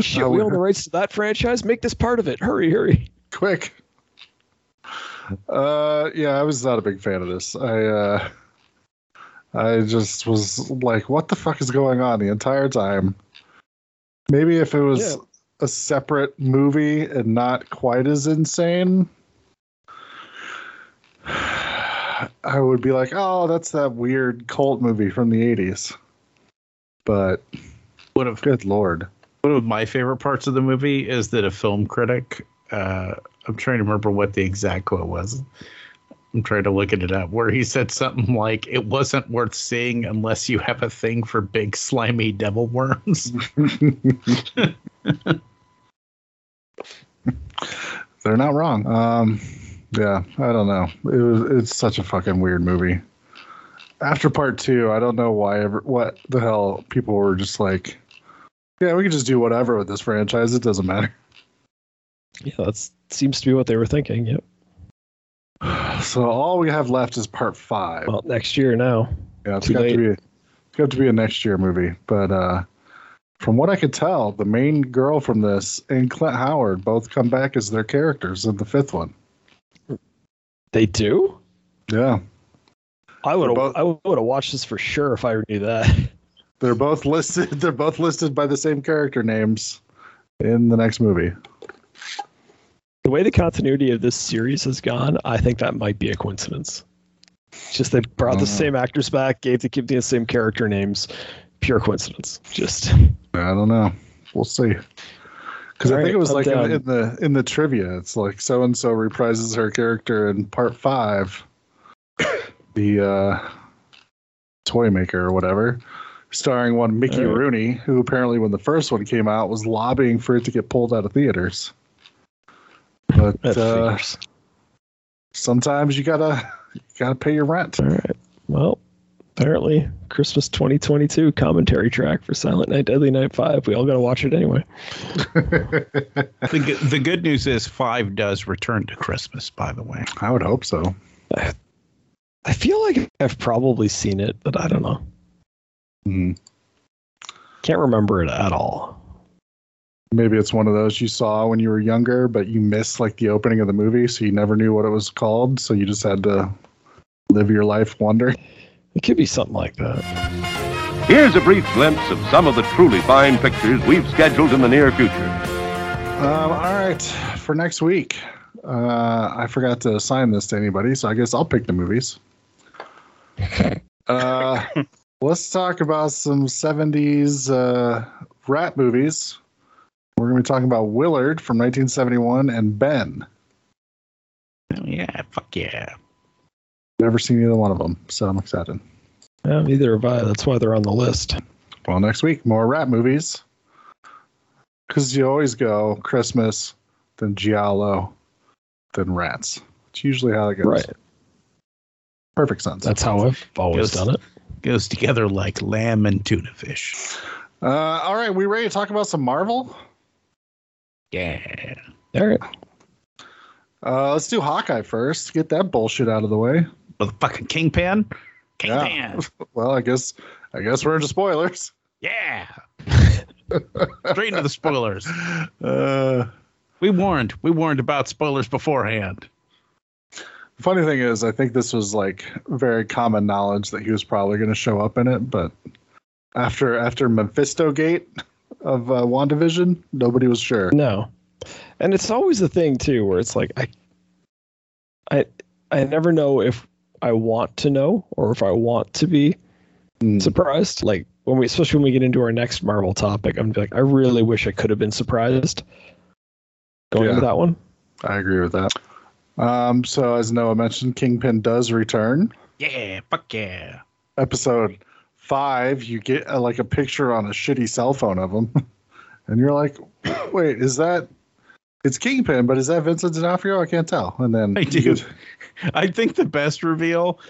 Shit, Uh, we own the rights to that franchise. Make this part of it. Hurry, hurry. quick. Uh, yeah, I was not a big fan of this. I uh, I just was like, what the fuck is going on the entire time? Maybe if it was Yeah. a separate movie and not quite as insane, I would be like, oh, that's that weird cult movie from the '80s. But One of good lord, one of my favorite parts of the movie is that a film critic. Uh, I'm trying to remember what the exact quote was. I'm trying to look at it up. Where he said something like, "It wasn't worth seeing unless you have a thing for big slimy devil worms." They're not wrong. Um, yeah, I don't know. It was it's such a fucking weird movie. After part two, I don't know why ever what the hell people were just like, yeah, we can just do whatever with this franchise. It doesn't matter. Yeah, that seems to be what they were thinking. Yep. So all we have left is part five. Well, next year now. yeah, it's too got to be it's got to be a next year movie. But uh, from what I could tell, the main girl from this and Clint Howard both come back as their characters in the fifth one. They do. Yeah, I would have. I would have watched this for sure if I knew that. they're both listed. They're both listed by the same character names in the next movie. The way the continuity of this series has gone, I think that might be a coincidence. It's just they brought the Mhm. same actors back, gave the the same character names. Pure coincidence. Just I don't know. We'll see. Because I think right, it was like in, in the in the trivia, it's like so and so reprises her character in part five, the uh, toy maker or whatever, starring one Mickey right. Rooney, who apparently when the first one came out was lobbying for it to get pulled out of theaters. But uh, sometimes you gotta you gotta pay your rent. All right. Well, apparently Christmas 2022 commentary track for Silent Night, Deadly Night Five. We all got to watch it anyway. The, good- the good news is five does return to Christmas, by the way. I would hope so. I feel like I've probably seen it, but I don't know. Hmm. Can't remember it at all. Maybe it's one of those you saw when you were younger, but you missed like the opening of the movie, so you never knew what it was called. So you just had to live your life wondering. It could be something like that. Here's a brief glimpse of some of the truly fine pictures we've scheduled in the near future. Um, all right, for next week, uh, I forgot to assign this to anybody, so I guess I'll pick the movies. Uh, let's talk about some 70s uh, rat movies. We're going to be talking about Willard from 1971 and Ben. Oh, yeah, fuck yeah. Never seen either one of them, so I'm excited. Yeah, neither have I. That's why they're on the list. Well, next week, more rat movies. Because you always go Christmas, then Giallo, then rats. It's usually how it goes. Right. Perfect sense. That's how I've always Yes. done it. Goes together like lamb and tuna fish. Uh, all right, we ready to talk about some Marvel? Yeah. All right. Uh, let's do Hawkeye first. Get that bullshit out of the way. Motherfucking Kingpin. Yeah. Kingpin. Kingpin. Well, I guess I guess we're into spoilers. Yeah. Straight into the spoilers. Uh, We warned. We warned about spoilers beforehand. the funny thing is, I think this was like very common knowledge that he was probably going to show up in it, but after after Mephisto Gate of uh, Wandavision, nobody was sure. No. And it's always the thing too, where it's like I I I never know if I want to know or if I want to be Mm. surprised. Like when we especially when we get into our next Marvel topic, I'm like, I really wish I could have been surprised going Yeah. into that one. I agree with that. Um, so as Noah mentioned, Kingpin does return. Yeah. Fuck yeah. Episode five, you get uh, like a picture on a shitty cell phone of him, and you're like, "Wait, is that?" It's Kingpin, but is that Vincent D'Onofrio? I can't tell. And then I do. get- I think the best reveal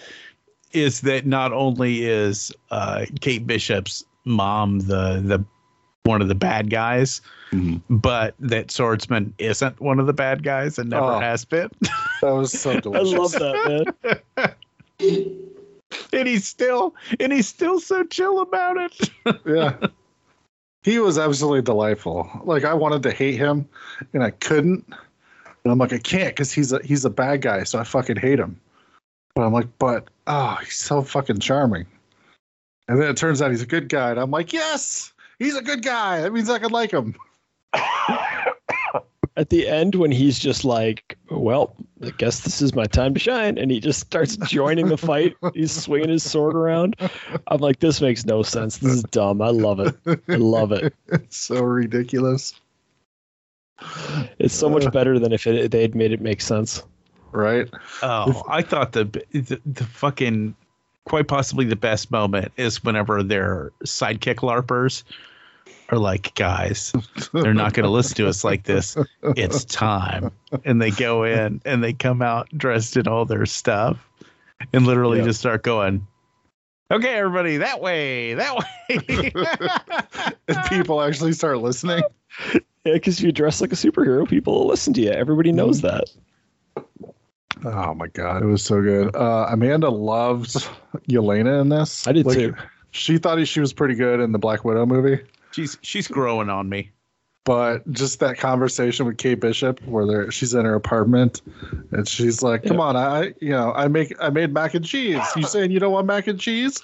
is that not only is uh, Kate Bishop's mom the the one of the bad guys, Mhm. but that Swordsman isn't one of the bad guys and never Oh. has been. that was so delicious. I love that, man. and he's still and he's still so chill about it. yeah. He was absolutely delightful. Like I wanted to hate him, and I couldn't. And I'm like, I can't because he's a he's a bad guy, so I fucking hate him. But I'm like, but oh, he's so fucking charming. And then it turns out he's a good guy, and I'm like, yes, he's a good guy. That means I can like him. At the end, when he's just like, "Well, I guess this is my time to shine," and he just starts joining the fight, he's swinging his sword around. I'm like, "This makes no sense. This is dumb. I love it. I love it. It's so ridiculous, It's so much better than if it, they had made it make sense." right? Oh, I thought the, the the fucking quite possibly the best moment is whenever they're sidekick larpers are like, guys, they're not going to listen to us like this. It's time. And they go in and they come out dressed in all their stuff and literally Yeah. just start going, okay, everybody, that way, that way. and people actually start listening. Yeah, because if you dress like a superhero, people will listen to you. Everybody knows Mm-hmm. that. Oh my god, it was so good. Uh, Amanda loved Yelena in this. I did too. She thought she was pretty good in the Black Widow movie, she's she's growing on me. but just that conversation with Kate Bishop, where they're, she's in her apartment, and she's like, "Come Yeah. on, I you know I make I made mac and cheese. You saying you don't want mac and cheese?"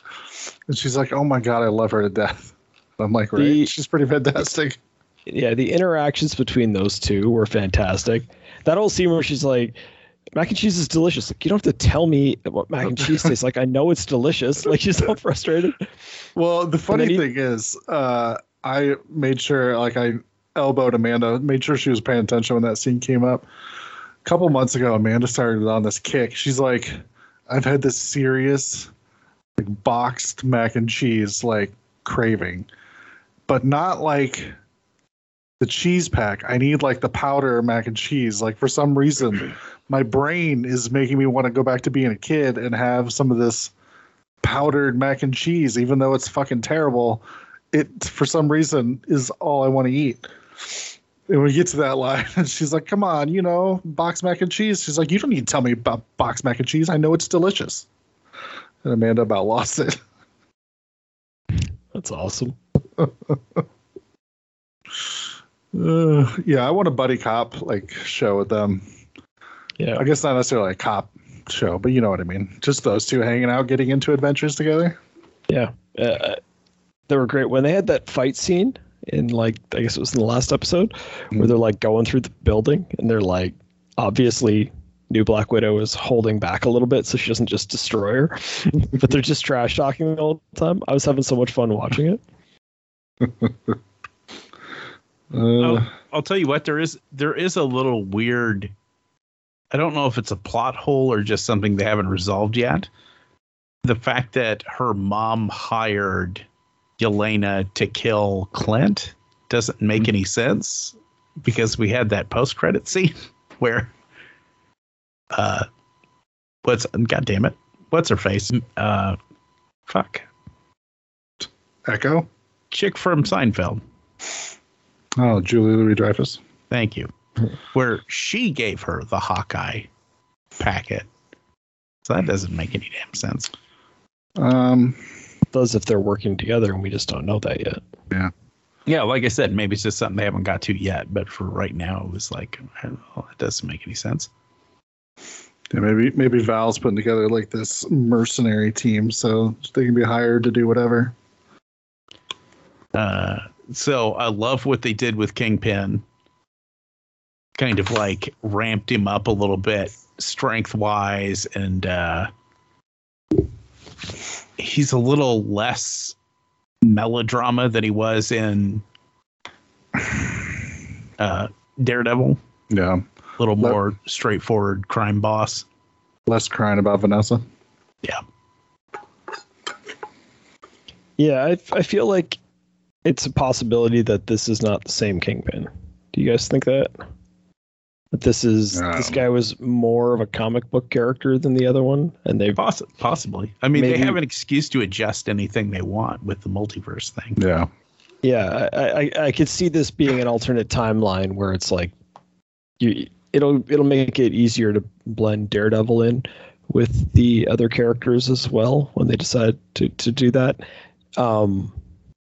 And she's like, "Oh my god, I love her to death." I'm like, right? The- she's pretty fantastic. Yeah, the interactions between those two were fantastic. That whole scene where she's like, "Mac and cheese is delicious." Like you don't have to tell me what mac and cheese tastes like. I know it's delicious. Like she's so frustrated. Well, the funny then he- thing is, uh, I made sure, like, I elbowed Amanda, made sure she was paying attention when that scene came up. A couple months ago, Amanda started on this kick. She's like, I've had this serious, like, boxed mac and cheese, like, craving, but not like the cheese pack. I need, like, the powder mac and cheese. Like, for some reason, my brain is making me want to go back to being a kid and have some of this powdered mac and cheese, even though it's fucking terrible. It for some reason is all I want to eat. And we get to that line, and she's like, "Come on, you know, box mac and cheese." She's like, "You don't need to tell me about box mac and cheese. I know it's delicious." And Amanda about lost it. That's awesome. Uh, yeah, I want a buddy cop like show with them. Yeah, I guess not necessarily a cop show, but you know what I mean. Just those two hanging out, getting into adventures together. yeah. Uh, they were great when they had that fight scene in like I guess it was in the last episode where they're like going through the building and they're like obviously new Black Widow is holding back a little bit so she doesn't just destroy her, but they're just trash talking all the time. I was having so much fun watching it. Uh, Oh, I'll tell you what, there is there is a little weird. I don't know if it's a plot hole or just something they haven't resolved yet. The fact that her mom hired Yelena to kill Clint doesn't make any sense because we had that post credit scene where uh what's god damn it what's her face uh fuck Echo. chick from Seinfeld Oh, Julie Louis Dreyfus. Thank you. Where she gave her the Hawkeye packet. So that doesn't make any damn sense. Um, Those if they're working together and we just don't know that yet. Yeah. Yeah, like I said, maybe it's just something they haven't got to yet. But for right now, it was like, well, it doesn't make any sense. Yeah, maybe maybe Val's putting together like this mercenary team so they can be hired to do whatever. Uh, so I love what they did with Kingpin. Kind of like ramped him up a little bit strength wise, and uh, he's a little less melodrama than he was in uh, Daredevil. Yeah, A little Let- more straightforward crime boss. less crying about Vanessa. Yeah. Yeah, I, I feel like it's a possibility that this is not the same Kingpin. Do you guys think that? That this is I this guy was more of a comic book character than the other one, and they Poss- possibly. I mean, they have an excuse to adjust anything they want with the multiverse thing. Yeah, Yeah, I, I I could see this being an alternate timeline where it's like you it'll it'll make it easier to blend Daredevil in with the other characters as well when they decide to to do that. Um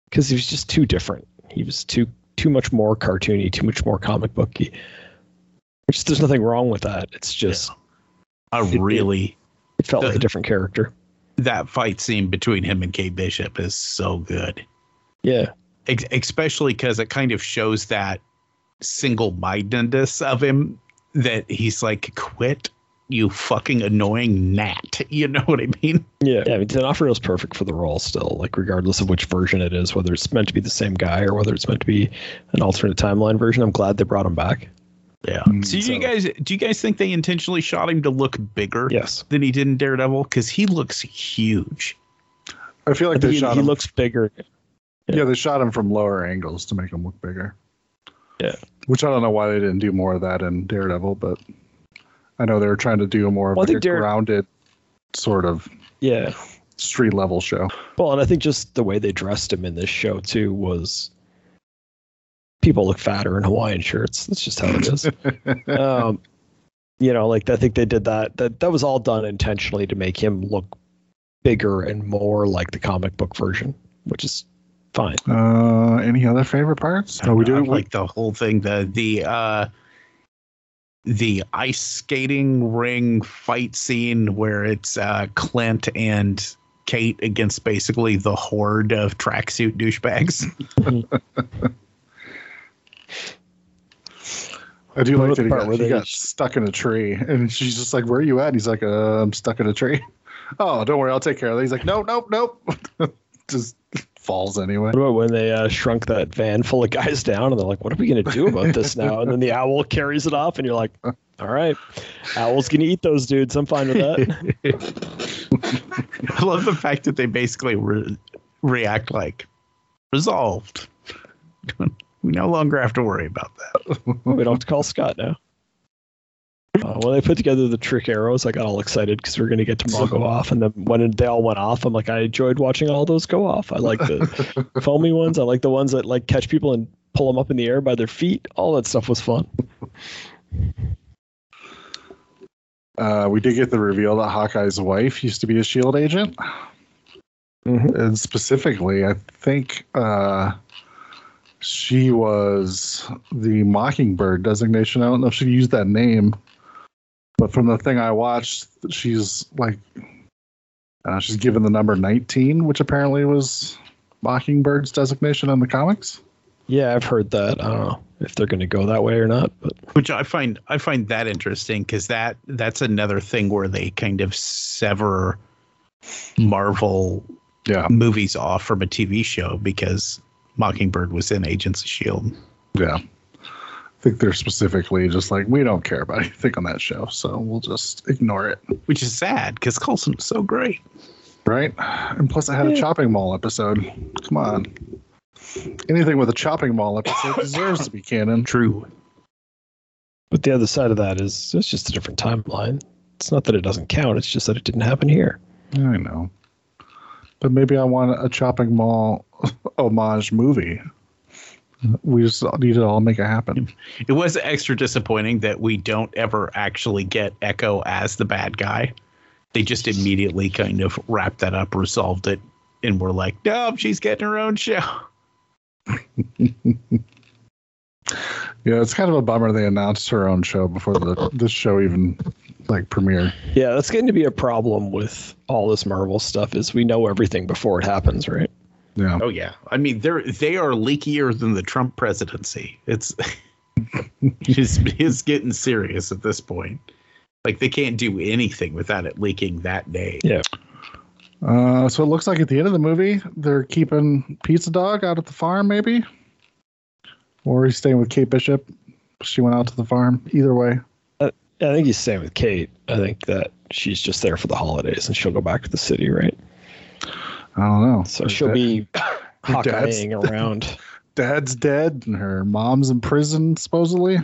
because he was just too different. He was too too much more cartoony, too much more comic booky. Which there's nothing wrong with that. It's just I It- it- really it felt like a different character. that fight scene between him and Kate Bishop is so good. Yeah. Ex- especially because it kind of shows that single-mindedness of him that he's like, "Quit, you fucking annoying gnat." You know what I mean? Yeah, yeah. I mean, D'Onofrio's perfect for the role still, like regardless of which version it is, whether it's meant to be the same guy or whether it's meant to be an alternate timeline version. I'm glad they brought him back. Yeah. Mm, So, do so- you guys do you guys think they intentionally shot him to look bigger Yes, than he did in Daredevil? Because he looks huge. I feel like I they think he, shot he him. looks bigger. Yeah, they shot him from lower angles to make him look bigger. Yeah. Which I don't know why they didn't do more of that in Daredevil, but I know they were trying to do more of Well, I like a Dare- grounded sort of Yeah. street level show. Well, and I think just the way they dressed him in this show too was people look fatter in Hawaiian shirts. That's just how it is. um, you know, like I think they did that. That that was all done intentionally to make him look bigger and more like the comic book version, which is fine. Uh, any other favorite parts? Oh, we I do. like the whole thing. The the uh the ice skating ring fight scene where it's uh Clint and Kate against basically the horde of tracksuit douchebags. I do like about that he part got, where he got just- stuck in a tree, and she's just like, "Where are you at?" And he's like, uh, "I'm stuck in a tree." Oh, don't worry, I'll take care of it. He's like, "Nope, nope, nope." just falls anyway. What about when they uh, shrunk that van full of guys down and they're like, what are we going to do about this now? And then the owl carries it off and you're like, all right, owl's going to eat those dudes. I'm fine with that. I love the fact that they basically re- react like resolved. We no longer have to worry about that. we don't have to call Scott now. Uh, when they put together the trick arrows, I got all excited because we are going to get them all go off. And then when they all went off, I'm like, I enjoyed watching all those go off. I like the foamy ones. I like the ones that like catch people and pull them up in the air by their feet. All that stuff was fun. Uh, we did get the reveal that Hawkeye's wife used to be a Shield agent, Mhm. and specifically, I think uh, she was the Mockingbird designation. I don't know if she used that name, but from the thing I watched, she's like, uh, she's given the number 19, which apparently was Mockingbird's designation in the comics. Yeah, I've heard that. I don't know if they're going to go that way or not, but Which I find I find that interesting because that that's another thing where they kind of sever Marvel Yeah, movies off from a TV show because Mockingbird was in Agents of Shield. yeah. I think they're specifically just like, we don't care about anything on that show, so we'll just ignore it. Which is sad because Coulson was so great. Right? And plus, I had a chopping mall episode. Come on. Anything with a chopping mall episode deserves to be canon. True. but the other side of that is it's just a different timeline. It's not that it doesn't count. It's just that it didn't happen here. I know. But maybe I want a chopping mall homage movie. We just need to all make it happen. It was extra disappointing that we don't ever actually get Echo as the bad guy. They just immediately kind of wrapped that up, resolved it, and we're like, no, she's getting her own show. Yeah, it's kind of a bummer they announced her own show before the this show even like premiered. Yeah, that's getting to be a problem with all this Marvel stuff. Is we know everything before it happens, right? Yeah. Oh yeah, I mean they're they are leakier than the Trump presidency. It's it's, it's getting serious at this point. Like they can't do anything without it leaking that day. Yeah. Uh, so it looks like at the end of the movie, they're keeping Pizza Dog out at the farm, maybe, or he's staying with Kate Bishop. She went out to the farm. Either way, I think he's staying with Kate. I think that she's just there for the holidays and she'll go back to the city, right? I don't know. So she'll da- be Hawkeyeing around. Dad's dead, and her mom's in prison supposedly.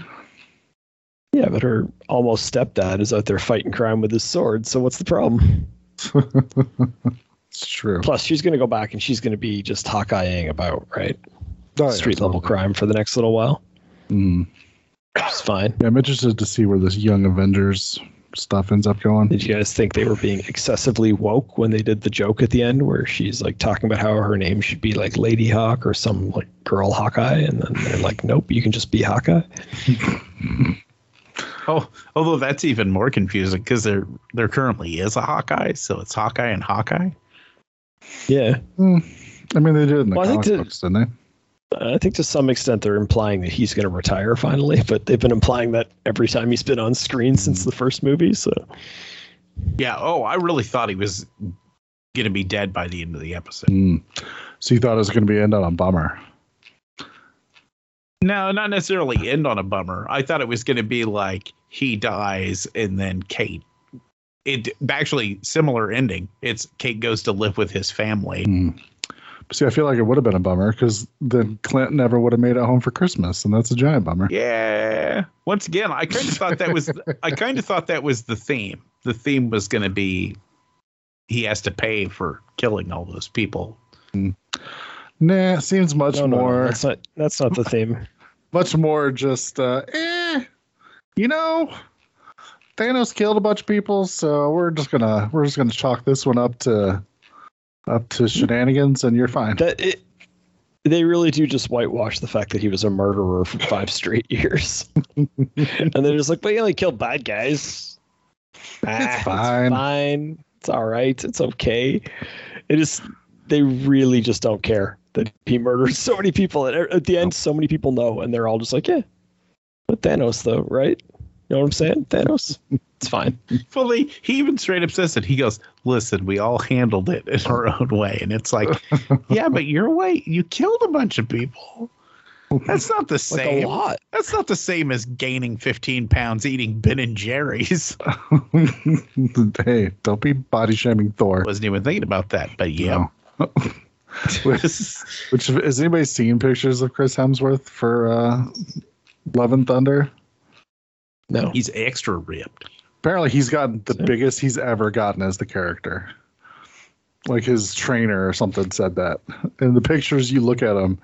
Yeah, but her almost stepdad is out there fighting crime with his sword. So what's the problem? It's true. Plus, she's going to go back and she's going to be just Hawkeyeing about, right? Oh, yeah, Street level crime for the next little while. Mm. Is fine. Yeah, I'm interested to see where this Young Avengers stuff ends up going. Did you guys think they were being excessively woke when they did the joke at the end where she's like talking about how her name should be like Lady Hawk or some like girl Hawkeye? And then they're like, nope, you can just be Hawkeye. Oh, although that's even more confusing because there there currently is a Hawkeye, so it's Hawkeye and Hawkeye. Yeah. Hmm. I mean, they did it in the Well, I think comic to- books, didn't they? I think to some extent they're implying that he's going to retire finally, but they've been implying that every time he's been on screen since the first movie. So Yeah. Oh, I really thought he was gonna be dead by the end of the episode. Mm. So you thought it was going to be end on a bummer? No, not necessarily end on a bummer. I thought it was going to be like he dies and then Kate. It actually similar ending. It's Kate goes to live with his family. Mm. See, I feel like it would have been a bummer because then Clint never would have made it home for Christmas, and that's a giant bummer. Yeah. Once again, I kind of thought that was I kind of thought that was the theme. The theme was going to be he has to pay for killing all those people. Nah, seems much No, no, no, more, that's not that's not the theme. much more just, uh, eh, you know, Thanos killed a bunch of people, so we're just gonna we're just gonna chalk this one up to up to shenanigans, and you're fine. That it, they really do just whitewash the fact that he was a murderer for five straight years, and they're just like, "But he only killed bad guys. Ah, fine. It's fine. It's all right. It's okay." It is. They really just don't care that he murdered so many people. And at the end, so many people know, and they're all just like, "Yeah, but Thanos, though, right? You know what I'm saying? Thanos. It's fine." Fully, he even straight up says it. He goes, "Listen, we all handled it in our own way," and it's like, "Yeah, but your way, you killed a bunch of people. That's not the Like same. a lot. That's not the same as gaining 15 pounds eating Ben and Jerry's. hey, don't be body shaming Thor. Wasn't even thinking about that, but yeah. No. Which, which has anybody seen pictures of Chris Hemsworth for uh, Love and Thunder? No. He's extra ripped. Apparently, he's gotten the biggest he's ever gotten as the character. Like his trainer or something said that. In the pictures you look at him,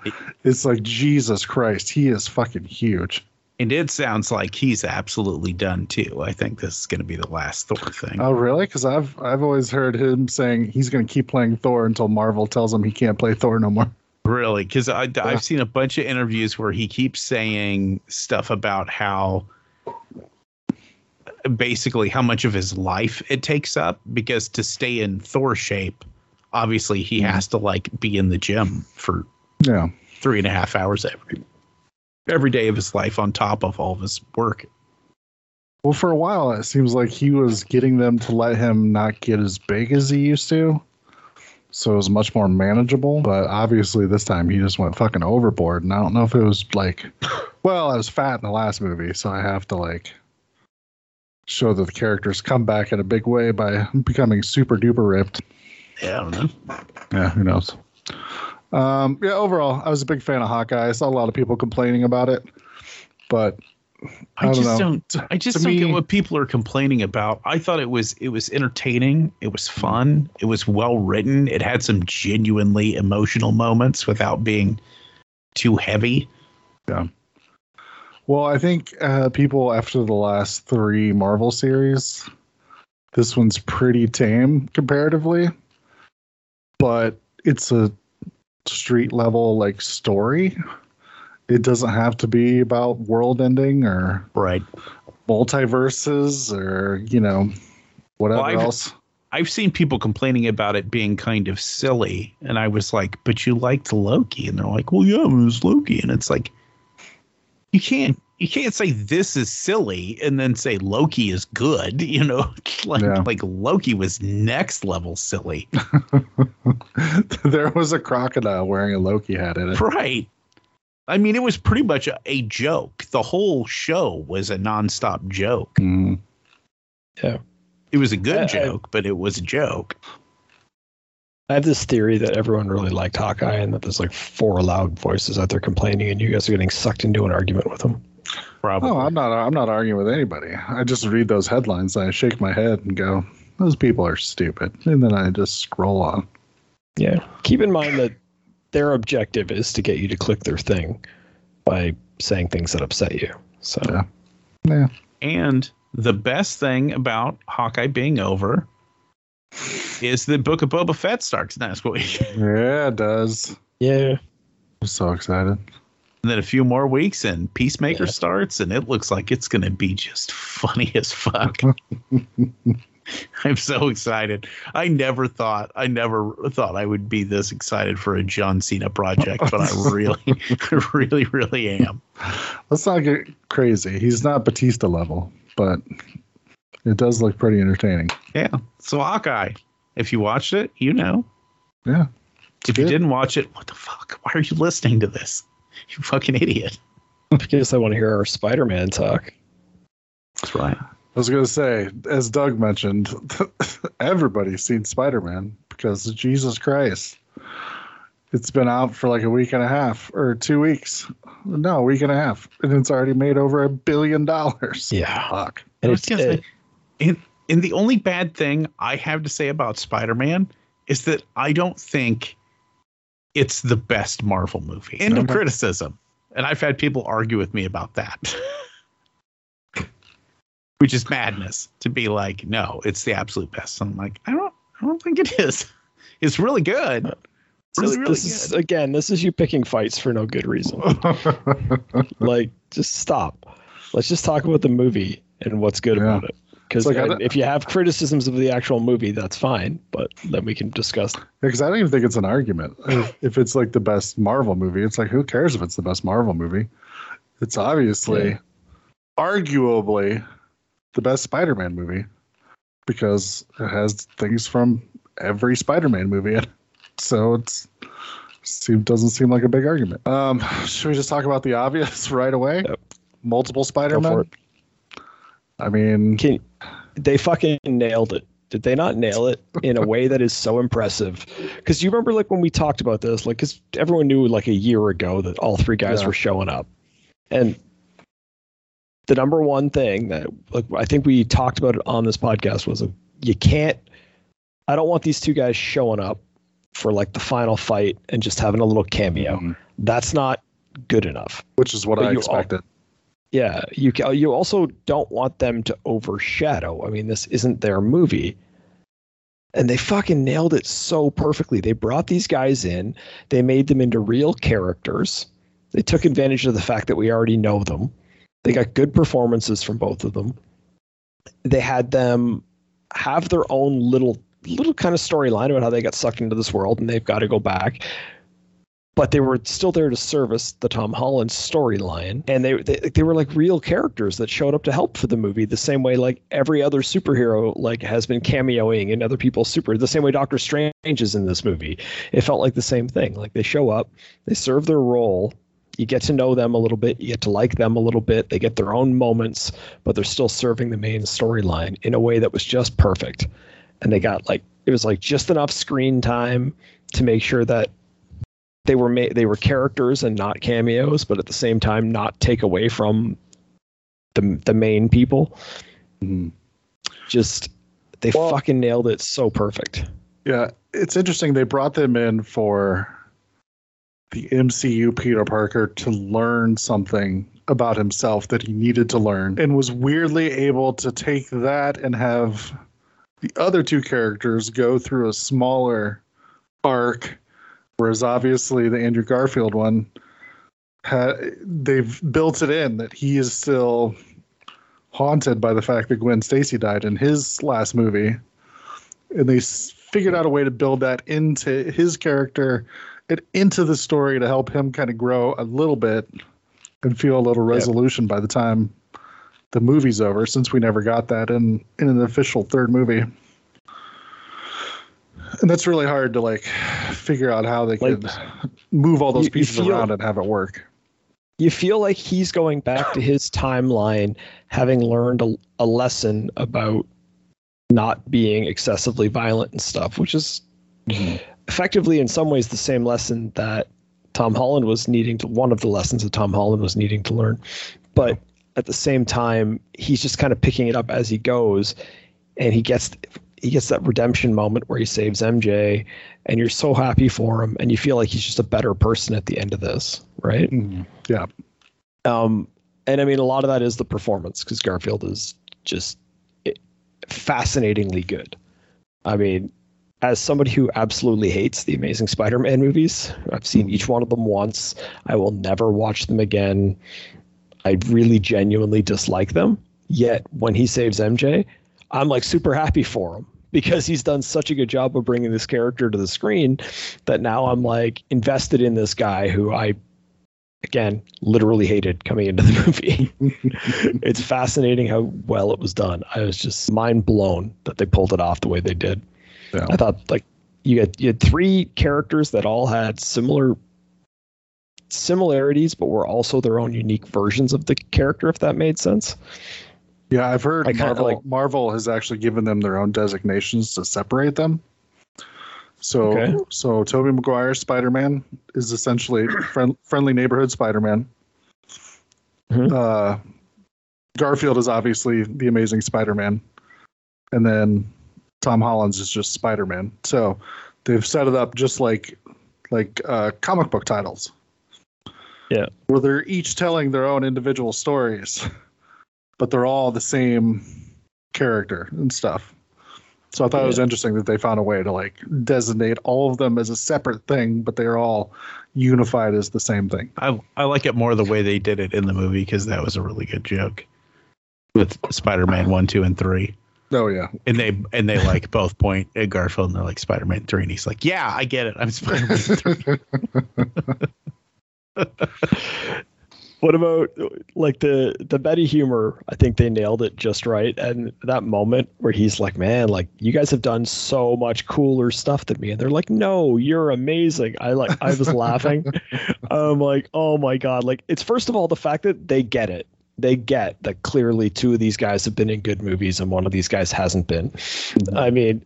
it's like Jesus Christ, he is fucking huge. And it sounds like he's absolutely done too. I think this is going to be the last Thor thing. Oh, really? Because I've I've always heard him saying he's going to keep playing Thor until Marvel tells him he can't play Thor no more. Really? Because Yeah. I've seen a bunch of interviews where he keeps saying stuff about how basically how much of his life it takes up because to stay in Thor shape, obviously he mm-hmm. has to like be in the gym for Yeah. three and a half hours every every day of his life on top of all of his work. Well, for a while, it seems like he was getting them to let him not get as big as he used to. So it was much more manageable. But obviously, this time he just went fucking overboard. And I don't know if it was like, well, I was fat in the last movie. So I have to like show that the characters come back in a big way by becoming super duper ripped. Yeah, I don't know. Yeah, who knows? Um, yeah, overall, I was a big fan of Hawkeye. I saw a lot of people complaining about it. But I, I don't just know. don't. I just to don't get what people are complaining about. I thought it was it was entertaining. It was fun. It was well written. It had some genuinely emotional moments without being too heavy. Well, I think uh, people after the last three Marvel series, this one's pretty tame comparatively, but it's a street level like story. It doesn't have to be about world ending or Right. multiverses or you know whatever Well, else. I've seen people complaining about it being kind of silly, and I was like, "But you liked Loki," and they're like, "Well, yeah, it was Loki," and it's like, you can't you can't say this is silly and then say Loki is good. You know, like Yeah. like Loki was next level silly, there was a crocodile wearing a Loki hat in it. right? I mean, it was pretty much a, a joke. The whole show was a nonstop joke. Mm. It was a good I- I- joke, but it was a joke. I have this theory that everyone really liked Hawkeye and that there's like four loud voices out there complaining, and you guys are getting sucked into an argument with them. Probably. Oh, I'm not. I'm not arguing with anybody. I just read those headlines and I shake my head and go, "Those people are stupid," and then I just scroll on. Yeah. Keep in mind that their objective is to get you to click their thing by saying things that upset you. So Yeah. Yeah. And the best thing about Hawkeye being over is the Book of Boba Fett starts next week. Yeah, it does. yeah. I'm so excited. And then a few more weeks and Peacemaker Yeah. starts, and it looks like it's going to be just funny as fuck. I'm so excited. I never thought, I never thought I would be this excited for a John Cena project, but I really, really, really am. Let's not get crazy. He's not Batista level, but it does look pretty entertaining. Yeah. So, Hawkeye, if you watched it, you know. Yeah. If you didn't watch it, what the fuck? Why are you listening to this? You fucking idiot. Because I want to hear our Spider Man talk. That's right. I was going to say, as Doug mentioned, everybody's seen Spider Man because Jesus Christ. It's been out for like a week and a half or two weeks. No, a week and a half, and it's already made over a billion dollars. Yeah. Fuck. And was it's, gonna uh, say, and, and the only bad thing I have to say about Spider Man is that I don't think it's the best Marvel movie. End of criticism. And I've had people argue with me about that. Which is madness to be like, no, it's the absolute best. I'm like, I don't I don't think it is. It's really good. Uh, it's really, really this is good. again, this is you picking fights for no good reason. like, just stop. Let's just talk about the movie and what's good Yeah. about it. Because like, if you have criticisms of the actual movie, that's fine. But then we can discuss. Because I don't even think it's an argument. If, if it's like the best Marvel movie, it's like who cares if it's the best Marvel movie? It's obviously, Yeah. arguably, the best Spider-Man movie because it has things from every Spider-Man movie. in it. So it's seem doesn't seem like a big argument. Um, should we just talk about the obvious right away? Yep. Multiple Spider-Man. I mean, Can they fucking nailed it? Did they not nail it in a way that is so impressive? Because you remember, like when we talked about this, like because everyone knew like a year ago that all three guys Yeah. were showing up, and the number one thing that like I think we talked about it on this podcast was uh, you can't. I don't want these two guys showing up for like the final fight and just having a little cameo. Mhm. That's not good enough. which is what But I all- expected. Yeah, you you also don't want them to overshadow. I mean, this isn't their movie. And they fucking nailed it so perfectly. They brought these guys in, they made them into real characters. They took advantage of the fact that we already know them. They got good performances from both of them. They had them have their own little little kind of storyline about how they got sucked into this world and they've got to go back but they were still there to service the Tom Holland storyline, and they, they they were like real characters that showed up to help for the movie, the same way like every other superhero like has been cameoing in other people's super, the same way Doctor Strange is in this movie. It felt like the same thing. Like they show up, they serve their role. You get to know them a little bit. You get to like them a little bit. They get their own moments, but they're still serving the main storyline in a way that was just perfect. And they got like it was like just enough screen time to make sure that they were ma- they were characters and not cameos, but at the same time not take away from the the main people. Mhm. Just they Well- fucking nailed it so perfect. Yeah, it's interesting. They brought them in for the MCU Peter Parker to learn something about himself that he needed to learn and was weirdly able to take that and have the other two characters go through a smaller arc whereas obviously the Andrew Garfield one ha- they've built it in that he is still haunted by the fact that Gwen Stacy died in his last movie. And they s- figured out a way to build that into his character and into the story to help him kind of grow a little bit and feel a little resolution by the time the movie's over since we never got that in in an official third movie and that's really hard to like figure out how they Like, could move all those you- you pieces feel- around and have it work You feel like he's going back to his timeline, having learned a, a lesson about not being excessively violent and stuff, which is effectively in some ways the same lesson that Tom Holland was needing to one of the lessons that Tom Holland was needing to learn. But at the same time, he's just kind of picking it up as he goes and he gets he gets that redemption moment where he saves MJ and you're so happy for him and you feel like he's just a better person at the end of this, right? yeah Um, and I mean, a lot of that is the performance because Garfield is just eh, fascinatingly good. I mean, as somebody who absolutely hates the Amazing Spider-Man movies, I've seen each one of them once. I will never watch them again. I really genuinely dislike them. Yet when he saves MJ, I'm like super happy for him because he's done such a good job of bringing this character to the screen that now I'm like invested in this guy who I again literally hated coming into the movie. it's fascinating how well it was done. I was just mind blown that they pulled it off the way they did. Yeah. I thought like you had you had three characters that all had similar similarities but were also their own unique versions of the character if that made sense. Yeah, I've heard I Marvel, like- Marvel has actually given them their own designations to separate them. So Okay. so Tobey Maguire's Spider-Man is essentially friend, friendly neighborhood Spider-Man. Mhm. Uh, Garfield is obviously the Amazing Spider-Man, and then Tom Holland's is just Spider-Man. So they've set it up just like like uh, comic book titles. Yeah. where they're each telling their own individual stories, but they're all the same character and stuff. So I thought it was interesting that they found a way to like designate all of them as a separate thing, but they're all unified as the same thing. I I like it more the way they did it in the movie because that was a really good joke with Spider-Man one, two, and three. Oh yeah, And they and they like both point at Garfield and they're like Spider-Man three, and he's like, "Yeah, I get it. I'm Spider-Man." 3. What about like the the Betty humor? I think they nailed it just right. And that moment where he's like, "Man, like you guys have done so much cooler stuff than me," and they're like, "No, you're amazing." I like I was laughing. I'm like, "Oh my god!" Like it's first of all the fact that they get it. They get that clearly two of these guys have been in good movies and one of these guys hasn't been. I mean,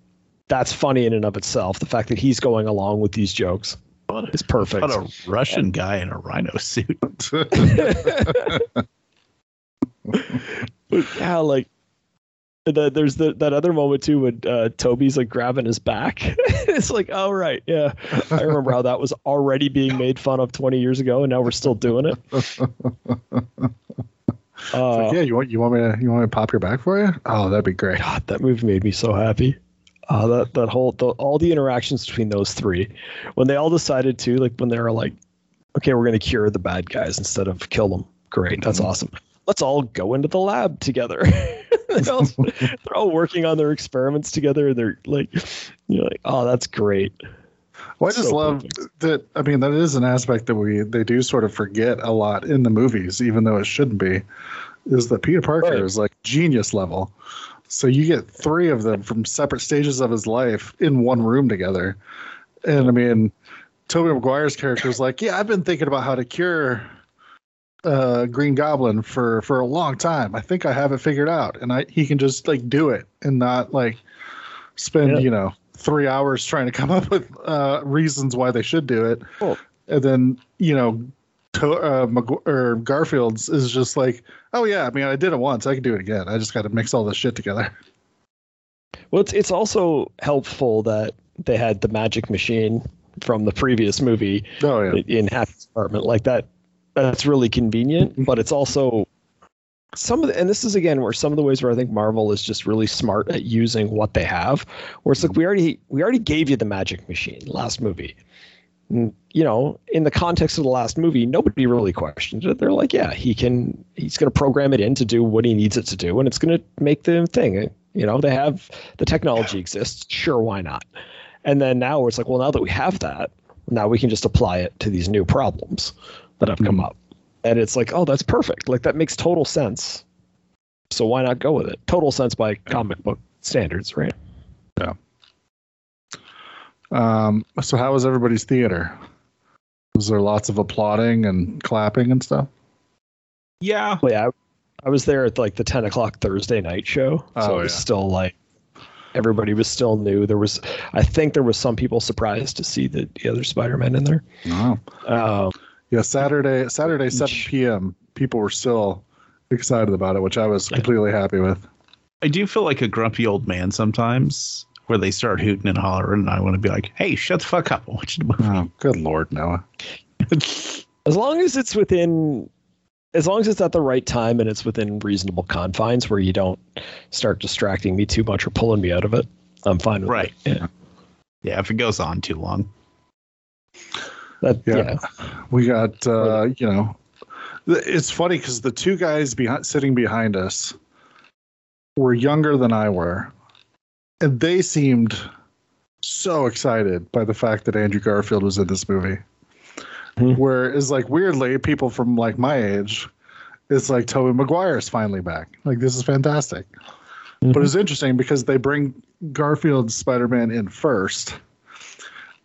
that's funny in and of itself. The fact that he's going along with these jokes is perfect. What a Russian guy in a rhino suit. But yeah, like the, there's the, that other moment too when uh, Tobey's like grabbing his back. it's like, oh right, yeah. I remember how that was already being made fun of 20 years ago, and now we're still doing it. Uh, yeah. You want you want me to you want me to pop your back for you? Oh, that'd be great. God, that movie made me so happy. Uh, that that whole the, all the interactions between those three, when they all decided to like when they were like, okay, we're gonna cure the bad guys instead of kill them. Great, that's awesome. Let's all go into the lab together. they're, all, they're all working on their experiments together. and They're like, you're like, oh, that's great. Well, I just So love perfect. that. I mean, that is an aspect that we they do sort of forget a lot in the movies, even though it shouldn't be. Is that Peter Parker Right. is like genius level, so you get three of them from separate stages of his life in one room together, and I mean, Tobey Maguire's character is like, yeah, I've been thinking about how to cure uh, Green Goblin for for a long time. I think I have it figured out, and I he can just like do it and not like spend Yeah. you know three hours trying to come up with uh, reasons why they should do it, Well- and then you know. To, uh, or Garfield's is just like, oh yeah, I mean, I did it once, I can do it again. I just got to mix all this shit together. Well, it's it's also helpful that they had the magic machine from the previous movie Oh yeah, in Happy's apartment like that. That's really convenient, but it's also some of the, and this is again where some of the ways where I think Marvel is just really smart at using what they have. Where it's like we already we already gave you the magic machine last movie. You know, in the context of the last movie, nobody really questioned it. They're like, yeah, he can he's going to program it in to do what he needs it to do, and it's going to make the thing. You know, they have the technology exists. Sure, why not? And then now it's like, well, now that we have that, now we can just apply it to these new problems that have come mm-hmm. up. And it's like, oh, that's perfect. Like that makes total sense. So why not go with it? Total sense by comic book standards, right? Um, so how was everybody's theater? Was there lots of applauding and clapping and stuff? Yeah. Well, yeah, I, I was there at like the ten o'clock Thursday night show, so Oh, it was yeah. still like everybody was still new. There was, I think, there was some people surprised to see the, the other Spider-Man in there. No. Um, Yeah, Saturday, Saturday, seven p.m. People were still excited about it, which I was completely happy with. I do feel like a grumpy old man sometimes where they start hooting and hollering and I want to be like, hey, shut the fuck up. I want you to move. Oh, good lord, Noah. as long as it's within, as long as it's at the right time and it's within reasonable confines, where you don't start distracting me too much or pulling me out of it, I'm fine with Right. it. Yeah. Yeah, if it goes on too long. That, Yeah. yeah. We got, uh, you know, it's funny because the two guys behind, sitting behind us were younger than I were, and they seemed so excited by the fact that Andrew Garfield was in this movie. Hmm. Whereas, like, weirdly, people from like my age, it's like Tobey Maguire's finally back. Like, this is fantastic. But it's interesting because they bring Garfield's Spider Man in first.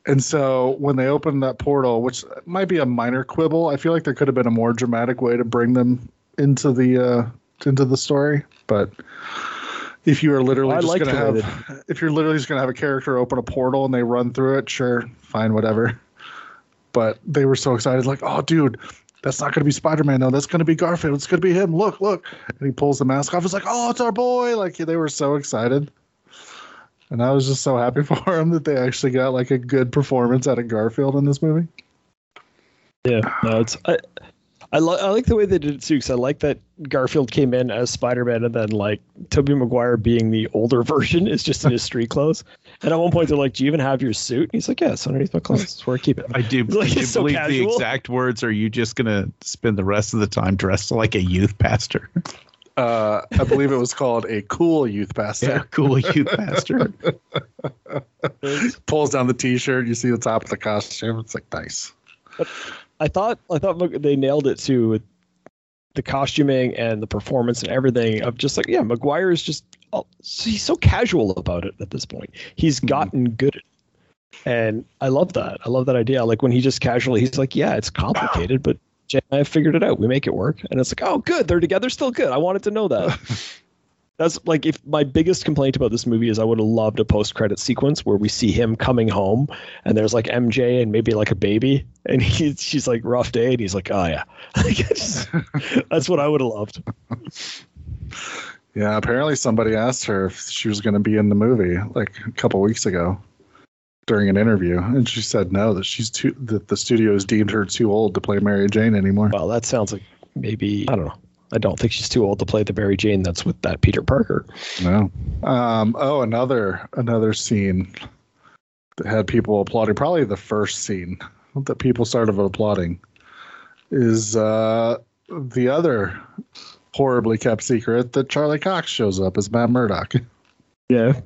And so when they open that portal, which might be a minor quibble, I feel like there could have been a more dramatic way to bring them into the uh, into the story. But If you are literally I just like gonna the way have, if you're literally just gonna have a character open a portal and they run through it, sure, fine, whatever. But they were so excited, like, oh, dude, that's not gonna be Spider Man, though. That's gonna be Garfield. It's gonna be him. Look, look. And he pulls the mask off. It's like, oh, it's our boy. Like they were so excited. And I was just so happy for him that they actually got like a good performance out of Garfield in this movie. Yeah, no, it's I, I, li- I like the way they did it too because I like that Garfield came in as Spider Man and then like Tobey Maguire being the older version is just in his street clothes. And at one point they're like, "Do you even have your suit?" And he's like, "Yeah, it's underneath my clothes. That's where I keep it." I do, Like, I do it's so believe the exact words are you just gonna spend the rest of the time dressed like a youth pastor? Uh, I believe it was called a cool youth pastor. Yeah, cool youth pastor. Pulls down the t-shirt. You see the top of the costume. It's like nice. I thought I thought they nailed it too with the costuming and the performance and everything of just like yeah, Maguire is just oh, he's so casual about it at this point. He's Mhm. gotten good at it. And I love that. I love that idea. Like when he just casually he's like, Yeah, it's complicated, but Jay and I figured it out. We make it work. And it's like, oh good, they're together still good. I wanted to know that. That's like if my biggest complaint about this movie is I would have loved a post credit sequence where we see him coming home and there's like MJ and maybe like a baby and he she's like rough day and he's like oh yeah. Like, just- that's what I would have loved. Yeah, apparently somebody asked her if she was going to be in the movie like a couple weeks ago during an interview, and she said no, that she's too that the studio has deemed her too old to play Mary Jane anymore. well that sounds like maybe I don't know I don't think she's too old to play the Mary Jane that's with that Peter Parker No. Um, oh, another another scene that had people applauding. Probably the first scene that people started applauding is uh, the other horribly kept secret that Charlie Cox shows up as Matt Murdock. yeah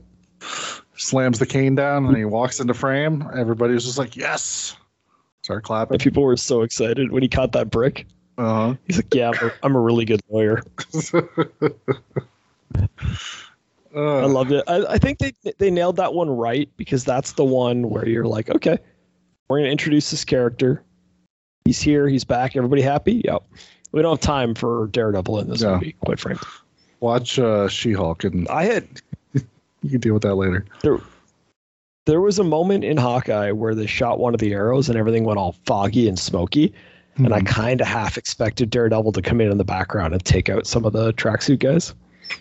slams the cane down and he walks into frame. Everybody was just like, "Yes!" Start clapping. and people were so excited when he caught that brick Uh-huh. he's like yeah I'm a, I'm a really good lawyer I Uh, loved it. I, I think they they nailed that one right because that's the one where you're like, okay, we're gonna introduce this character. He's here. He's back. Everybody happy? Yep. We don't have time for Daredevil in this Yeah. movie, quite frankly. watch uh, She-Hulk, and I had you can deal with that later. there. There was a moment in Hawkeye where they shot one of the arrows and everything went all foggy and smoky, and I kind of half expected Daredevil to come in in the background and take out some of the tracksuit guys.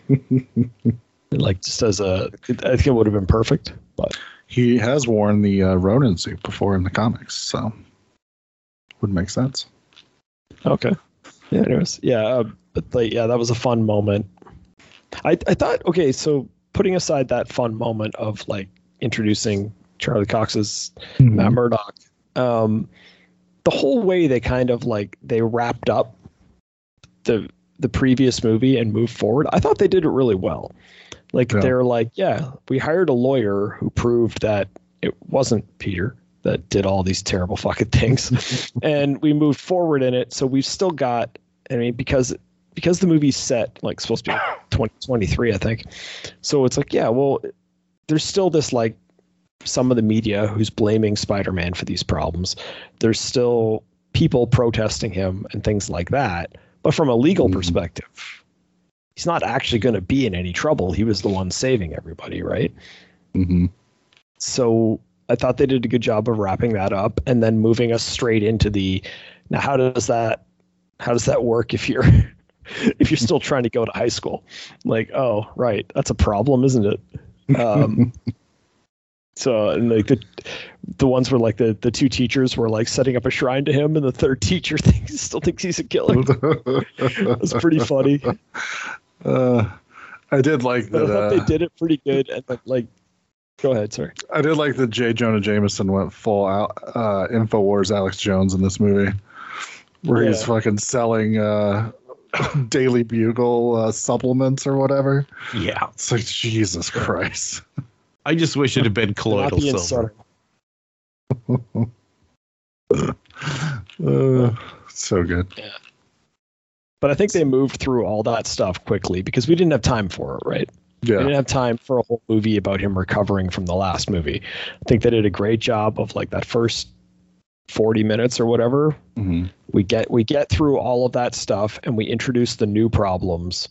like just as a, I think it would have been perfect, but He has worn the uh, Ronin suit before in the comics, so would make sense. Okay. Yeah. Anyways, yeah, uh, but like, yeah, that was a fun moment. I I thought okay, so putting aside that fun moment of like introducing Charlie Cox's Matt Murdock, um, the whole way they kind of like they wrapped up the the previous movie and moved forward. I thought they did it really well. Like Yeah. they're like, yeah, we hired a lawyer who proved that it wasn't Peter that did all these terrible fucking things, and we moved forward in it. So we've still got. I mean, because because the movie's set like supposed to be 2023, I think. So it's like, yeah, well, there's still this like some of the media who's blaming Spider-Man for these problems. There's still people protesting him and things like that. But from a legal Mhm. perspective, he's not actually going to be in any trouble. He was the one saving everybody, right? hmm So I thought they did a good job of wrapping that up and then moving us straight into the now how does that how does that work if you're if you're still trying to go to high school? Like, oh, right, that's a problem, isn't it? Um, so and like the the ones where like the the two teachers were like setting up a shrine to him, and the third teacher thinks still thinks he's a killer. That's pretty funny. uh, I did like that. Uh, they did it pretty good, and then, like, go ahead, sorry. I did like that J. Jonah Jameson went full out uh, Infowars Alex Jones in this movie, where he's fucking selling uh, Daily Bugle uh, supplements or whatever. Yeah. It's like Jesus Christ. I just wish it had been colloidal being silver. subtle. Uh, so good. Yeah. But I think they moved through all that stuff quickly because we didn't have time for it, right? Yeah. We didn't have time for a whole movie about him recovering from the last movie. I think they did a great job of like that first 40 minutes or whatever. Mhm. We get we get through all of that stuff and we introduce the new problems.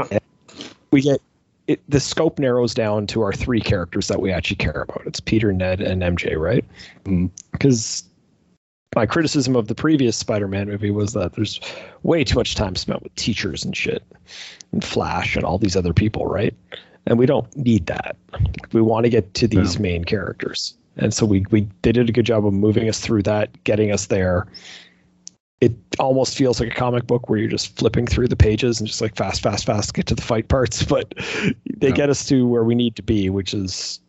we get it, the scope narrows down to our three characters that we actually care about. It's Peter, Ned, and MJ, right? Mhm. Because my criticism of the previous Spider-Man movie was that there's way too much time spent with teachers and shit, and Flash and all these other people, right? And we don't need that. We want to get to these main characters, and so we we they did a good job of moving us through that, getting us there. It almost feels like a comic book where you're just flipping through the pages and just like fast, fast, fast, get to the fight parts. But they Yeah. get us to where we need to be, which is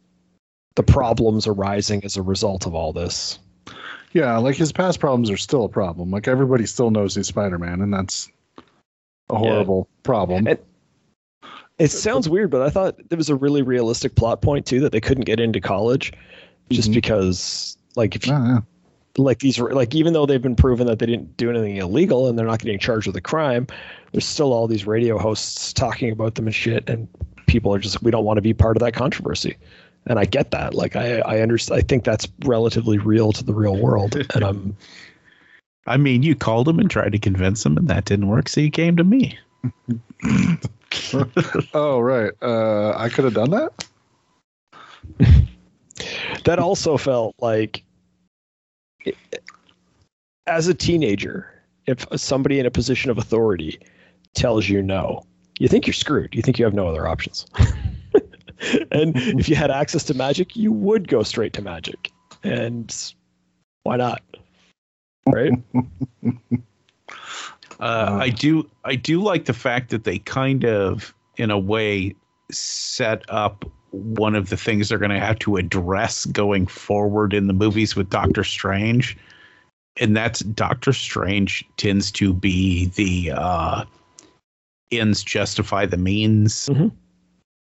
the problems arising as a result of all this. Yeah, like his past problems are still a problem. Like everybody still knows he's Spider Man, and that's a horrible problem. And- It sounds weird, but I thought there was a really realistic plot point too that they couldn't get into college just Mhm. because, like, if you, Yeah, yeah. Like these were like even though they've been proven that they didn't do anything illegal and they're not getting charged with a crime, there's still all these radio hosts talking about them and shit, and people are just we don't want to be part of that controversy. And I get that. Like I I understand. I think that's relatively real to the real world, and I'm I mean, you called him and tried to convince him, and that didn't work, so you came to me. Oh right. Uh, I could have done that. that also felt like as a teenager if somebody in a position of authority tells you no you think you're screwed. You think you have no other options. And if you had access to magic you would go straight to magic. And why not? Right? Uh, I do I do like the fact that they kind of in a way set up one of the things they're going to have to address going forward in the movies with Doctor Strange. And that's Doctor Strange tends to be the uh ends justify the means Mhm.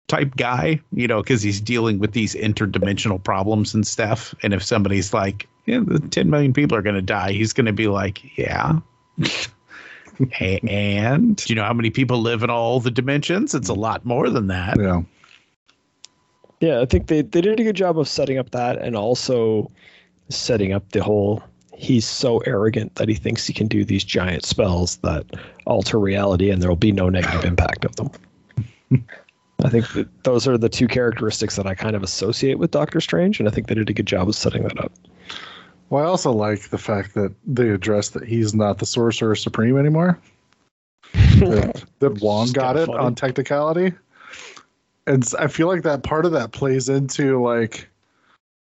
type guy, you know, because he's dealing with these interdimensional problems and stuff. And if somebody's like, yeah, the 10 million people are going to die, he's going to be like, yeah. And do you know how many people live in all the dimensions? It's a lot more than that. Yeah. Yeah i think they, they did a good job of setting up that and also setting up the whole he's so arrogant that he thinks he can do these giant spells that alter reality and there will be no negative impact of them i think that those are the two characteristics that i kind of associate with doctor strange and i think they did a good job of setting that up Well, I also like the fact that they address that he's not the Sorcerer Supreme anymore. that, that Wong got it funny. on technicality. And I feel like that part of that plays into like,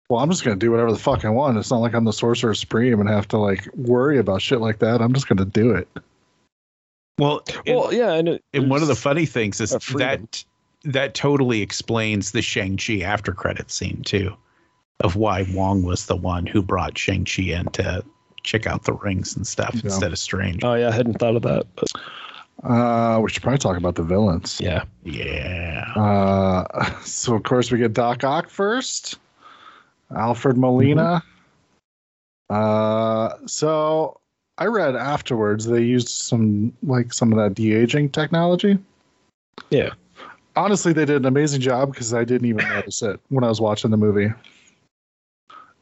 well, I'm just gonna do whatever the fuck I want. It's not like I'm the Sorcerer Supreme and have to like worry about shit like that. I'm just gonna do it. Well, and, well yeah and, it, and one of the funny things is that that totally explains the Shang-Chi after credit scene too, of why Wong was the one who brought Shang-Chi in to check out the rings and stuff Yeah. instead of Strange. oh yeah i hadn't thought of that but Uh, we should probably talk about the villains. yeah yeah. Uh, so of course we get Doc Ock first, Alfred Molina. Uh, so I read afterwards they used some like some of that de aging technology. Yeah. Honestly, they did an amazing job because I didn't even notice it when I was watching the movie.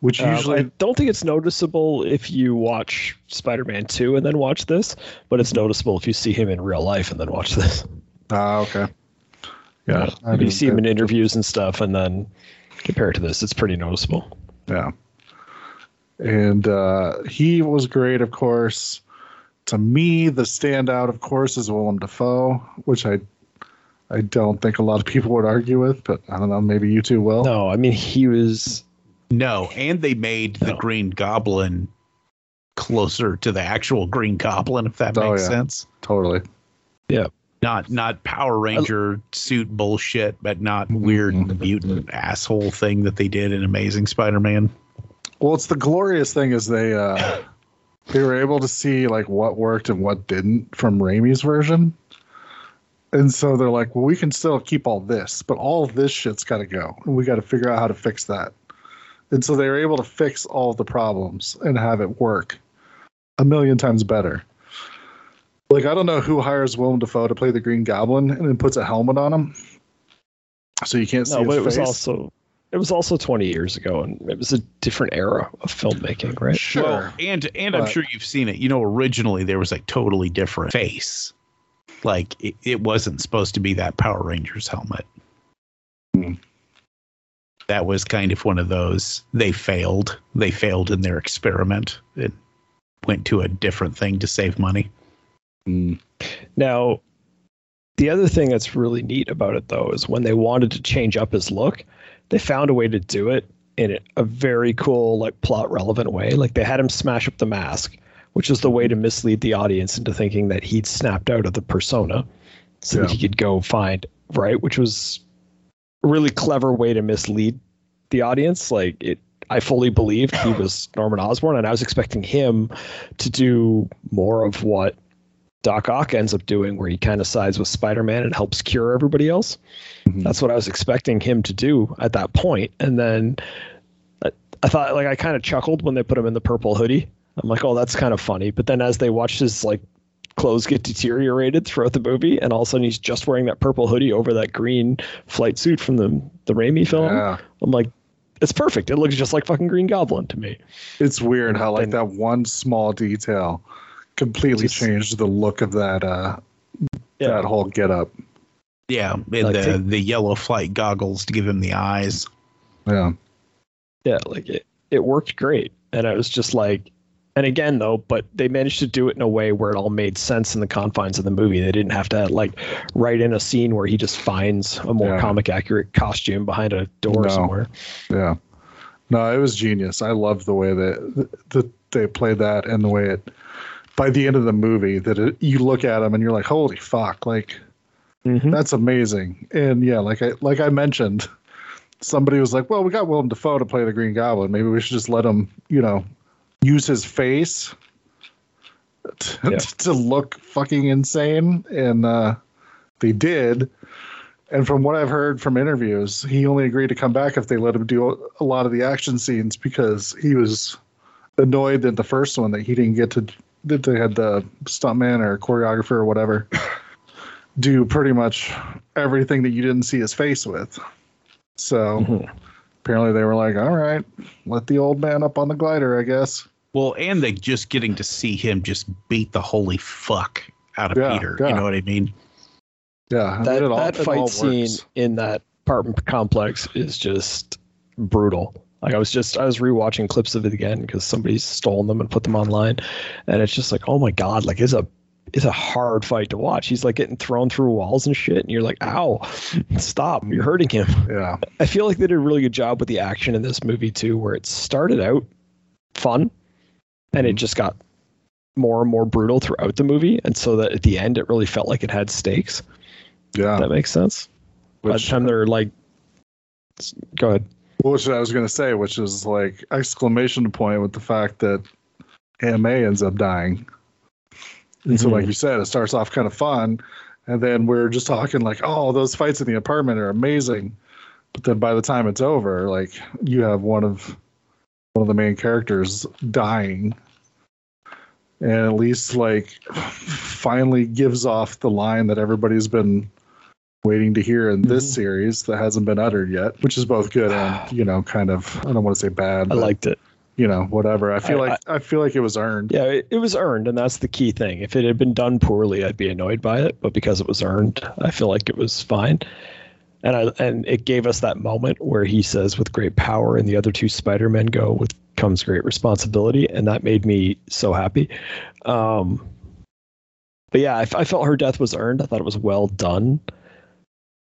Which Um, usually, I don't think it's noticeable if you watch Spider-Man 2 and then watch this, but it's noticeable if you see him in real life and then watch this. ah, okay, yeah, I if you see him in interviews and stuff, and then compare it to this, it's pretty noticeable. Yeah. And uh, he was great, of course. To me, the standout, of course, is Willem Dafoe, which I I don't think a lot of people would argue with, but I don't know, maybe you two will. No, I mean he was. No, and they made the No. Green Goblin closer to the actual Green Goblin, if that Oh, makes yeah. sense. Totally. Yeah. Not not Power Ranger suit bullshit, but not weird mutant asshole thing that they did in Amazing Spider-Man. Well, it's the glorious thing is they uh, they were able to see like what worked and what didn't from Raimi's version. And so they're like, well, we can still keep all this, but all this shit's got to go. And we got to figure out how to fix that. And so they were able to fix all the problems and have it work a million times better. Like, I don't know who hires Willem Dafoe to play the Green Goblin and then puts a helmet on him. So you can't see No, his but it was also it was also 20 years ago, and it was a different era of filmmaking, right? Sure. Well, and and I'm sure you've seen it. You know, originally there was a totally different face Like it, it wasn't supposed to be that Power Rangers helmet. That was kind of one of those they failed. They failed in their experiment. It went to a different thing to save money. Mm. Now, the other thing that's really neat about it, though, is when they wanted to change up his look, they found a way to do it in a very cool, like plot relevant way. Like they had him smash up the mask, which is the way to mislead the audience into thinking that he'd snapped out of the persona so that he could go find, right? Which was really clever way to mislead the audience. Like it, I fully believed he was Norman Osborn, and I was expecting him to do more of what Doc Ock ends up doing, where he kind of sides with Spider Man and helps cure everybody else. Mhm. That's what I was expecting him to do at that point. And then I, I thought, like, I kind of chuckled when they put him in the purple hoodie. I'm like, oh, that's kind of funny. But then as they watched his like clothes get deteriorated throughout the movie, and all of a sudden he's just wearing that purple hoodie over that green flight suit from the the Raimi film. Yeah. I'm like, it's perfect. It looks just like fucking Green Goblin to me. It's weird how like And- that one small detail completely Just- changed the look of that uh Yeah. that whole getup. Yeah, Like the they- the yellow flight goggles to give him the eyes. Yeah. yeah like it, it worked great and i was just like and again though but they managed to do it in a way where it all made sense in the confines of the movie they didn't have to like write in a scene where he just finds a more Yeah. comic accurate costume behind a door No. somewhere Yeah. No, it was genius. I love the way that that they played that and the way it by the end of the movie that it, you look at him and you're like, "Holy fuck." Like Mhm. that's amazing. And yeah, like I like I mentioned, somebody was like, "Well, we got Willem Dafoe to play the Green Goblin. Maybe we should just let him, you know, use his face to, Yeah. to look fucking insane." And uh, they did. And from what I've heard from interviews, he only agreed to come back if they let him do a lot of the action scenes because he was annoyed that the first one that he didn't get to that they had the stuntman or choreographer or whatever do pretty much everything that you didn't see his face with. So Mhm. apparently they were like, all right, let the old man up on the glider, I guess. Well, and they just getting to see him just beat the holy fuck out of Yeah, Peter. yeah. You know what I mean? Yeah. I mean, that, it all- that it fight works. scene in that apartment complex is just brutal like i was just i was rewatching clips of it again because somebody's stolen them and put them online and it's just like oh my god like it's a it's a hard fight to watch he's like getting thrown through walls and shit and you're like ow stop you're hurting him Yeah. i feel like they did a really good job with the action in this movie too where it started out fun and it just got more and more brutal throughout the movie and so that at the end it really felt like it had stakes Yeah. that makes sense by the Which, time they're like, go ahead. which I was going to say, which is like exclamation point with the fact that May ends up dying. And so, Mhm. like you said, it starts off kind of fun, and then we're just talking like, "Oh, those fights in the apartment are amazing," but then by the time it's over, like you have one of one of the main characters dying, and at least like finally gives off the line that everybody's been waiting to hear in this Mhm. series that hasn't been uttered yet, which is both good and you know kind of I don't want to say bad, I liked it. you know whatever. I feel I- like I, feel like it was earned. Yeah, it, it was earned, and that's the key thing. If it had been done poorly, I'd be annoyed by it. But because it was earned, I feel like it was fine. And I and it gave us that moment where he says, "With great power," and the other two Spider Men go, "With comes great responsibility," and that made me so happy. Um, but yeah, I felt her death was earned. I thought it was well done.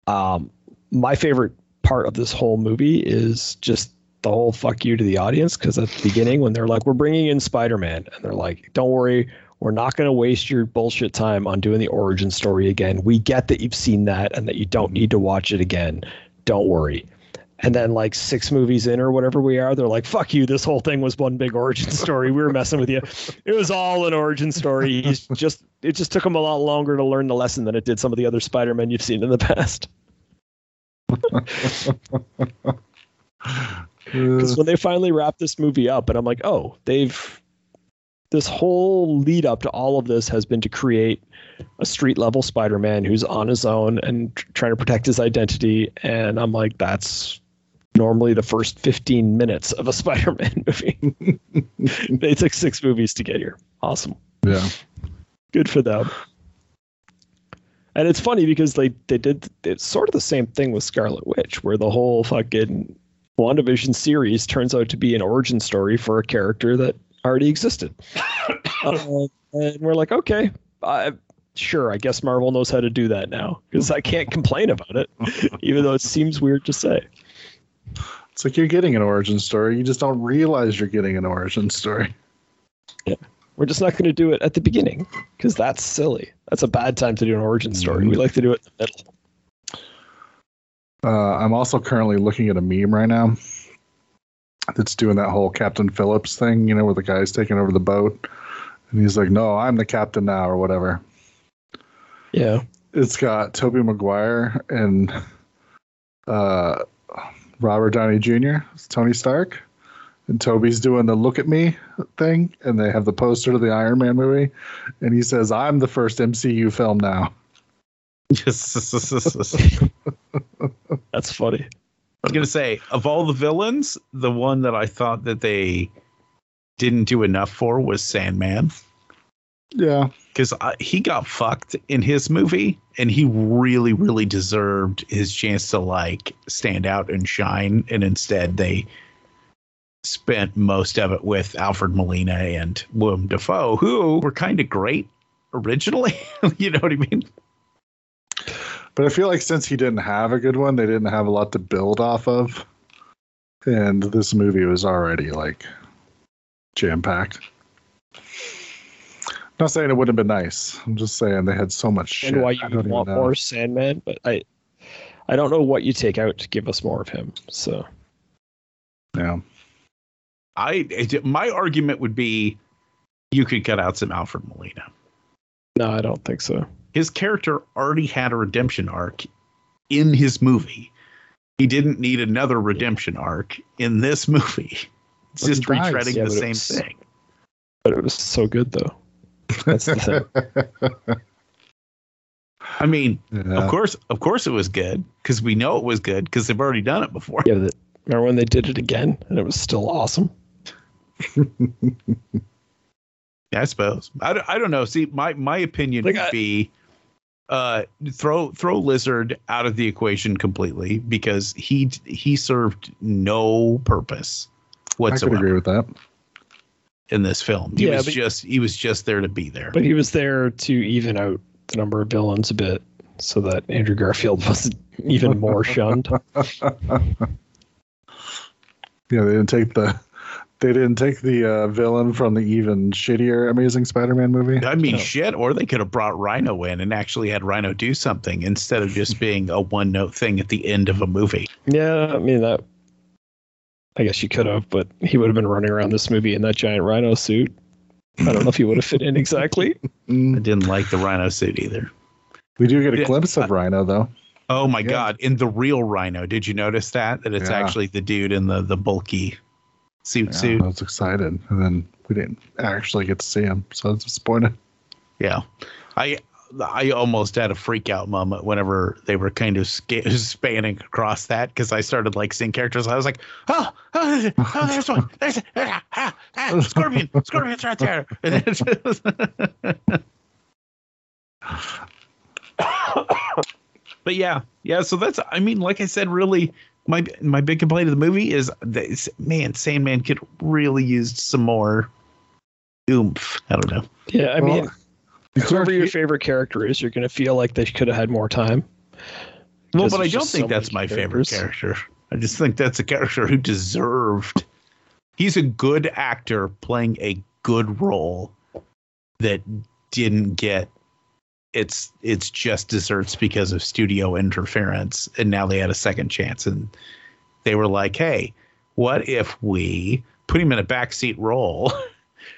Um, my favorite part of this whole movie is just the whole fuck you to the audience because at the beginning when they're like we're bringing in spider-man and they're like don't worry we're not going to waste your bullshit time on doing the origin story again. We get that you've seen that and that you don't mm-hmm. need to watch it again. Don't worry. And then like six movies in or whatever we are they're like fuck you this whole thing was one big origin story. We were messing with you. It was all an origin story. He's just it just took him a lot longer to learn the lesson than it did some of the other spider-men you've seen in the past. Because when they finally wrap this movie up and i'm like oh they've this whole lead up to all of this has been to create a street level spider-man who's on his own and tr- trying to protect his identity. And i'm like that's normally the first 15 minutes of a spider-man movie. They took six movies to get here. Awesome. Yeah. good for them. And it's funny because they they did it's sort of the same thing with Scarlet Witch, where the whole fucking WandaVision series turns out to be an origin story for a character that already existed. uh, and we're like, okay, I, sure, I guess Marvel knows how to do that now because I can't complain about it, even though it seems weird to say. It's like you're getting an origin story. You just don't realize you're getting an origin story. We're just not going to do it at the beginning because that's silly. That's a bad time to do an origin story. We like to do it in the middle. Uh, I'm also currently looking at a meme right now that's doing that whole Captain Phillips thing, you know, where the guy's taking over the boat. And he's like, no, I'm the captain now, or whatever. Yeah. It's got Tobey Maguire and uh, Robert Downey Jr., It's Tony Stark. And Tobey's doing the look at me thing. And they have the poster to the Iron Man movie. And he says, I'm the first MCU film now. Yes, That's funny. I was gonna say, of all the villains, the one that I thought that they didn't do enough for was Sandman Yeah. because he got fucked in his movie, and he really, really deserved his chance to like stand out and shine. And instead, they spent most of it with Alfred Molina and Willem Dafoe, who were kind of great originally. you know what I mean? But I feel like since he didn't have a good one, they didn't have a lot to build off of. And this movie was already like jam packed. Not saying it wouldn't have been nice. I'm just saying they had so much shit. and why I you don't want more Sandman, but I I don't know what you take out to give us more of him. So Yeah. I it- my argument would be you could cut out some Alfred Molina. no, I don't think so. His character already had a redemption arc in his movie. He didn't need another redemption arc in this movie. It's just dies. retreading Yeah, the same was- thing. But it was so good though. That's the thing. I mean, Yeah. of course, of course, it was good because we know it was good because they've already done it before. Yeah, but remember when they did it again and it was still awesome? Yeah, I suppose. I, don't- I don't know. See, my my opinion Like, would I- be uh throw throw lizard out of the equation completely because he he served no purpose I could whatsoever agree with that. in this film. He Yeah, was but- just he was just there to be there. But he was there to even out the number of villains a bit so that Andrew Garfield was even more shunned. Yeah, they didn't take the they didn't take the uh, villain from the even shittier Amazing Spider-Man movie. I mean, No. shit. Or they could have brought Rhino in and actually had Rhino do something instead of just being a one note thing at the end of a movie. Yeah, I mean that. I guess you could have, but he would have been running around this movie in that giant rhino suit. I don't know if he would have fit in exactly. I Mm, didn't like the Rhino suit either. we do get a Yeah, glimpse of Rhino though. Oh my Yeah. god! In the real Rhino, did you notice that that it's Yeah. actually the dude in the the bulky suit Yeah, suit? I was excited, and then we didn't actually get to see him, so I was disappointed. Yeah, I I almost had a freak out moment whenever they were kind of sca- spanning across that because I started like seeing characters. I was like, oh, oh, oh there's one, there's ah, ah, ah, scorpion, scorpion's right there. And it was- but yeah, yeah. So that's I mean, like I said, really. My my big complaint of the movie is that man, Sandman could really used some more oomph. I don't know. Yeah, I Well, mean, whoever your favorite character is, you're going to feel like they could have had more time. Well, but I don't think so that's my many favorite character. I just think that's a character who deserved. He's a good actor playing a good role that didn't get it's it's just desserts because of studio interference and now they had a second chance and they were like hey what if we put him in a backseat role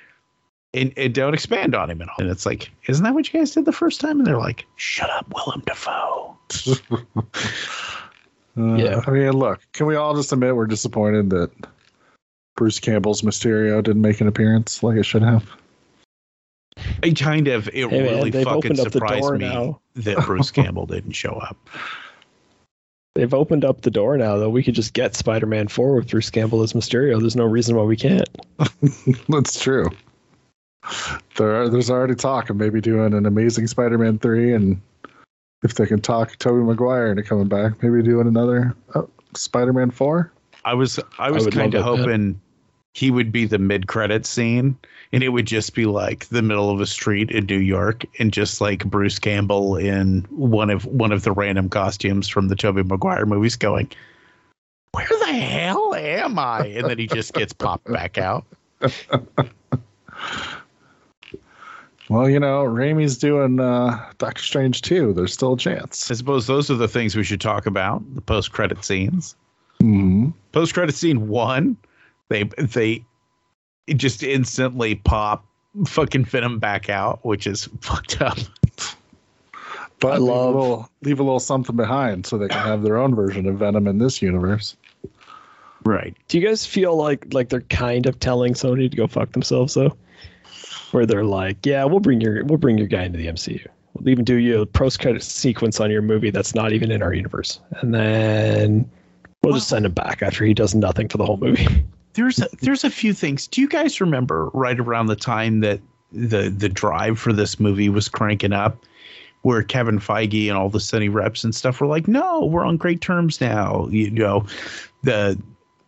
and, and don't expand on him at all and it's like isn't that what you guys did the first time and they're like shut up willem dafoe Uh, Yeah. I mean, look, can we all just admit we're disappointed that Bruce Campbell's Mysterio didn't make an appearance like it should have? I kind of it Hey, really they've fucking opened up the surprised me now. that Bruce Campbell didn't show up. They've opened up the door now, though. We could just get Spider-Man 4 with Bruce Campbell as Mysterio. There's no reason why we can't. That's true. There, there's already talk of maybe doing an Amazing Spider-Man three and if they can talk Tobey Maguire into coming back, maybe doing another uh, Spider-Man four. I was I was would kind of love it, hoping he would be the mid credit scene and it would just be like the middle of a street in New York and just like Bruce Campbell in one of one of the random costumes from the Tobey Maguire movies going, Where the hell am I? And then he just gets popped back out. Well, you know, Raimi's doing uh, Doctor Strange too. There's still a chance. I suppose those are the things we should talk about, the post credit scenes. hmm Post credit scene one, they they just instantly pop fucking Venom back out, which is fucked up. But I leave, love- a little, leave a little something behind so they can have their own version of Venom in this universe. Right. Do you guys feel like like they're kind of telling Sony to go fuck themselves though? Where they're like, yeah, we'll bring your we'll bring your guy into the MCU. We'll even do you a post credit sequence on your movie that's not even in our universe, and then we'll just send him back after he does nothing for the whole movie. There's a, there's a few things. Do you guys remember right around the time that the the drive for this movie was cranking up, where Kevin Feige and all the Sony reps and stuff were like, "No, we're on great terms now." You know, the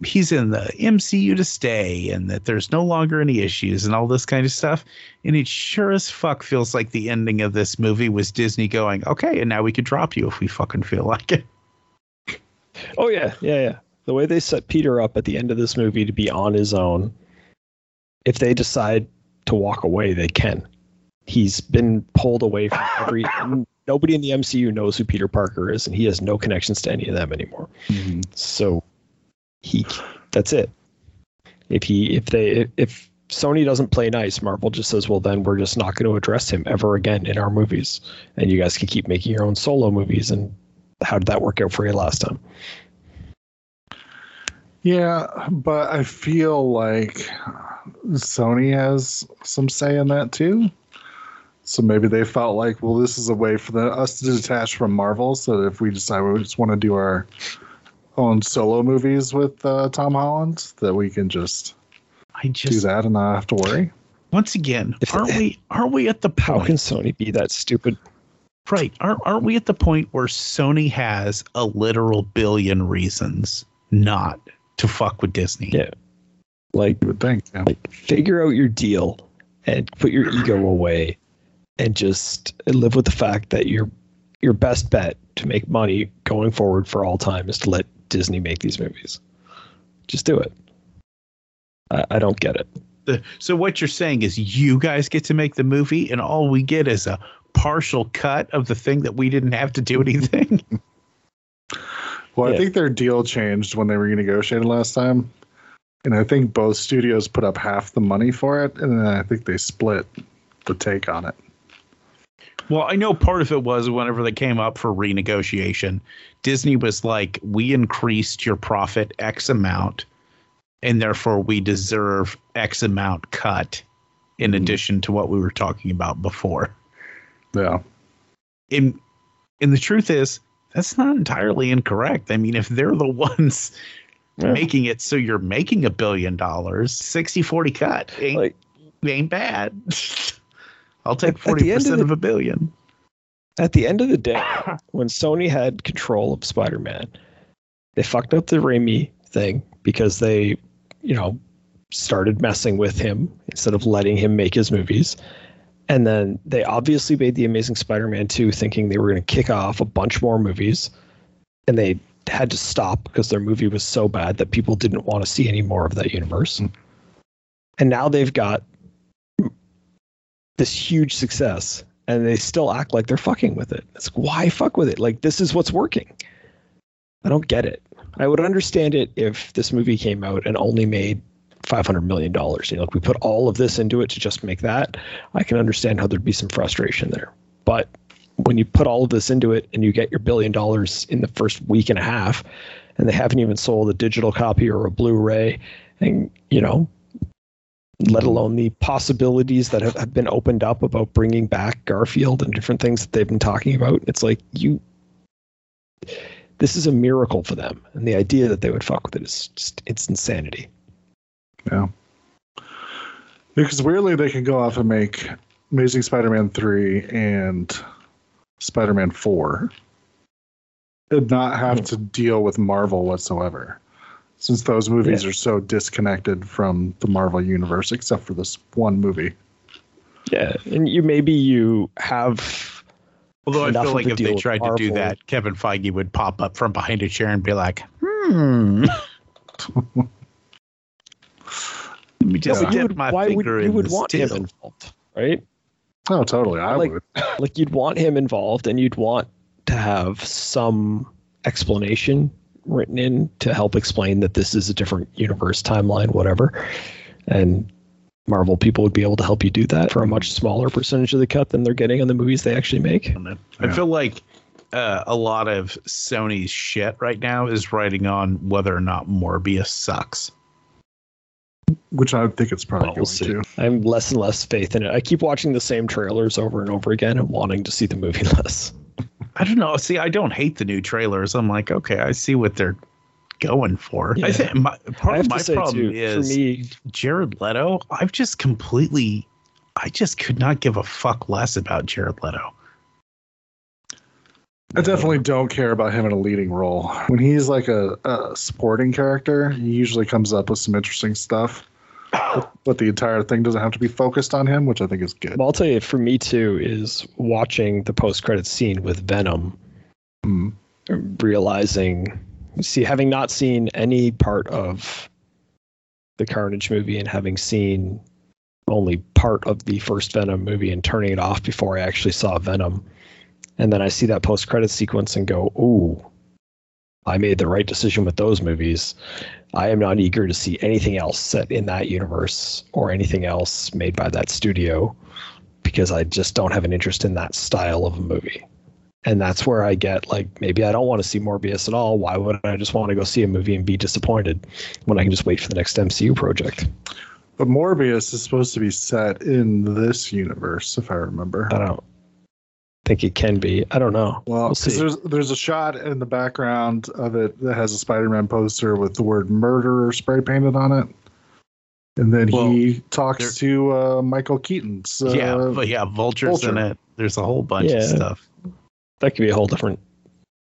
he's in the MCU to stay, and that there's no longer any issues and all this kind of stuff. And it sure as fuck feels like the ending of this movie was Disney going, "Okay, and now we could drop you if we fucking feel like it." Oh yeah, yeah, yeah. The way they set Peter up at the end of this movie to be on his own, if they decide to walk away, they can. He's been pulled away from every. nobody in the MCU knows who Peter Parker is, and he has no connections to any of them anymore. Mm-hmm. So he, that's it. If he, if they, if Sony doesn't play nice, Marvel just says, well, then we're just not going to address him ever again in our movies, and you guys can keep making your own solo movies. And how did that work out for you last time? Yeah, but I feel like Sony has some say in that too. So maybe they felt like, well, this is a way for the, us to detach from Marvel. So if we decide we just want to do our own solo movies with uh, Tom Holland, that we can just I just do that and not have to worry. once again, If- aren't we aren't we at the point? How point? can Sony be that stupid? Right. Aren't, aren't we at the point where Sony has a literal billion reasons not to fuck with Disney? Yeah. Like, You would think. Yeah. like figure out your deal and put your ego away and just live with the fact that your your best bet to make money going forward for all time is to let Disney make these movies. Just do it. I, I don't get it. The, so what you're saying is you guys get to make the movie and all we get is a partial cut of the thing that we didn't have to do anything? Well, I think their deal changed when they renegotiated last time. And I think both studios put up half the money for it. And then I think they split the take on it. well, I know part of it was whenever they came up for renegotiation, Disney was like, we increased your profit X amount and therefore we deserve X amount cut in mm-hmm. addition to what we were talking about before. Yeah. and and the truth is that's not entirely incorrect. I mean, if they're the ones Yeah. making it so you're making a billion dollars, 60 40 cut ain't, Like ain't bad. I'll take At- at the 40% of of, a billion. at the end of the day, when Sony had control of Spider-Man, they fucked up the Raimi thing because they, you know, started messing with him instead of letting him make his movies. And then they obviously made the Amazing Spider-Man 2 thinking they were going to kick off a bunch more movies. And they had to stop because their movie was so bad that people didn't want to see any more of that universe. Mm. And now they've got this huge success and they still act like they're fucking with it. It's like, why fuck with it? Like this is what's working. I don't get it. I would understand it if this movie came out and only made five hundred million dollars. You know, like we put all of this into it to just make that. I can understand how there'd be some frustration there. But when you put all of this into it and you get your billion dollars in the first week and a half, and they haven't even sold a digital copy or a Blu-ray, and you know, let alone the possibilities that have, have been opened up about bringing back Garfield and different things that they've been talking about. It's like you, this is a miracle for them, and the idea that they would fuck with it is just it's insanity. Yeah. Because weirdly, they can go off and make Amazing Spider Man 3 and Spider-Man Four, and not have to deal with Marvel whatsoever, since those movies Yeah. are so disconnected from the Marvel universe, except for this one movie. Yeah, and you maybe you have Although I feel like if they tried to do that, Kevin Feige would pop up from behind a chair and be like, "Hmm." Let me just but you dip would, my why would finger you in would want still. him involved, right? Oh, totally. I Like- would. Like you'd want him involved, and you'd want to have some explanation written in to help explain that this is a different universe, timeline, whatever. And Marvel people would be able to help you do that for a much smaller percentage of the cut than they're getting on the movies they actually make. I Yeah. feel like uh, a lot of Sony's shit right now is writing on whether or not Morbius sucks. Which I think it's probably oh, Well, going we'll see. to. I have less and less faith in it. I keep watching the same trailers over and over again and wanting to see the movie less. I don't know. See, I don't hate the new trailers. I'm like, okay, I see what they're going for. I Yeah. think my, part of my problem too, is for me, Jared Leto. I've just completely, I just could not give a fuck less about Jared Leto. I definitely don't care about him in a leading role. When he's like a, a supporting character, he usually comes up with some interesting stuff. But, but the entire thing doesn't have to be focused on him, which I think is good. well, I'll tell you, for me too, is watching the post credit scene with Venom, Mm. realizing, see, having not seen any part of the Carnage movie and having seen only part of the first Venom movie and turning it off before I actually saw Venom. And then I see that post credit sequence and go, ooh, I made the right decision with those movies. I am not eager to see anything else set in that universe or anything else made by that studio because I just don't have an interest in that style of a movie. And that's where I get like, maybe I don't want to see Morbius at all. Why would I just want to go see a movie and be disappointed when I can just wait for the next MCU project? But Morbius is supposed to be set in this universe, if I remember. I don't think it can be. I don't know. Well, we'll 'cause see. there's there's a shot in the background of it that has a Spider-Man poster with the word "murderer" spray painted on it, and then Well, he talks there- to uh, Michael Keaton's. Uh, yeah, but yeah, Vulture's in it. There's a whole bunch Yeah. of stuff. That could be a whole different.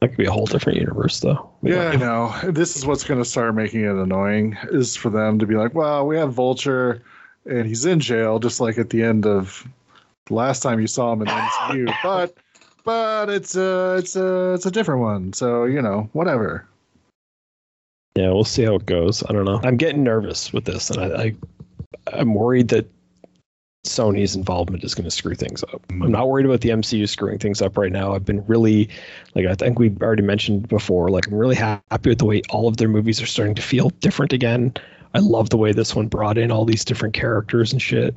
That could be a whole different universe, though. Yeah, I know. This is what's going to start making it annoying is for them to be like, well, we have Vulture and he's in jail, just like at the end of the last time you saw him in MCU. but but it's a it's a it's a different one. So you know, whatever. Yeah, we'll see how it goes. I don't know. I'm getting nervous with this, and I, I I'm worried that Sony's involvement is going to screw things up. I'm not worried about the MCU screwing things up right now. I've been really, like I think we already mentioned before, like I'm really happy with the way all of their movies are starting to feel different again. I love the way this one brought in all these different characters and shit.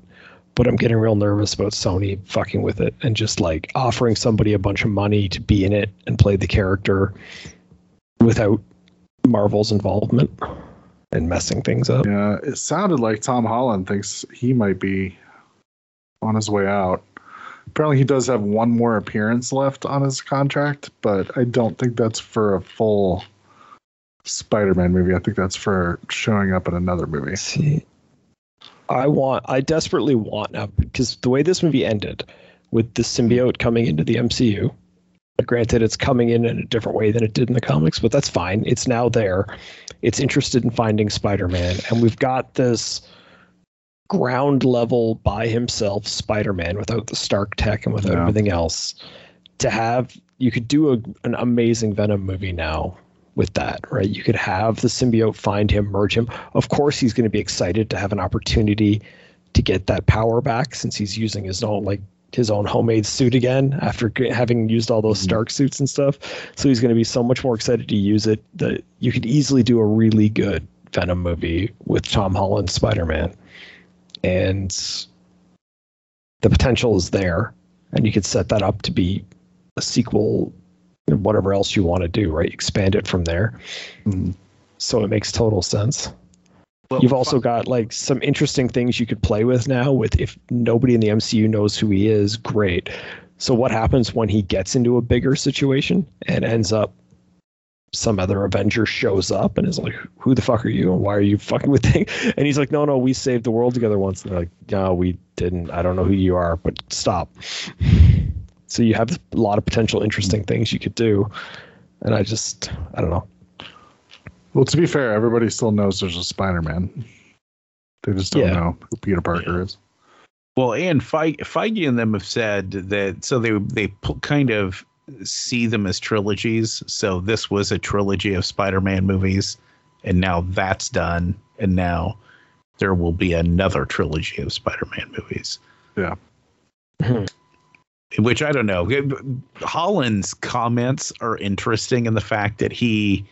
But I'm getting real nervous about Sony fucking with it and just like offering somebody a bunch of money to be in it and play the character without Marvel's involvement and messing things up. Yeah, it sounded like Tom Holland thinks he might be on his way out. Apparently, he does have one more appearance left on his contract, but I don't think that's for a full Spider-Man movie. I think that's for showing up in another movie. See, I want, I desperately want now because the way this movie ended with the symbiote coming into the MCU, granted, it's coming in in a different way than it did in the comics, but that's fine. It's now there. It's interested in finding Spider Man, and we've got this ground level by himself Spider Man without the Stark tech and without Yeah. everything else. To have, you could do a, an amazing Venom movie now with that, right? You could have the symbiote find him, merge him. Of course, he's going to be excited to have an opportunity to get that power back since he's using his own like his own homemade suit again after having used all those mm-hmm. Stark suits and stuff. So he's going to be so much more excited to use it that you could easily do a really good Venom movie with Tom Holland Spider Man, and the potential is there, and you could set that up to be a sequel and whatever else you want to do, right? Expand it from there. Mhm. So it makes total sense. Well, You've also got like some interesting things you could play with now with if nobody in the MCU knows who he is, great. So what happens when he gets into a bigger situation and ends up some other Avenger shows up and is like, "Who the fuck are you? And why are you fucking with things?" And he's like, "No, no, we saved the world together once." And they're like, "No, we didn't. I don't know who you are, but stop." So you have a lot of potential interesting mm. things you could do. And I just, I don't know. Well, to be fair, everybody still knows there's a Spider-Man. They just don't Yeah. know who Peter Parker is. Well, and Feige, Feige and them have said that so they they kind of see them as trilogies. So this was a trilogy of Spider-Man movies, and now that's done, and now there will be another trilogy of Spider-Man movies. Yeah. Hmm. Which I don't know. Holland's comments are interesting in the fact that he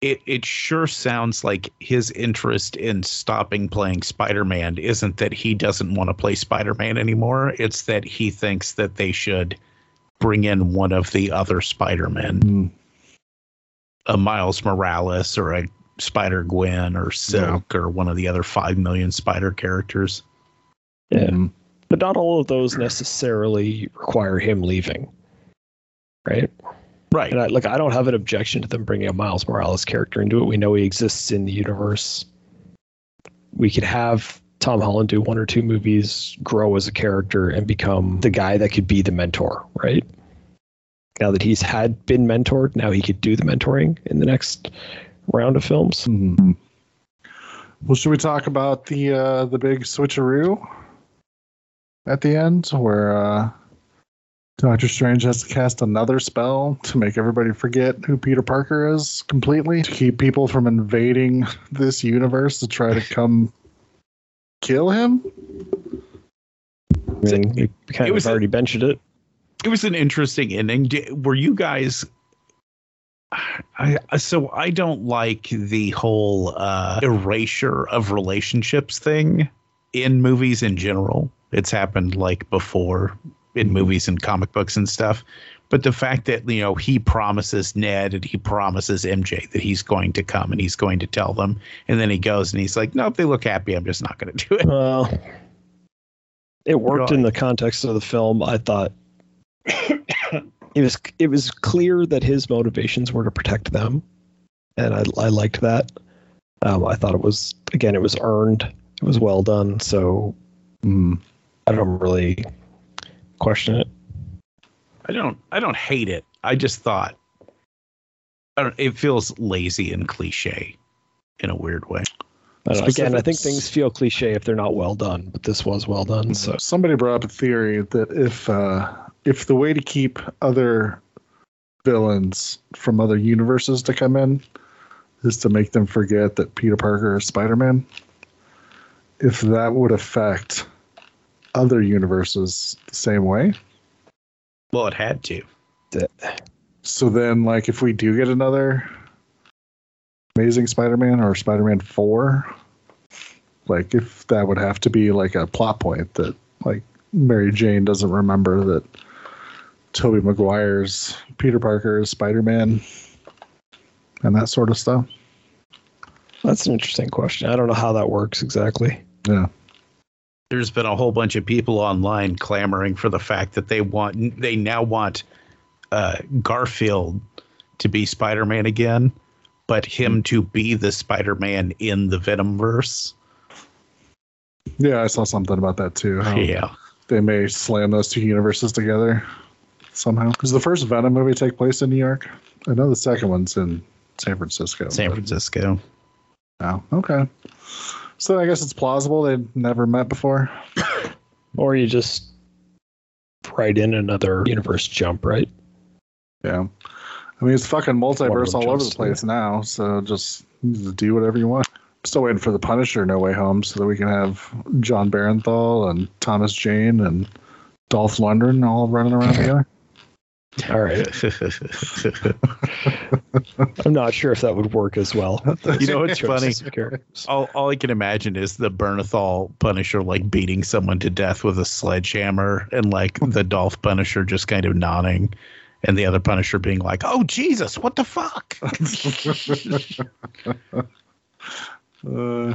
it it sure sounds like his interest in stopping playing Spider-Man isn't that he doesn't want to play Spider-Man anymore. It's that he thinks that they should bring in one of the other Spider-Men, Hmm. a Miles Morales or a Spider Gwen or Silk or one of the other five million Spider characters. Yeah. But not all of those necessarily require him leaving. Right? Right. And I, like, I don't have an objection to them bringing a Miles Morales character into it. We know he exists in the universe. We could have Tom Holland do one or two movies, grow as a character, and become the guy that could be the mentor, right? Now that he's had been mentored, now he could do the mentoring in the next round of films. Mhm. Well, should we talk about the uh, the big switcheroo at the end, where uh, Doctor Strange has to cast another spell to make everybody forget who Peter Parker is completely, to keep people from invading this universe to try to come kill him? I mean, we kind it of was a- already mentioned it. it was an interesting ending. Were you guys? I so I don't like the whole uh, erasure of relationships thing in movies in general. It's happened like before in movies and comic books and stuff. But the fact that you know he promises Ned and he promises MJ that he's going to come and he's going to tell them, and then he goes and he's like, "Nope, they look happy. I'm just not going to do it." Well, it worked in the context of the film. I thought it was it was clear that his motivations were to protect them, and I I liked that. Um, I thought it was again it was earned. It was well done. So Hmm. I don't really question it. I don't I don't hate it. I just thought I don't it feels lazy and cliche in a weird way. I don't know. Again, I think things feel cliche if they're not well done, but this was well done. So Somebody brought up a theory that if uh, if the way to keep other villains from other universes to come in is to make them forget that Peter Parker is Spider Man, if that would affect other universes the same way. Well, it had to. So then, like, if we do get another Amazing Spider Man or Spider Man 4, like, if that would have to be like a plot point that, like, Mary Jane doesn't remember that Tobey Maguire's Peter Parker is Spider Man and that sort of stuff. that's an interesting question. I don't know how that works exactly. Yeah. There's been a whole bunch of people online clamoring for the fact that they want they now want uh, Garfield to be Spider-Man again, but him to be the Spider-Man in the Venomverse. Yeah, I saw something about that too. Yeah. They may slam those two universes together somehow. Does the first Venom movie take place in New York? I know the second one's in San Francisco. San Francisco. Oh, okay. So I guess it's plausible they'd never met before. Or you just write in another universe jump, right? Yeah. I mean, it's fucking multiverse One of them all over the place now. So just do whatever you want. Still waiting for the Punisher No Way Home so that we can have Jon Bernthal and Thomas Jane and Dolph Lundgren all running around together. All right. I'm not sure if that would work as well. you know what's funny? Choices of characters. All, all I can imagine is the Bernthal Punisher like beating someone to death with a sledgehammer, and like the Dolph Punisher just kind of nodding, and the other Punisher being like, "Oh Jesus, what the fuck?" Uh,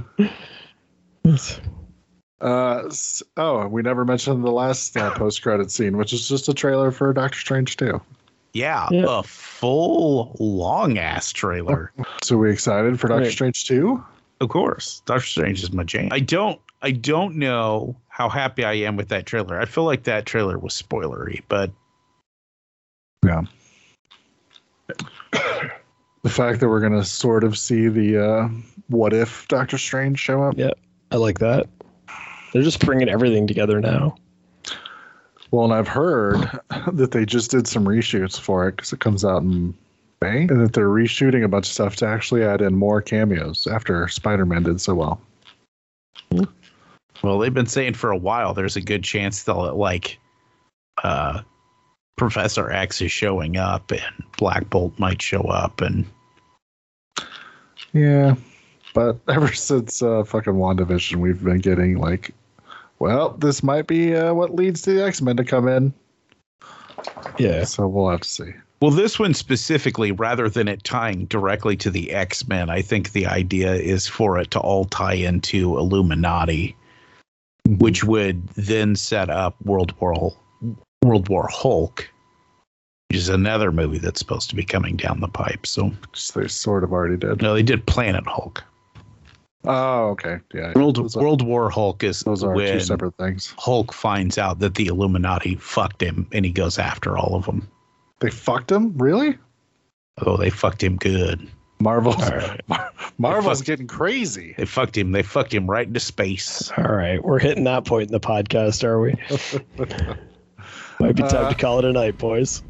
uh, oh, we never mentioned the last uh, post credit scene, which is just a trailer for Doctor Strange 2. yeah, Yeah. a full long ass trailer. So we excited for Doctor Right. Strange 2? of course, Doctor Strange is my jam. I don't, I don't know how happy I am with that trailer. I feel like that trailer was spoilery, but Yeah. The fact that we're gonna sort of see the uh, what if Doctor Strange show up. Yeah, I like that. They're just bringing everything together now. Well, and I've heard that they just did some reshoots for it because it comes out in May, and that they're reshooting a bunch of stuff to actually add in more cameos after Spider-Man did so well. well, they've been saying for a while there's a good chance they'll like uh Professor X is showing up and Black Bolt might show up and Yeah, but ever since uh, fucking WandaVision, we've been getting like, well, this might be uh, what leads to the X Men to come in. Yeah, So we'll have to see. Well, this one specifically, rather than it tying directly to the X Men, I think the idea is for it to all tie into Illuminati, which would then set up World War World War Hulk, which is another movie that's supposed to be coming down the pipe. So they sort of already did. no, they did Planet Hulk. Oh, okay. Yeah. World World War Hulk is those are two separate things. Hulk finds out that the Illuminati fucked him, and he goes after all of them. They fucked him? Really? Oh, they fucked him good. Marvel's All right. Mar- Marvel's fucked- getting crazy. They fucked him. They fucked him right into space. all right. We're hitting that point in the podcast, are we? Might be time Uh, to call it a night, boys.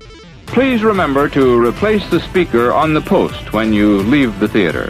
Please remember to replace the speaker on the post when you leave the theater.